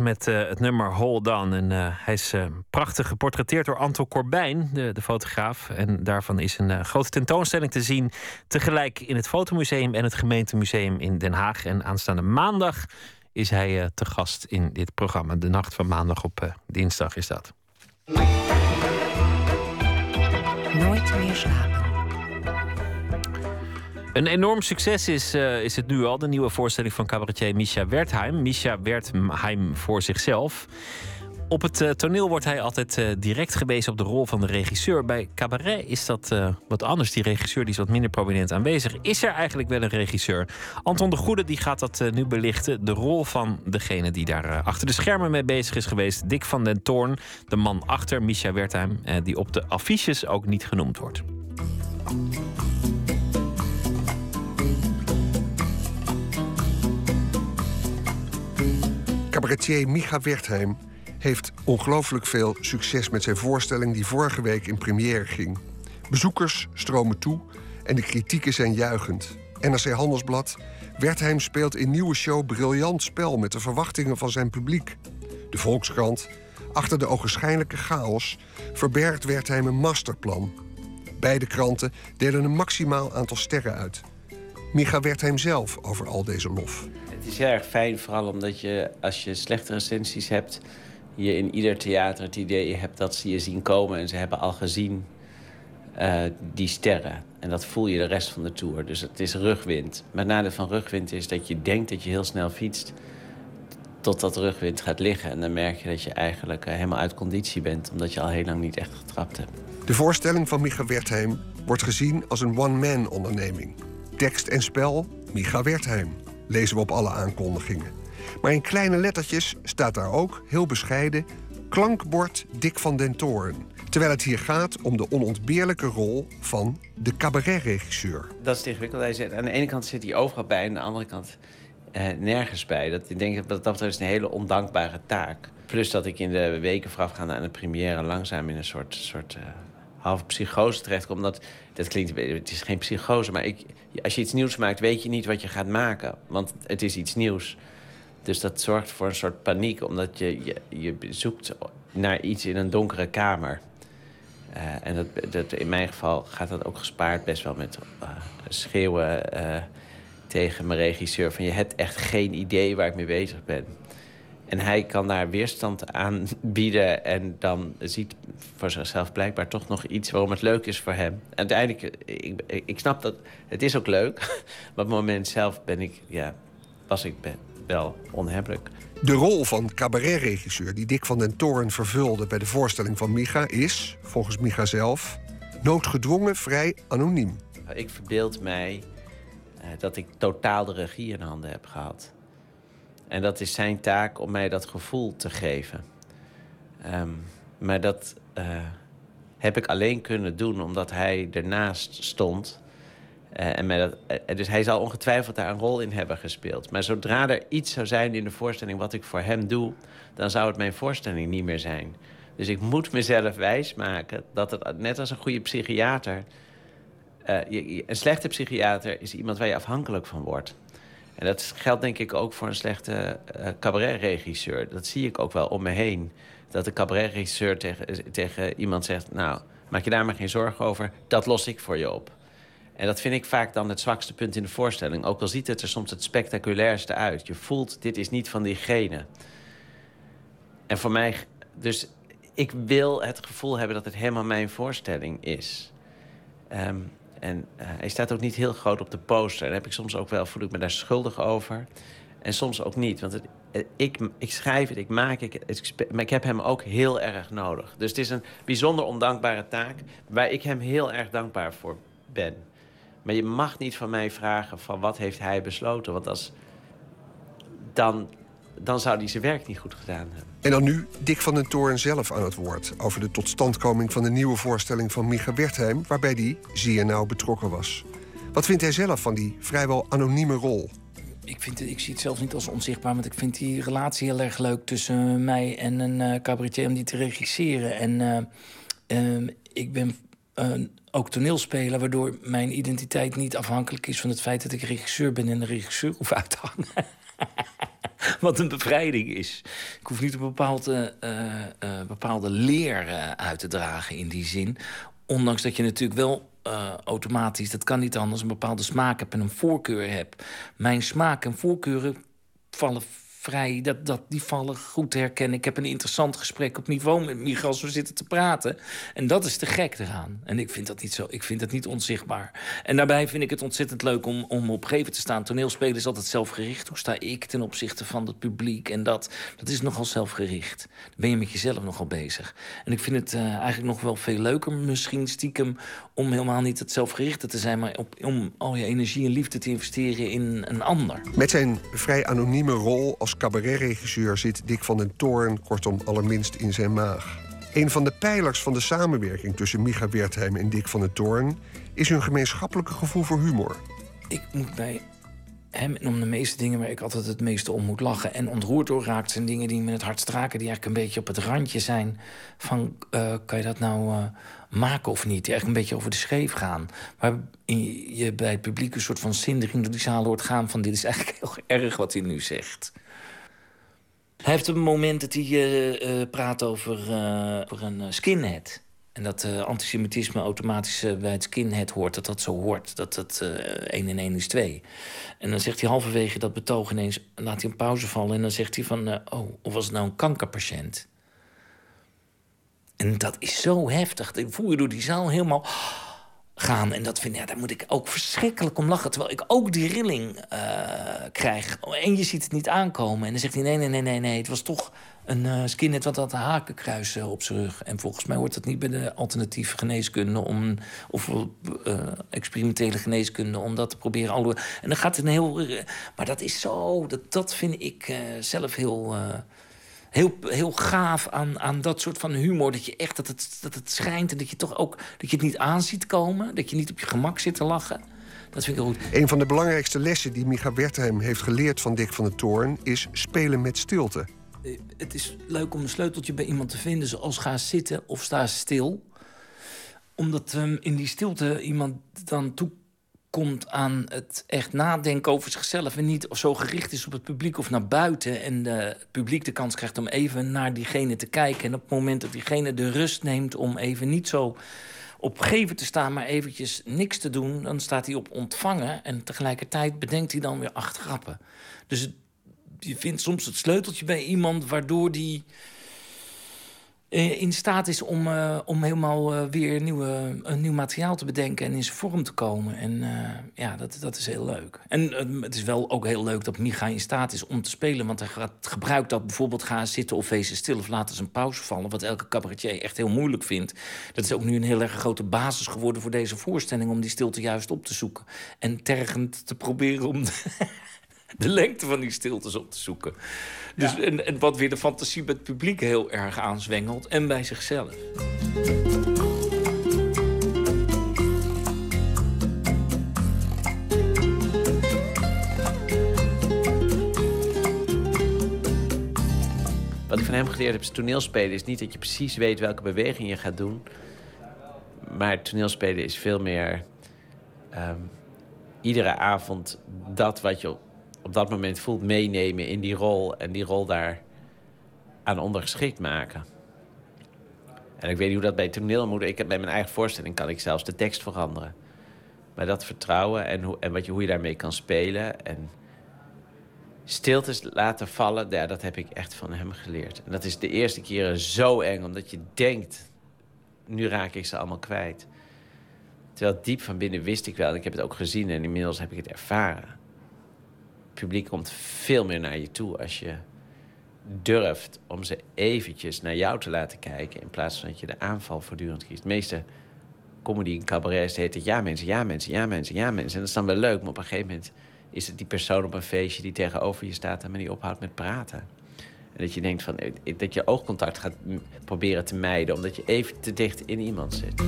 Met eh, het nummer Hold On. En eh, hij is eh, prachtig geportretteerd door Anto Corbijn, de, de fotograaf. En daarvan is een grote tentoonstelling te zien. Tegelijk in het Fotomuseum en het Gemeentemuseum in Den Haag. En aanstaande maandag is hij te gast in dit programma. De nacht van maandag op dinsdag is dat. Nooit meer slapen. Een enorm succes is, eh, is het nu al, de nieuwe voorstelling van cabaretier Misha Wertheim. Misha Wertheim voor zichzelf. Op het eh, toneel wordt hij altijd eh, direct gewezen op de rol van de regisseur. Bij cabaret is dat wat anders. Die regisseur die is wat minder prominent aanwezig. Is er eigenlijk wel een regisseur? Anton de Goede die gaat dat nu belichten. De rol van degene die daar achter de schermen mee bezig is geweest. Dick van den Toorn, de man achter Misha Wertheim... die op de affiches ook niet genoemd wordt. Cabaretier Micha Wertheim heeft ongelooflijk veel succes met zijn voorstelling die vorige week in première ging. Bezoekers stromen toe en de kritieken zijn juichend. NRC Handelsblad. Wertheim speelt in nieuwe show briljant spel met de verwachtingen van zijn publiek. De Volkskrant. Achter de ogenschijnlijke chaos verbergt Wertheim een masterplan. Beide kranten delen een maximaal aantal sterren uit. Micha Wertheim zelf over al deze lof. Is heel erg fijn, vooral omdat je als je slechte recensies hebt... je in ieder theater het idee hebt dat ze je zien komen... en ze hebben al gezien uh, die sterren. En dat voel je de rest van de tour. Dus het is rugwind. Maar het nadeel van rugwind is dat je denkt dat je heel snel fietst... totdat rugwind gaat liggen. En dan merk je dat je eigenlijk uh, helemaal uit conditie bent... omdat je al heel lang niet echt getrapt hebt. De voorstelling van Micha Wertheim wordt gezien als een one-man onderneming. Tekst en spel, Micha Wertheim, lezen we op alle aankondigingen. Maar in kleine lettertjes staat daar ook, heel bescheiden... klankbord Dick van den Toren. Terwijl het hier gaat om de onontbeerlijke rol van de cabaretregisseur. Dat is ingewikkeld. Hij zit, aan de ene kant zit hij overal bij... en aan de andere kant eh, nergens bij. Dat, ik denk dat dat betreft een hele ondankbare taak. Plus dat ik in de weken voorafgaande aan de première... langzaam in een soort, soort uh, halve psychose terechtkom. Omdat, dat klinkt, het is geen psychose, maar ik, als je iets nieuws maakt... weet je niet wat je gaat maken, want het is iets nieuws. Dus dat zorgt voor een soort paniek, omdat je, je, zoekt naar iets in een donkere kamer. Uh, en dat, dat, in mijn geval gaat dat ook gespaard best wel met uh, schreeuwen uh, tegen mijn regisseur... van je hebt echt geen idee waar ik mee bezig ben. En hij kan daar weerstand aan bieden en dan ziet voor zichzelf blijkbaar toch nog iets waarom het leuk is voor hem. Uiteindelijk, ik, ik snap dat, het is ook leuk, *laughs* maar op het moment zelf ben ik, ja, was ik wel onhebbelijk. De rol van cabaretregisseur die Dick van den Toren vervulde bij de voorstelling van Micha is, volgens Micha zelf, noodgedwongen vrij anoniem. Ik verbeeld mij uh, dat ik totaal de regie in handen heb gehad. En dat is zijn taak om mij dat gevoel te geven. Um, maar dat uh, heb ik alleen kunnen doen omdat hij ernaast stond. Uh, en uh, dus hij zal ongetwijfeld daar een rol in hebben gespeeld. Maar zodra er iets zou zijn in de voorstelling wat ik voor hem doe... dan zou het mijn voorstelling niet meer zijn. Dus ik moet mezelf wijsmaken dat het net als een goede psychiater... Een slechte psychiater is iemand waar je afhankelijk van wordt. En dat geldt denk ik ook voor een slechte uh, cabaretregisseur. Dat zie ik ook wel om me heen. Dat de cabaretregisseur tegen, tegen iemand zegt... nou, maak je daar maar geen zorgen over, dat los ik voor je op. En dat vind ik vaak dan het zwakste punt in de voorstelling. Ook al ziet het er soms het spectaculairste uit. Je voelt, dit is niet van diegene. En voor mij... Dus ik wil het gevoel hebben dat het helemaal mijn voorstelling is. Um, en uh, hij staat ook niet heel groot op de poster. Daar heb ik soms ook wel, voel ik me daar schuldig over. En soms ook niet. Want het, ik, ik schrijf het, ik maak het, maar ik heb hem ook heel erg nodig. Dus het is een bijzonder ondankbare taak... waar ik hem heel erg dankbaar voor ben. Maar je mag niet van mij vragen van wat heeft hij besloten. Want als, dan, dan zou hij zijn werk niet goed gedaan hebben. En dan nu Dick van den Toorn zelf aan het woord... over de totstandkoming van de nieuwe voorstelling van Micha Wertheim... waarbij hij zeer nauw betrokken was. Wat vindt hij zelf van die vrijwel anonieme rol? Ik, vind, ik zie het zelfs niet als onzichtbaar... want ik vind die relatie heel erg leuk tussen mij en een uh, cabaretier... om die te regisseren. En uh, uh, ik ben ook toneelspeler... waardoor mijn identiteit niet afhankelijk is van het feit dat ik regisseur ben... en de regisseur hoef uit te hangen. *laughs* *laughs* Wat een bevrijding is. Ik hoef niet een bepaalde, uh, bepaalde leer uh, uit te dragen in die zin. Ondanks dat je natuurlijk wel automatisch, dat kan niet anders... een bepaalde smaak hebt en een voorkeur hebt. Mijn smaak en voorkeuren vallen vrij, dat, dat, die vallen goed herkennen. Ik heb een interessant gesprek op niveau met als we zitten te praten. En dat is te gek eraan. En ik vind dat niet zo, ik vind dat niet onzichtbaar. En daarbij vind ik het ontzettend leuk om, om op gegeven te staan. Toneelspelen is altijd zelfgericht. Hoe sta ik ten opzichte van het publiek? En dat, dat is nogal zelfgericht. Dan ben je met jezelf nogal bezig. En ik vind het uh, eigenlijk nog wel veel leuker, misschien stiekem, om helemaal niet het zelfgerichte te zijn, maar op, om al je energie en liefde te investeren in een ander. Met zijn vrij anonieme rol cabaretregisseur zit Dick van den Toorn kortom allerminst in zijn maag. Een van de pijlers van de samenwerking tussen Micha Wertheim en Dick van den Toorn is hun gemeenschappelijke gevoel voor humor. Ik moet bij Hè, en om de meeste dingen waar ik altijd het meeste om moet lachen en ontroerd door raakt, zijn dingen die me het hart straken, die eigenlijk een beetje op het randje zijn van uh, kan je dat nou uh, maken of niet? Die eigenlijk een beetje over de scheef gaan. Waar je bij het publiek een soort van zindering door die zaal hoort gaan van dit is eigenlijk *laughs* heel erg wat hij nu zegt. Hij heeft een moment dat hij uh, praat over, over een skinhead. En dat antisemitisme automatisch bij het skinhead hoort, dat dat zo hoort. Dat dat 1 en 1 is 2. En dan zegt hij halverwege dat betoog ineens, laat hij een pauze vallen. En dan zegt hij van, oh, of was het nou een kankerpatiënt? En dat is zo heftig. Ik voel je door die zaal helemaal gaan. En dat vind ja, daar moet ik ook verschrikkelijk om lachen. Terwijl ik ook die rilling krijg. En je ziet het niet aankomen. En dan zegt hij, nee, nee, nee, nee, nee. Het was toch een uh, skinhead wat had een hakenkruis op zijn rug. En volgens mij hoort dat niet bij de alternatieve geneeskunde... Om, of uh, experimentele geneeskunde, om dat te proberen. En dan gaat het een heel... Maar dat is zo... Dat, dat vind ik zelf heel... Heel, heel gaaf aan, aan dat soort van humor. Dat je echt dat het, dat het schijnt en dat je toch ook dat je het niet aanziet komen. Dat je niet op je gemak zit te lachen. Dat vind ik heel goed. Een van de belangrijkste lessen die Micha Wertheim heeft geleerd van Dick van der Toorn is spelen met stilte. Eh, het is leuk om een sleuteltje bij iemand te vinden, zoals ga zitten of sta stil. Omdat um, in die stilte iemand dan toekomt aan het echt nadenken over zichzelf... en niet zo gericht is op het publiek of naar buiten... en het publiek de kans krijgt om even naar diegene te kijken... en op het moment dat diegene de rust neemt om even niet zo op geven te staan... maar eventjes niks te doen, dan staat hij op ontvangen... en tegelijkertijd bedenkt hij dan weer acht grappen. Dus je vindt soms het sleuteltje bij iemand waardoor die in staat is om, uh, om helemaal uh, weer nieuwe, een nieuw materiaal te bedenken en in zijn vorm te komen. En ja, dat, dat is heel leuk. En het is wel ook heel leuk dat Micha in staat is om te spelen. Want hij gaat, gebruikt dat bijvoorbeeld gaan zitten of wezen stil of laten zijn pauze vallen. Wat elke cabaretier echt heel moeilijk vindt. Dat is ook nu een heel erg grote basis geworden voor deze voorstelling. Om die stilte juist op te zoeken. En tergend te proberen om. *laughs* *laughs* de lengte van die stiltes op te zoeken. Dus, en, en wat weer de fantasie bij het publiek heel erg aanzwengelt en bij zichzelf. Wat ik van hem geleerd heb, is toneelspelen is niet dat je precies weet welke beweging je gaat doen. Maar toneelspelen is veel meer um, iedere avond dat wat je op dat moment voelt meenemen in die rol en die rol daar aan ondergeschikt maken. En ik weet niet hoe dat bij toneel moet. Ik heb bij mijn eigen voorstelling kan ik zelfs de tekst veranderen. Maar dat vertrouwen en, hoe, en wat je, hoe je daarmee kan spelen en stiltes laten vallen, ja, dat heb ik echt van hem geleerd. En dat is de eerste keren zo eng, omdat je denkt, nu raak ik ze allemaal kwijt. Terwijl diep van binnen wist ik wel, en ik heb het ook gezien en inmiddels heb ik het ervaren publiek komt veel meer naar je toe als je durft om ze eventjes naar jou te laten kijken... in plaats van dat je de aanval voortdurend kiest. De meeste comedy en cabaret heet het ja mensen, ja mensen, ja mensen, ja mensen. En dat is dan wel leuk, maar op een gegeven moment is het die persoon op een feestje... die tegenover je staat en maar die ophoudt met praten. En dat je denkt van, eh, dat je oogcontact gaat proberen te mijden... omdat je even te dicht in iemand zit.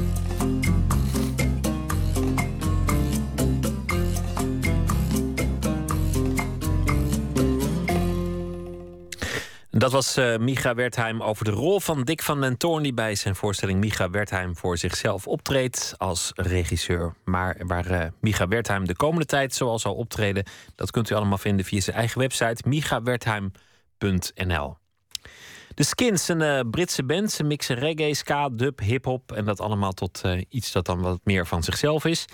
Dat was uh, Micha Wertheim over de rol van Dick van den Toorn... die bij zijn voorstelling Micha Wertheim voor zichzelf optreedt als regisseur. Maar waar uh, Micha Wertheim de komende tijd zoal zal optreden... dat kunt u allemaal vinden via zijn eigen website michawertheim.nl. De Skins, een uh, Britse band. Ze mixen reggae, ska, dub, hip-hop. En dat allemaal tot uh, iets dat dan wat meer van zichzelf is.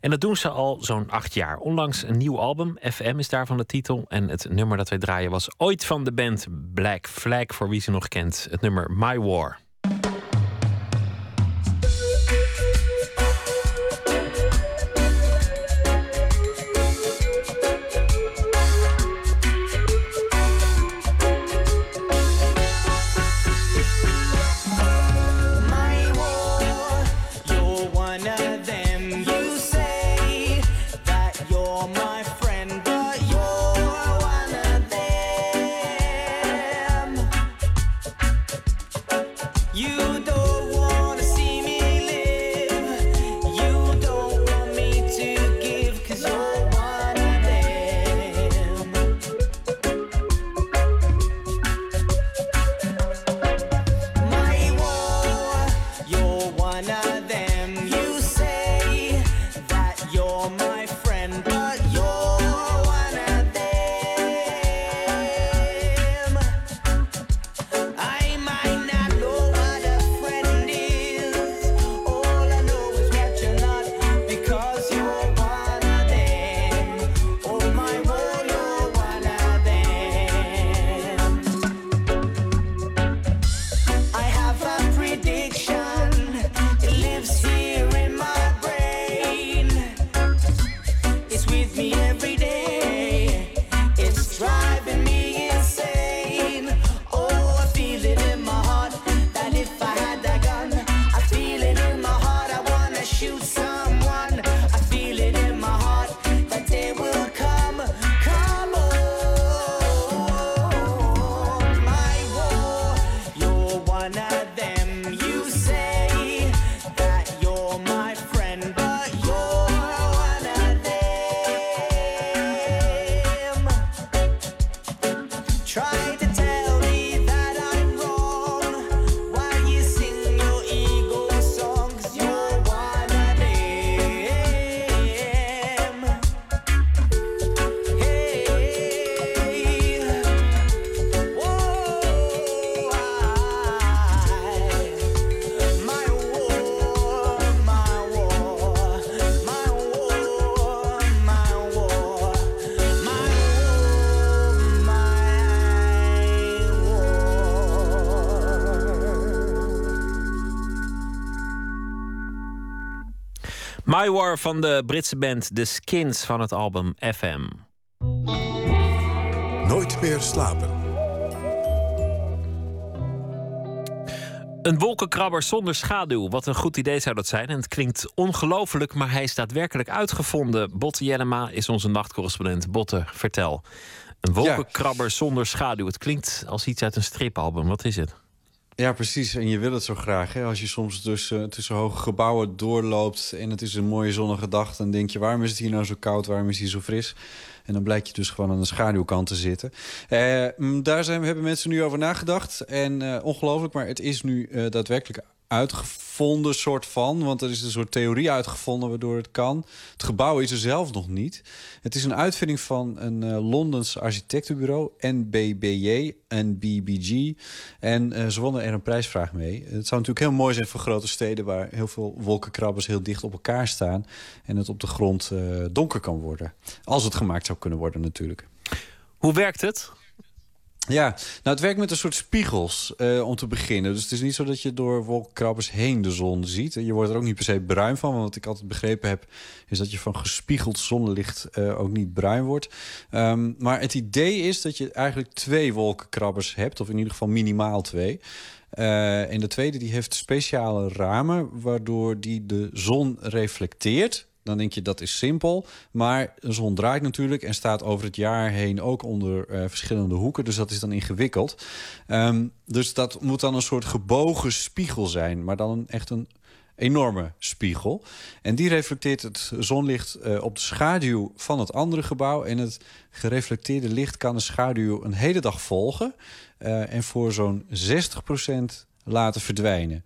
En dat doen ze al zo'n acht jaar. Onlangs een nieuw album, FM is daarvan de titel. En het nummer dat wij draaien was ooit van de band Black Flag, voor wie ze nog kent. Het nummer My War. My War van de Britse band The Skins van het album FM. Nooit meer slapen. Een wolkenkrabber zonder schaduw. Wat een goed idee zou dat zijn. En het klinkt ongelooflijk, maar hij is daadwerkelijk uitgevonden. Botte Jellema is onze nachtcorrespondent. Botte, vertel. Een wolkenkrabber zonder schaduw. Het klinkt als iets uit een stripalbum. Wat is het? Ja, precies. En je wil het zo graag. Hè? Als je soms tussen, tussen hoge gebouwen doorloopt en het is een mooie zonnige dag, dan denk je: waarom is het hier nou zo koud? Waarom is het hier zo fris? En dan blijkt je dus gewoon aan de schaduwkant te zitten. Uh, daar zijn, hebben mensen nu over nagedacht. En uh, ongelooflijk, maar het is nu uh, daadwerkelijk uitgevonden, soort van. Want er is een soort theorie uitgevonden waardoor het kan. Het gebouw is er zelf nog niet. Het is een uitvinding van een uh, Londens architectenbureau, NBBJ, NBBG. En uh, ze wonnen er een prijsvraag mee. Het zou natuurlijk heel mooi zijn voor grote steden... waar heel veel wolkenkrabbers heel dicht op elkaar staan... en het op de grond uh, donker kan worden. Als het gemaakt zou kunnen worden natuurlijk. Hoe werkt het? Ja, nou het werkt met een soort spiegels uh, om te beginnen. Dus het is niet zo dat je door wolkenkrabbers heen de zon ziet. Je wordt er ook niet per se bruin van. Want wat ik altijd begrepen heb, is dat je van gespiegeld zonlicht uh, ook niet bruin wordt. Um, maar het idee is dat je eigenlijk twee wolkenkrabbers hebt. Of in ieder geval minimaal twee. Uh, en de tweede die heeft speciale ramen... waardoor die de zon reflecteert dan denk je dat is simpel. Maar de zon draait natuurlijk en staat over het jaar heen ook onder uh, verschillende hoeken. Dus dat is dan ingewikkeld. Um, dus dat moet dan een soort gebogen spiegel zijn. Maar dan echt een enorme spiegel. En die reflecteert het zonlicht uh, op de schaduw van het andere gebouw. En het gereflecteerde licht kan de schaduw een hele dag volgen. Uh, en voor zo'n 60% laten verdwijnen.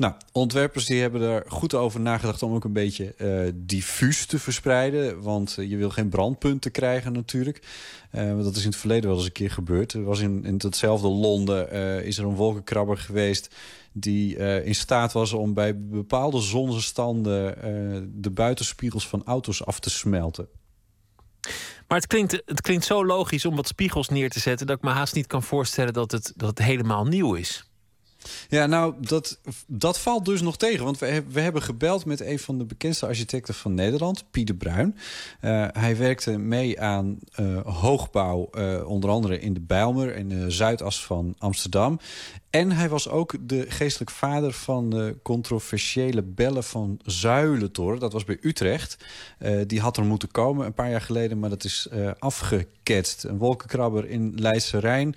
Nou, ontwerpers die hebben er goed over nagedacht om ook een beetje uh, diffuus te verspreiden. Want uh, je wil geen brandpunten krijgen natuurlijk. Uh, dat is in het verleden wel eens een keer gebeurd. Er was in, in datzelfde Londen is er een wolkenkrabber geweest die in staat was om bij bepaalde zonnestanden de buitenspiegels van auto's af te smelten. Maar het klinkt, het klinkt zo logisch om wat spiegels neer te zetten dat ik me haast niet kan voorstellen dat het, dat het helemaal nieuw is. Ja, nou, dat, dat valt dus nog tegen. Want we, we hebben gebeld met een van de bekendste architecten van Nederland, Pieter Bruin. Uh, hij werkte mee aan uh, hoogbouw, uh, onder andere in de Bijlmer, in de Zuidas van Amsterdam. En hij was ook de geestelijk vader van de controversiële bellen van Zuilentoren. Dat was bij Utrecht. die had er moeten komen een paar jaar geleden, maar dat is afgeketst. Een wolkenkrabber in Leidse Rijn.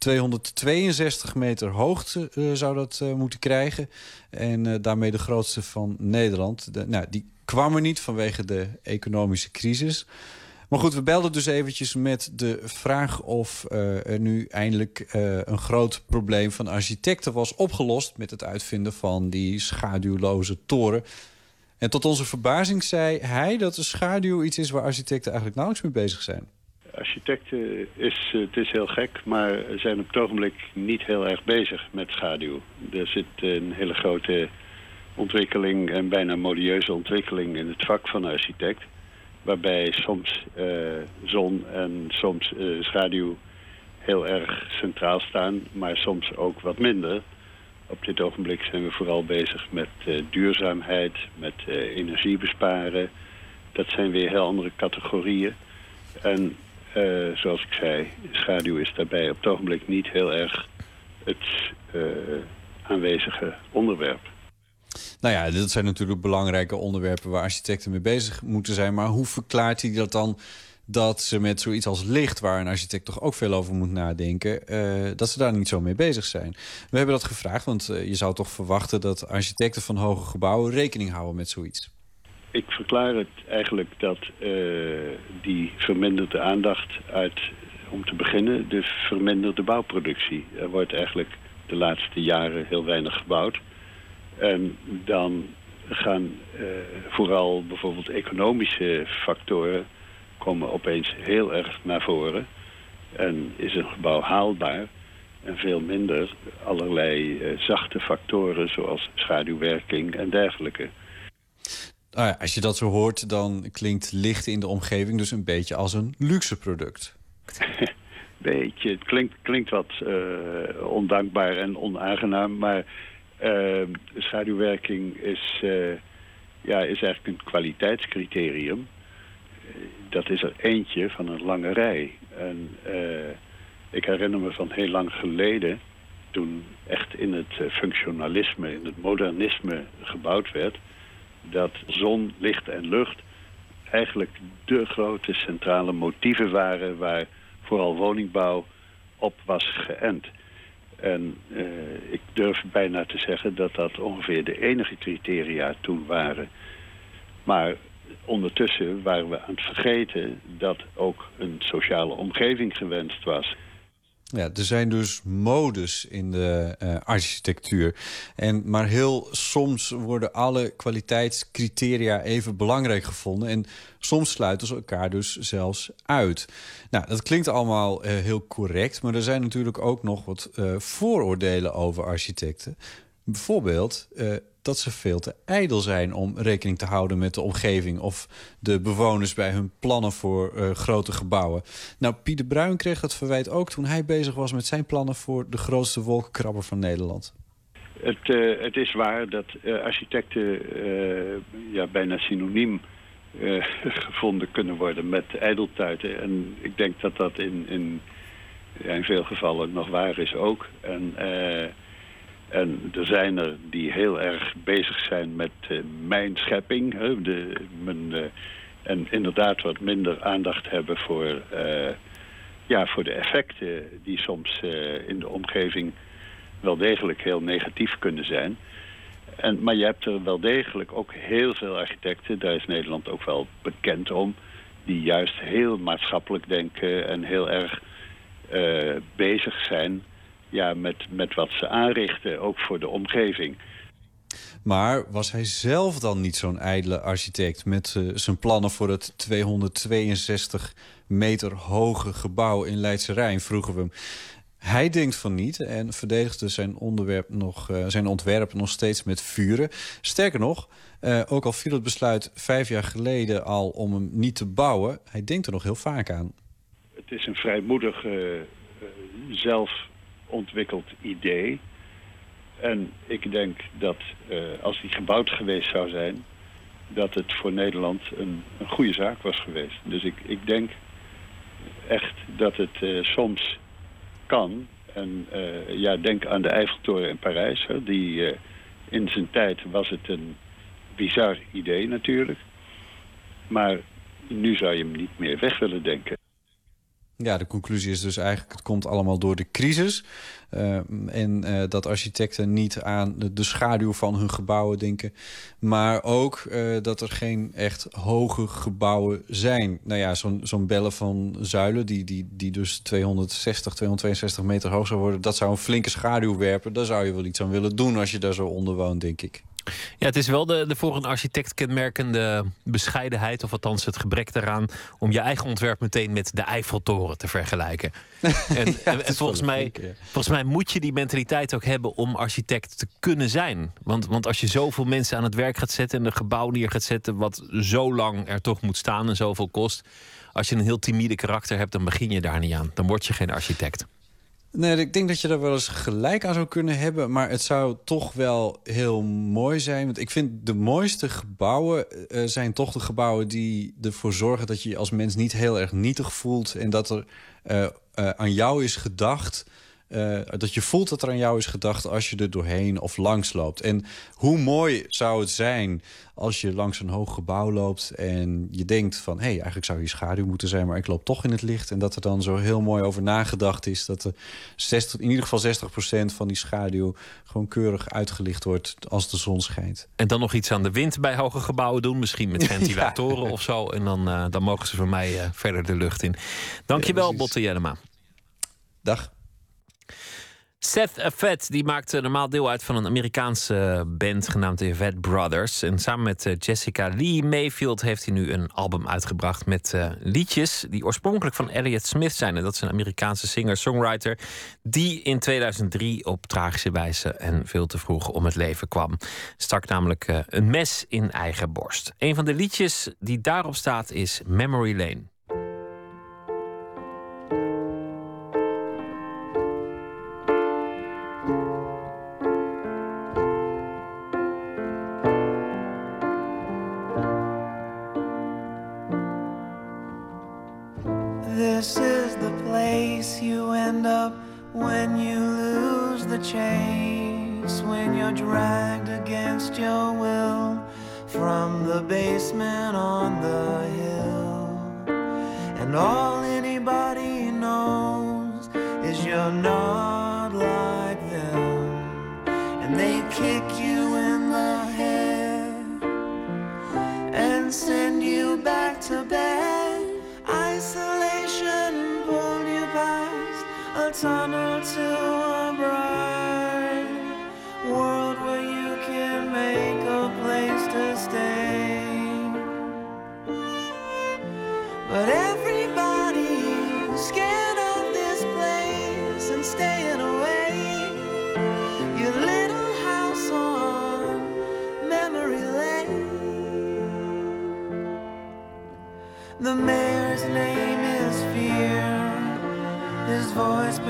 262 meter hoogte uh, zou dat uh, moeten krijgen. En uh, daarmee de grootste van Nederland. De, nou, die kwam er niet vanwege de economische crisis. Maar goed, we belden dus eventjes met de vraag of er nu eindelijk een groot probleem van architecten was opgelost... met het uitvinden van die schaduwloze toren. En tot onze verbazing zei hij dat de schaduw iets is waar architecten eigenlijk nauwelijks mee bezig zijn architecten is, het is heel gek, maar zijn op het ogenblik niet heel erg bezig met schaduw. Er zit een hele grote ontwikkeling en bijna modieuze ontwikkeling in het vak van architect. Waarbij soms uh, zon en soms schaduw heel erg centraal staan, maar soms ook wat minder. Op dit ogenblik zijn we vooral bezig met duurzaamheid, met energiebesparen. Dat zijn weer heel andere categorieën. En uh, zoals ik zei, schaduw is daarbij op het ogenblik niet heel erg het uh, aanwezige onderwerp. Nou ja, dat zijn natuurlijk belangrijke onderwerpen waar architecten mee bezig moeten zijn. Maar hoe verklaart hij dat dan dat ze met zoiets als licht, waar een architect toch ook veel over moet nadenken, uh, dat ze daar niet zo mee bezig zijn? We hebben dat gevraagd, want je zou toch verwachten dat architecten van hoge gebouwen rekening houden met zoiets ik verklaar het eigenlijk dat uh, die verminderde aandacht uit, om te beginnen, de verminderde bouwproductie. Er wordt eigenlijk de laatste jaren heel weinig gebouwd. En dan gaan uh, vooral bijvoorbeeld economische factoren komen opeens heel erg naar voren. En is een gebouw haalbaar en veel minder allerlei uh, zachte factoren zoals schaduwwerking en dergelijke. Nou als je dat zo hoort, dan klinkt licht in de omgeving dus een beetje als een luxe product. *laughs* beetje, het klinkt, klinkt wat uh, ondankbaar en onaangenaam, maar uh, schaduwwerking is uh, ja, is eigenlijk een kwaliteitscriterium. Eh, dat is er eentje van een lange rij. Eh, ik herinner me van heel lang geleden, toen echt in het eh, functionalisme, in het modernisme gebouwd werd, dat zon, licht en lucht eigenlijk de grote centrale motieven waren waar vooral woningbouw op was geënt. En uh, ik durf bijna te zeggen dat dat ongeveer de enige criteria toen waren. Maar ondertussen waren we aan het vergeten dat ook een sociale omgeving gewenst was. Ja, er zijn dus modes in de uh, architectuur. En, maar heel soms worden alle kwaliteitscriteria even belangrijk gevonden. En soms sluiten ze elkaar dus zelfs uit. Nou, dat klinkt allemaal uh, heel correct. Maar er zijn natuurlijk ook nog wat uh, vooroordelen over architecten. Bijvoorbeeld dat ze veel te ijdel zijn om rekening te houden met de omgeving of de bewoners bij hun plannen voor uh, grote gebouwen. Nou, Pieter Bruin kreeg dat verwijt ook toen hij bezig was met zijn plannen voor de grootste wolkenkrabber van Nederland. Het, uh, het is waar dat architecten ja, bijna synoniem *laughs* gevonden kunnen worden met ijdeltuiten. En ik denk dat dat in, in, in veel gevallen nog waar is ook. En en er zijn er die heel erg bezig zijn met uh, mijn schepping. Hè, de, mijn, uh, en inderdaad wat minder aandacht hebben voor, uh, ja, voor de effecten die soms in de omgeving wel degelijk heel negatief kunnen zijn. En, maar je hebt er wel degelijk ook heel veel architecten, daar is Nederland ook wel bekend om, die juist heel maatschappelijk denken en heel erg bezig zijn ja, met, met wat ze aanrichten, ook voor de omgeving. Maar was hij zelf dan niet zo'n ijdele architect... met uh, zijn plannen voor het 262 meter hoge gebouw in Leidse Rijn, vroegen we hem. Hij denkt van niet en verdedigde zijn, onderwerp nog, uh, zijn ontwerp nog steeds met vuren. Sterker nog, uh, ook al viel het besluit vijf jaar geleden al om hem niet te bouwen... hij denkt er nog heel vaak aan. Het is een vrijmoedig zelf ontwikkeld idee. En ik denk dat uh, als die gebouwd geweest zou zijn... dat het voor Nederland een, een goede zaak was geweest. Dus ik, ik denk echt dat het uh, soms kan. En uh, ja, denk aan de Eiffeltoren in Parijs. Hè, die, in zijn tijd was het een bizar idee natuurlijk. Maar nu zou je hem niet meer weg willen denken. Ja, de conclusie is dus eigenlijk... het komt allemaal door de crisis. Uh, en uh, dat architecten niet aan de, de, schaduw van hun gebouwen denken. Maar ook uh, dat er geen echt hoge gebouwen zijn. Nou ja, zo'n zo'n bellen van zuilen... Die, die, die dus 260, 262 meter hoog zou worden... dat zou een flinke schaduw werpen. Daar zou je wel iets aan willen doen als je daar zo onder woont, denk ik. Ja, het is wel de, de voor een architect kenmerkende bescheidenheid, of althans het gebrek daaraan, om je eigen ontwerp meteen met de Eiffeltoren te vergelijken. *laughs* en, ja, en, en volgens, mij, ja. volgens mij moet je die mentaliteit ook hebben om architect te kunnen zijn. Want, want als je zoveel mensen aan het werk gaat zetten en een gebouw neer gaat zetten, wat zo lang er toch moet staan en zoveel kost. Als je een heel timide karakter hebt, dan begin je daar niet aan. Dan word je geen architect. Nee, ik denk dat je daar wel eens gelijk aan zou kunnen hebben. Maar het zou toch wel heel mooi zijn. Want ik vind de mooiste gebouwen uh, zijn toch de gebouwen die ervoor zorgen dat je je als mens niet heel erg nietig voelt. En dat er uh, aan jou is gedacht. Uh, dat je voelt dat er aan jou is gedacht als je er doorheen of langs loopt. En hoe mooi zou het zijn als je langs een hoog gebouw loopt en je denkt van hé, hey, eigenlijk zou hier schaduw moeten zijn, maar ik loop toch in het licht. En dat er dan zo heel mooi over nagedacht is dat er 60, in ieder geval 60% van die schaduw gewoon keurig uitgelicht wordt als de zon schijnt. En dan nog iets aan de wind bij hoge gebouwen doen, misschien met *laughs* ventilatoren ja. of zo. En dan, uh, dan mogen ze voor mij uh, verder de lucht in. Dankjewel, ja, Botte Jellema. Dag. Seth Affet die maakt normaal deel uit van een Amerikaanse band genaamd de Vet Brothers. En samen met Jessica Lee Mayfield heeft hij nu een album uitgebracht met liedjes die oorspronkelijk van Elliott Smith zijn. En dat is een Amerikaanse singer-songwriter die in 2003 op tragische wijze en veel te vroeg om het leven kwam. Stak namelijk een mes in eigen borst. Een van de liedjes die daarop staat is Memory Lane. you end up when you lose the chase, when you're dragged against your will from the basement on the hill. And all anybody knows is you're not like them, and they kick a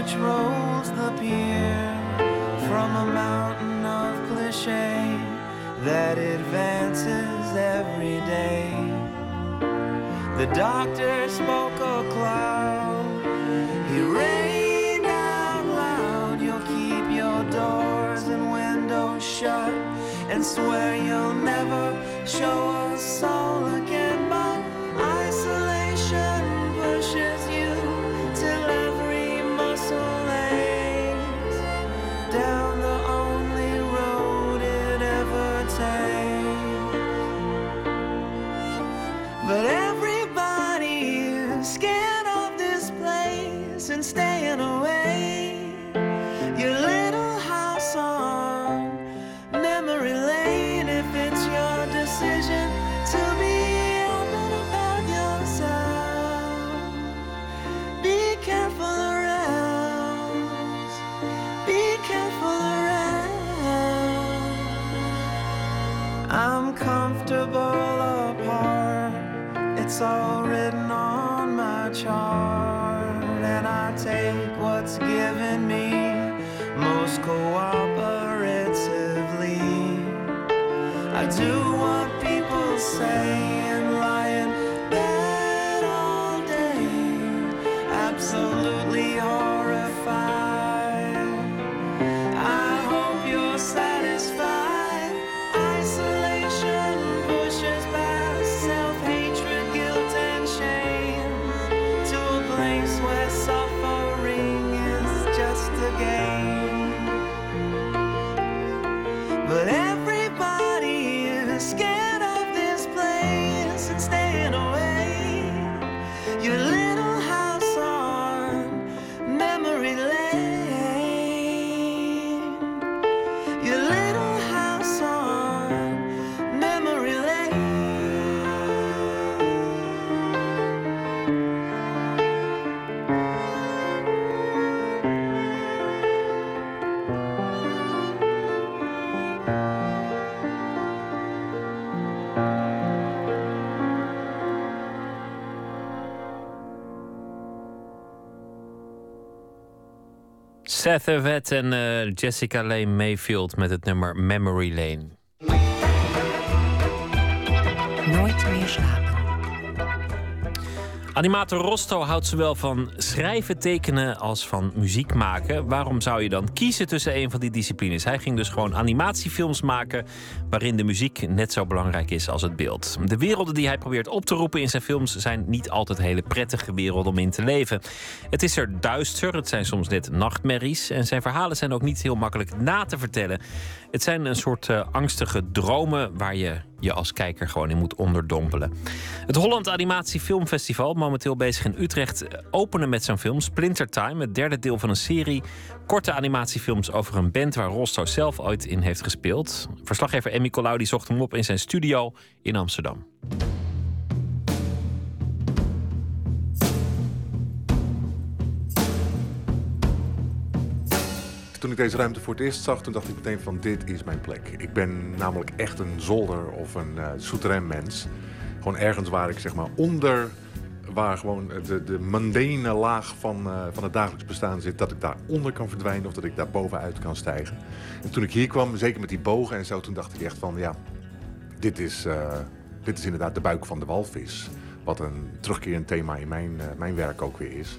patrols the pier from a mountain of cliche that advances every day. The doctor spoke a cloud. He rained out loud. You'll keep your doors and windows shut and swear you'll never show a soul Seth Everett en eh, Jessica Lane Mayfield met het nummer Memory Lane. Animator Rosto houdt zowel van schrijven, tekenen als van muziek maken. Waarom zou je dan kiezen tussen een van die disciplines? Hij ging dus gewoon animatiefilms maken waarin de muziek net zo belangrijk is als het beeld. De werelden die hij probeert op te roepen in zijn films zijn niet altijd hele prettige werelden om in te leven. Het is er duister, het zijn soms net nachtmerries en zijn verhalen zijn ook niet heel makkelijk na te vertellen. Het zijn een soort eh, angstige dromen waar je je als kijker gewoon in moet onderdompelen. Het Holland Animatie Filmfestival, momenteel bezig in Utrecht, openen met zijn film Splinter Time, het derde deel van een serie korte animatiefilms over een band waar Rosto zelf ooit in heeft gespeeld. Verslaggever Emmy Colau zocht hem op in zijn studio in Amsterdam. Toen ik deze ruimte voor het eerst zag, toen dacht ik meteen van dit is mijn plek. Ik ben namelijk echt een zolder of een uh, mens. Gewoon ergens waar ik zeg maar onder, waar gewoon de, de laag van, uh, van het dagelijks bestaan zit, dat ik daaronder kan verdwijnen of dat ik daar bovenuit kan stijgen. En toen ik hier kwam, zeker met die bogen en zo, toen dacht ik echt van ja, dit is, uh, dit is inderdaad de buik van de walvis. Wat een terugkerend thema in mijn, mijn werk ook weer is.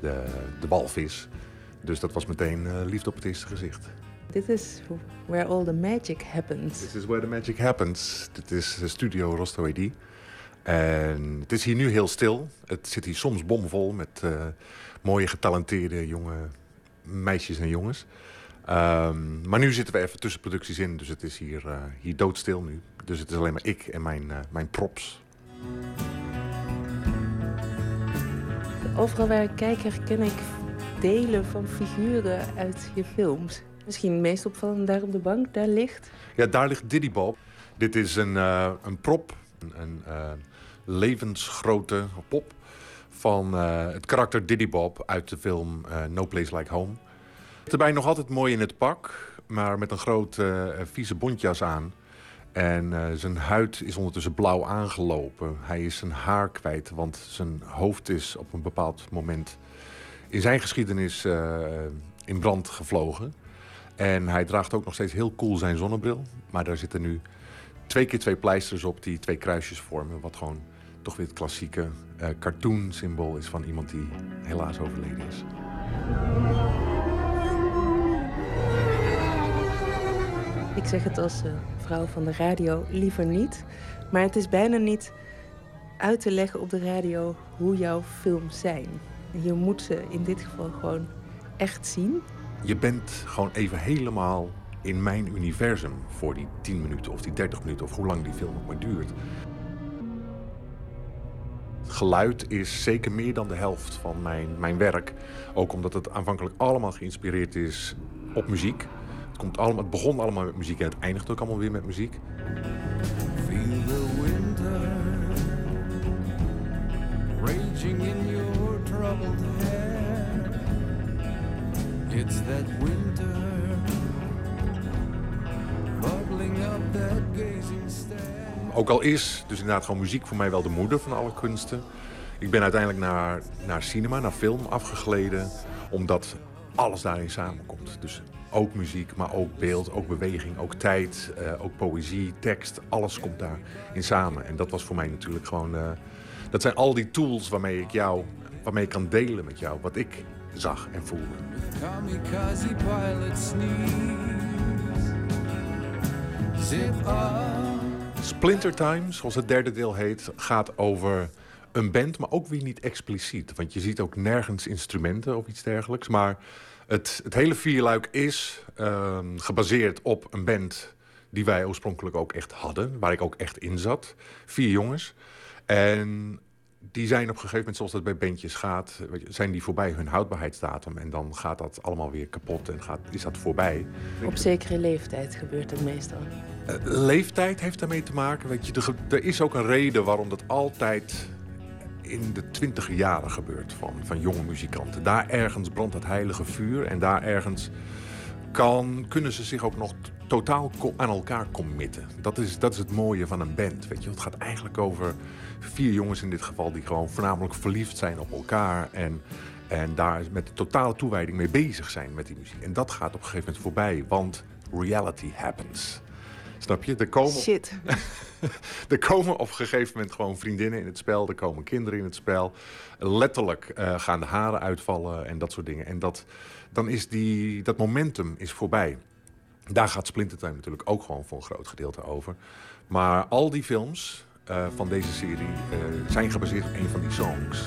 De, de walvis. Dus dat was meteen eh, liefde op het eerste gezicht. Dit is where all the magic happens. This is where the magic happens. Dit is de studio Rostoedi. En het is hier nu heel stil. Het zit hier soms bomvol met eh, mooie getalenteerde jonge meisjes en jongens. Ehm, maar nu zitten we even tussen producties in, dus het is hier, eh, hier doodstil nu. Dus het is alleen maar ik en mijn, eh, mijn props. Overal waar ik kijk herken ik delen van figuren uit je films. Misschien meest opvallend daar op de bank, daar ligt. Ja, daar ligt Diddy Bob. Dit is een, eh, een prop, een, eh, levensgrote pop van eh, het karakter Diddy Bob uit de film No Place Like Home. Erbij nog altijd mooi in het pak, maar met een groot eh, vieze bontjas aan. En zijn huid is ondertussen blauw aangelopen. Hij is zijn haar kwijt, want zijn hoofd is op een bepaald moment in zijn geschiedenis eh, in brand gevlogen. En hij draagt ook nog steeds heel cool zijn zonnebril. Maar daar zitten nu twee keer twee pleisters op die twee kruisjes vormen. Wat gewoon toch weer het klassieke eh cartoon symbool is van iemand die helaas overleden is. Ik zeg het als eh, vrouw van de radio liever niet. Maar het is bijna niet uit te leggen op de radio hoe jouw films zijn. Je moet ze in dit geval gewoon echt zien. Je bent gewoon even helemaal in mijn universum voor die 10 minuten of die 30 minuten of hoe lang die film ook maar duurt. Geluid is zeker meer dan de helft van mijn, mijn werk. Ook omdat het aanvankelijk allemaal geïnspireerd is op muziek. Het, komt allemaal, het begon allemaal met muziek en het eindigt ook allemaal weer met muziek. Feel the winter raging in your troubled hair. It's that winter bubbling up that gazing stare. Ook al is dus inderdaad gewoon muziek voor mij wel de moeder van alle kunsten. Ik ben uiteindelijk naar, naar cinema, naar film afgegleden. Omdat alles daarin samenkomt. Dus ook muziek, maar ook beeld, ook beweging, ook tijd, eh, ook poëzie, tekst. Alles komt daarin samen. En dat was voor mij natuurlijk gewoon... eh, dat zijn al die tools waarmee ik jou, waarmee ik kan delen met jou. Wat ik zag en voelde. Splinter Time, zoals het derde deel heet, gaat over een band, maar ook weer niet expliciet. Want je ziet ook nergens instrumenten of iets dergelijks. Maar het, het hele vierluik is ehm, gebaseerd op een band die wij oorspronkelijk ook echt hadden. Waar ik ook echt in zat. Vier jongens. En die zijn op een gegeven moment, zoals dat bij bandjes gaat... zijn die voorbij hun houdbaarheidsdatum. En dan gaat dat allemaal weer kapot en gaat, is dat voorbij. Op zekere leeftijd gebeurt het meestal. Eh, leeftijd heeft daarmee te maken. Weet je, er, er is ook een reden waarom dat altijd in de twintige jaren gebeurt van, van jonge muzikanten. Daar ergens brandt het heilige vuur en daar ergens kan, kunnen ze zich ook nog totaal aan elkaar committen. Dat is, dat is het mooie van een band. Weet je. Het gaat eigenlijk over vier jongens in dit geval die gewoon voornamelijk verliefd zijn op elkaar en, en daar met totale toewijding mee bezig zijn met die muziek. En dat gaat op een gegeven moment voorbij, want reality happens. Snap je? Er komen, Shit. *laughs* er komen op een gegeven moment gewoon vriendinnen in het spel. Er komen kinderen in het spel. Letterlijk eh, gaan de haren uitvallen en dat soort dingen. En dat, dan is die, dat momentum is voorbij. Daar gaat Splinter Time natuurlijk ook gewoon voor een groot gedeelte over. Maar al die films eh, van deze serie eh, zijn gebaseerd op een van die songs.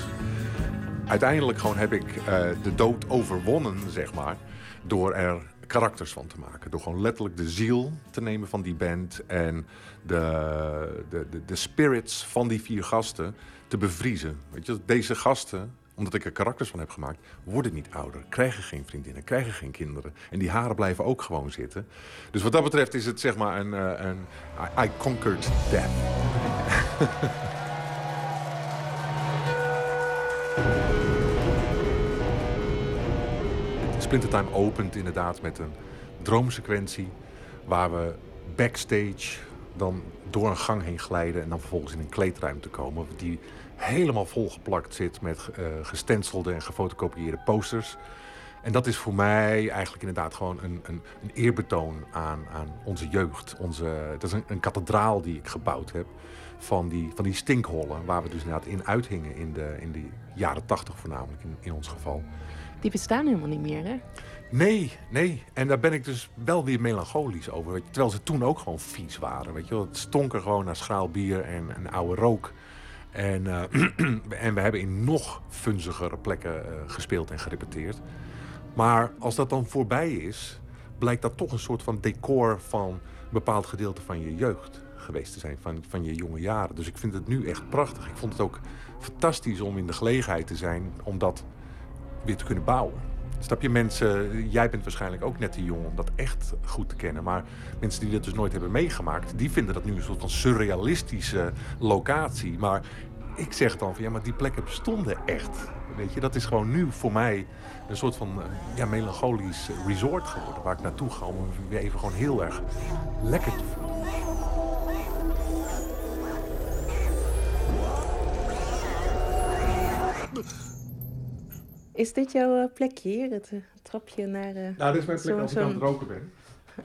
Uiteindelijk gewoon heb ik eh, de dood overwonnen, zeg maar, door er karakters van te maken. Door gewoon letterlijk de ziel te nemen van die band en de, de, de, de spirits van die vier gasten te bevriezen. Weet je, deze gasten, omdat ik er karakters van heb gemaakt, worden niet ouder, krijgen geen vriendinnen, krijgen geen kinderen. En die haren blijven ook gewoon zitten. Dus wat dat betreft is het zeg maar een, eh, een I, conquered death. *laughs* Splinter Time opent inderdaad met een droomsequentie waar we backstage dan door een gang heen glijden en dan vervolgens in een kleedruimte komen die helemaal volgeplakt zit met eh gestencelde en gefotocopieerde posters. En dat is voor mij eigenlijk inderdaad gewoon een, een, een eerbetoon aan, aan onze jeugd. Onze, dat is een, een kathedraal die ik gebouwd heb van die, van die stinkhollen... waar we dus inderdaad in uithingen in de, in de jaren tachtig voornamelijk in, in ons geval. Die bestaan helemaal niet meer, hè? Nee, nee. En daar ben ik dus wel weer melancholisch over. Terwijl ze toen ook gewoon vies waren. Weet je wel. Het stonk er gewoon naar schraal bier en, en oude rook. En, eh, *clears throat* en we hebben in nog funzigere plekken eh, gespeeld en gerepeteerd. Maar als dat dan voorbij is, blijkt dat toch een soort van decor van een bepaald gedeelte van je jeugd geweest te zijn, van, van je jonge jaren. Dus ik vind het nu echt prachtig. Ik vond het ook fantastisch om in de gelegenheid te zijn om dat weer te kunnen bouwen. Snap je, mensen, jij bent waarschijnlijk ook net te jong om dat echt goed te kennen. Maar mensen die dat dus nooit hebben meegemaakt, die vinden dat nu een soort van surrealistische locatie. Maar ik zeg dan van ja, maar die plekken bestonden echt. Weet je, dat is gewoon nu voor mij een soort van eh, ja, melancholisch resort geworden. Waar ik naartoe ga om me weer even gewoon heel erg lekker te voelen. Is dit jouw eh, plekje hier, het eh, trapje naar... eh, Nou, dit is mijn plek als ik aan het roken ben.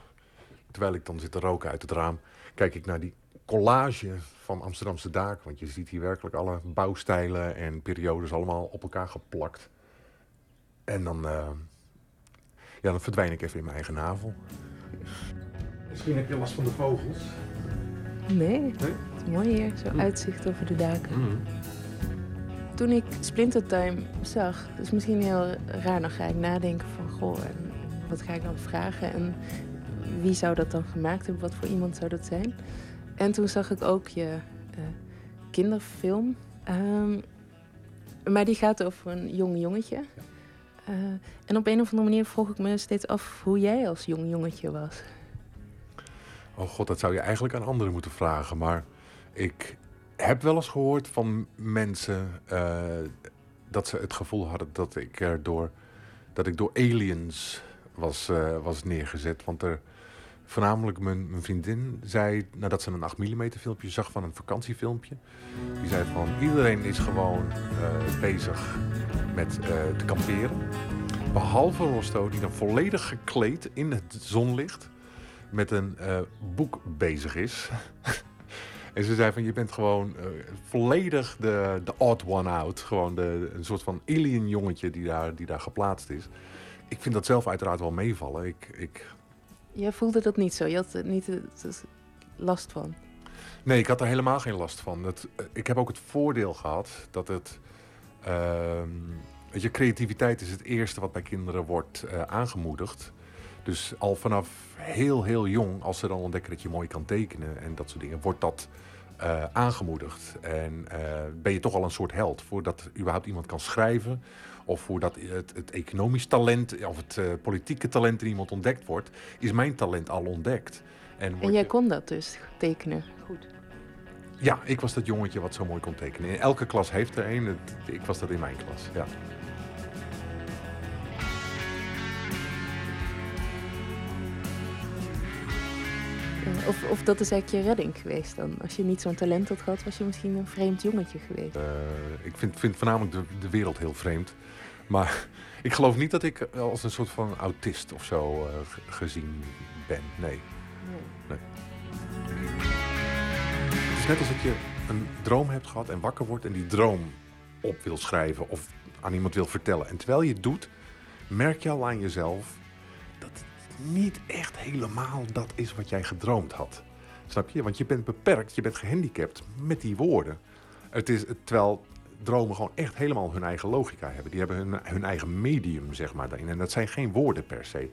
*laughs* Terwijl ik dan zit te roken uit het raam, kijk ik naar die collage van Amsterdamse daken. Want je ziet hier werkelijk alle bouwstijlen en periodes allemaal op elkaar geplakt. En dan, eh, ja, dan verdwijn ik even in mijn eigen navel. Misschien heb je last van de vogels. Nee, het is mooi hier, zo uitzicht over de daken. Mhm. Toen ik Splintertime zag, dat is misschien heel raar, dan ga ik nadenken van, goh, en wat ga ik dan vragen en wie zou dat dan gemaakt hebben, wat voor iemand zou dat zijn? En toen zag ik ook je eh, kinderfilm, Ehm, maar die gaat over een jong jongetje. Eh, en op een of andere manier vroeg ik me steeds af hoe jij als jong jongetje was. Oh god, dat zou je eigenlijk aan anderen moeten vragen. Maar ik heb wel eens gehoord van mensen eh, dat ze het gevoel hadden dat ik er door, dat ik door aliens was, eh, was neergezet. Want er, voornamelijk mijn, mijn vriendin zei, nadat ze een 8 mm filmpje zag van een vakantiefilmpje. Die zei van iedereen is gewoon eh, bezig met te kamperen. Behalve Rosto, die dan volledig gekleed in het zonlicht met een boek bezig is. *laughs* en ze zei van, je bent gewoon eh, volledig de, de odd one out. Gewoon de, een soort van alien jongetje die daar, die daar geplaatst is. Ik vind dat zelf uiteraard wel meevallen. Ik, ik, Jij voelde dat niet zo, je had er niet het- het last van. nee, ik had er helemaal geen last van. Het, eh, ik heb ook het voordeel gehad dat het... ehm, weet je, creativiteit is het eerste wat bij kinderen wordt eh, aangemoedigd. Dus al vanaf heel, heel jong, als ze dan ontdekken dat je mooi kan tekenen en dat soort dingen, wordt dat eh, aangemoedigd. En eh, ben je toch al een soort held voordat überhaupt iemand kan schrijven. Of voordat het, het economisch talent of het eh, politieke talent in iemand ontdekt wordt, is mijn talent al ontdekt. En, En jij je- kon dat dus, tekenen. Goed. ja, ik was dat jongetje wat zo mooi kon tekenen. In elke klas heeft er een. Ik was dat in mijn klas, ja. Of, of dat is eigenlijk je redding geweest dan. Als je niet zo'n talent had gehad, was je misschien een vreemd jongetje geweest. Eh, ik vind, vind voornamelijk de, de wereld heel vreemd. Maar *laughs* ik geloof niet dat ik als een soort van autist of zo eh, gezien ben. Nee. nee. Het is net alsof je een droom hebt gehad en wakker wordt en die droom op wil schrijven of aan iemand wil vertellen. En terwijl je het doet, merk je al aan jezelf niet echt helemaal dat is wat jij gedroomd had. Snap je? Want je bent beperkt, je bent gehandicapt met die woorden. Het is, terwijl dromen gewoon echt helemaal hun eigen logica hebben. Die hebben hun, hun eigen medium, zeg maar, daarin. En dat zijn geen woorden per se.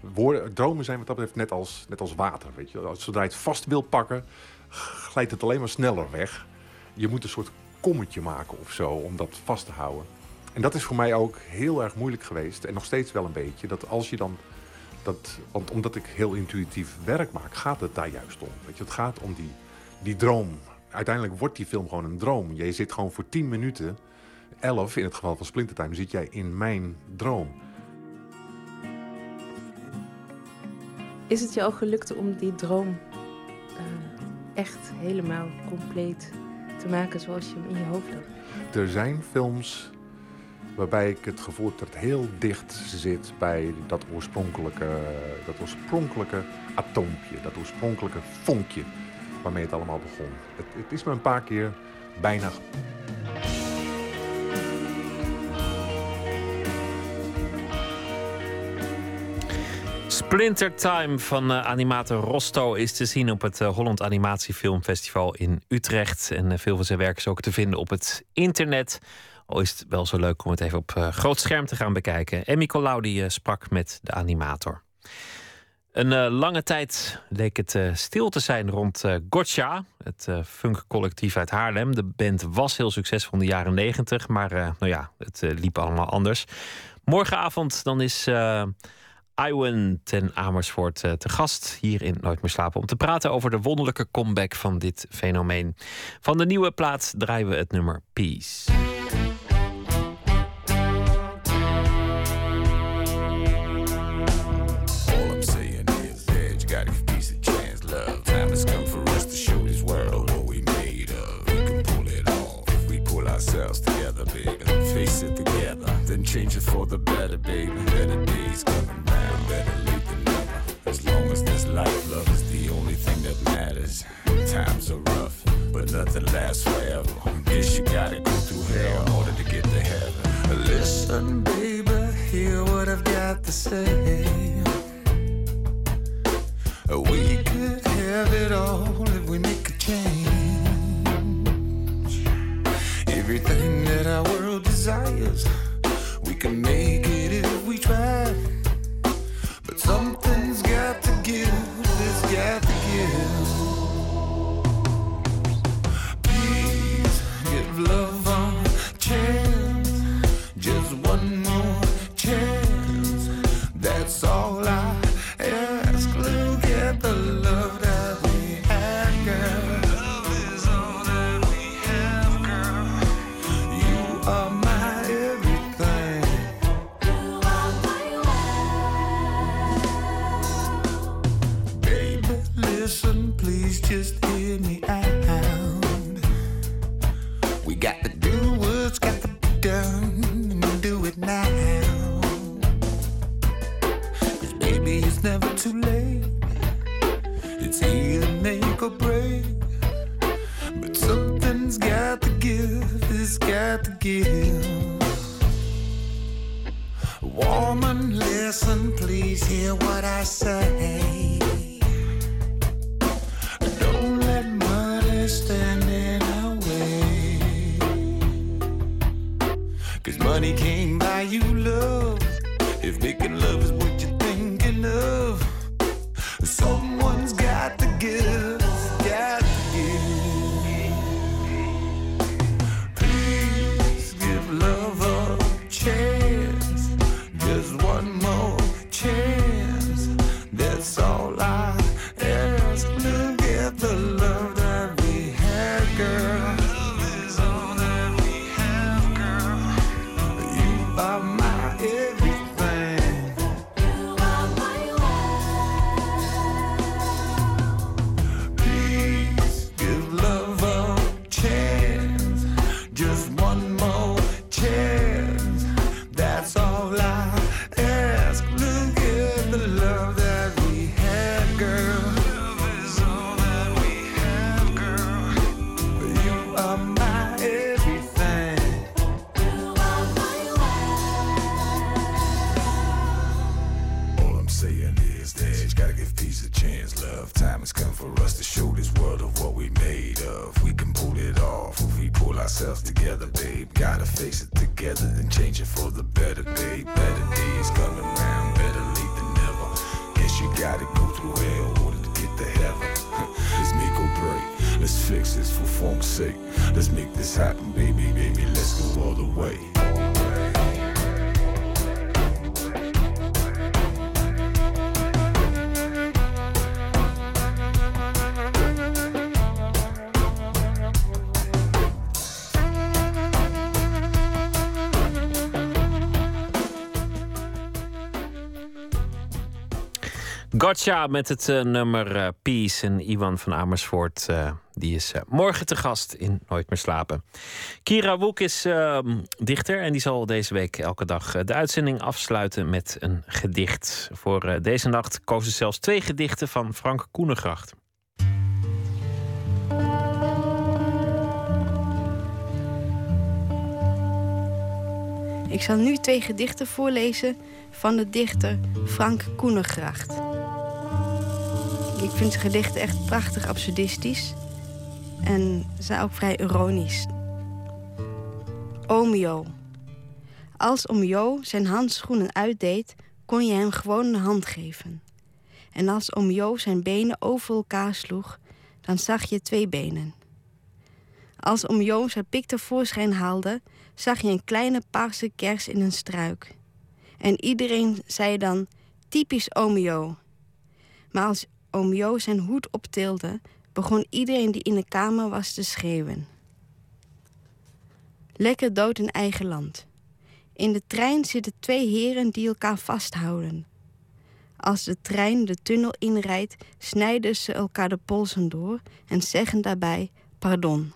Woorden, dromen zijn wat dat betreft net als, net als water, weet je. Zodra je het vast wil pakken, glijdt het alleen maar sneller weg. Je moet een soort kommetje maken of zo om dat vast te houden. En dat is voor mij ook heel erg moeilijk geweest. En nog steeds wel een beetje. Dat als je dan... Dat, want omdat ik heel intuïtief werk maak, gaat het daar juist om. Weet je, het gaat om die, die droom. Uiteindelijk wordt die film gewoon een droom. Jij zit gewoon voor 10 minuten, 11 in het geval van Splintertime, zit jij in mijn droom. Is het je al gelukt om die droom eh, echt helemaal compleet te maken zoals je hem in je hoofd had? Er zijn films waarbij ik het gevoel heb dat het heel dicht zit bij dat oorspronkelijke, dat oorspronkelijke atoompje, dat oorspronkelijke vonkje waarmee het allemaal begon. Het, het is me een paar keer bijna Splinter Time van uh, animator Rosto is te zien op het uh, Holland Animatiefilmfestival in Utrecht. En uh, veel van zijn werk is ook te vinden op het internet. Al het wel zo leuk om het even op groot scherm te gaan bekijken. En Nicolaudi sprak met de animator. Een lange tijd leek het stil te zijn rond Gotcha, het funkcollectief uit Haarlem. De band was heel succesvol in de jaren negentig, maar nou ja, het liep allemaal anders. Morgenavond dan is Iwan ten Amersfoort eh, te gast hier in Nooit meer slapen om te praten over de wonderlijke comeback van dit fenomeen. Van de nieuwe plaat draaien we het nummer Peace. Together, baby. Face it together, then change it for the better, baby. Better days coming round, better late than never. As long as there's life, love is the only thing that matters. Times are rough, but nothing lasts forever. Guess you gotta go through hell in order to get to heaven. Listen, baby, hear what I've got to say. We could have it all if we make a change. Everything that our world desires, we can make it if we try. But something's got to give, it's got to give. Give. Woman, listen, please hear what I say. Don't let money stand in our way. Cause money can't buy you love. If making love is what you're thinking of, someone's got to give, gotta give peace a chance, love. Time has come for us to show this world of what we made of. We can pull it off if we pull ourselves together, babe. Gotta face it together and change it for the better, babe. Better days coming round, better late than never. Guess you gotta go through hell in order to get to heaven. *laughs* Let's make or break. Let's fix this for funk's sake. Let's make this happen, baby, baby. Let's go all the way. Gotcha met het eh, nummer eh, Peace. En Iwan van Amersfoort eh, die is morgen te gast in Nooit meer slapen. Kira Woek is ehm, dichter en die zal deze week elke dag de uitzending afsluiten met een gedicht. Voor deze nacht koos ze zelfs twee gedichten van Frank Koenegracht. Ik zal nu twee gedichten voorlezen van de dichter Frank Koenegracht. Ik vind zijn gedichten echt prachtig absurdistisch. En zijn ook vrij ironisch. Oom Jo. Als oom Jo zijn handschoenen uitdeed, kon je hem gewoon een hand geven. En als oom Jo zijn benen over elkaar sloeg, dan zag je twee benen. Als oom Jo zijn pik tevoorschijn haalde, zag je een kleine paarse kers in een struik. En iedereen zei dan, typisch oom Jo. Maar als oom Jo zijn hoed optilde, begon iedereen die in de kamer was te schreeuwen. Lekker dood in eigen land. In de trein zitten twee heren die elkaar vasthouden. Als de trein de tunnel inrijdt, snijden ze elkaar de polsen door en zeggen daarbij pardon.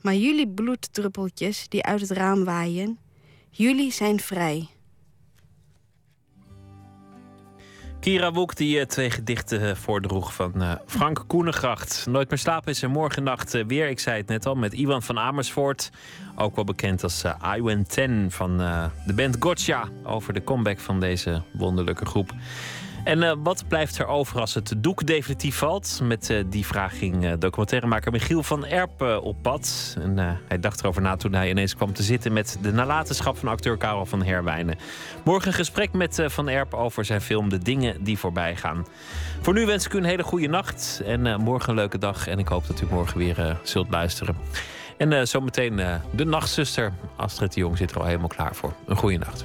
Maar jullie bloeddruppeltjes die uit het raam waaien, jullie zijn vrij. Kira Woek die eh, twee gedichten eh, voordroeg van eh, Frank Koenegracht. Nooit meer slapen is er morgen nacht weer. Ik zei het net al, met Iwan van Amersfoort. Ook wel bekend als Iwan Ten van de band Gotcha. Over de comeback van deze wonderlijke groep. En eh, wat blijft er over als het doek definitief valt? Met eh, die vraag ging eh, documentairemaker Michiel van Erp eh, op pad. En hij dacht erover na toen hij ineens kwam te zitten met de nalatenschap van acteur Karel van Herwijnen. Morgen een gesprek met Van Erp over zijn film De Dingen die voorbij gaan. Voor nu wens ik u een hele goede nacht en morgen een leuke dag. En ik hoop dat u morgen weer zult luisteren. En zometeen de nachtzuster Astrid de Jong zit er al helemaal klaar voor. Een goede nacht.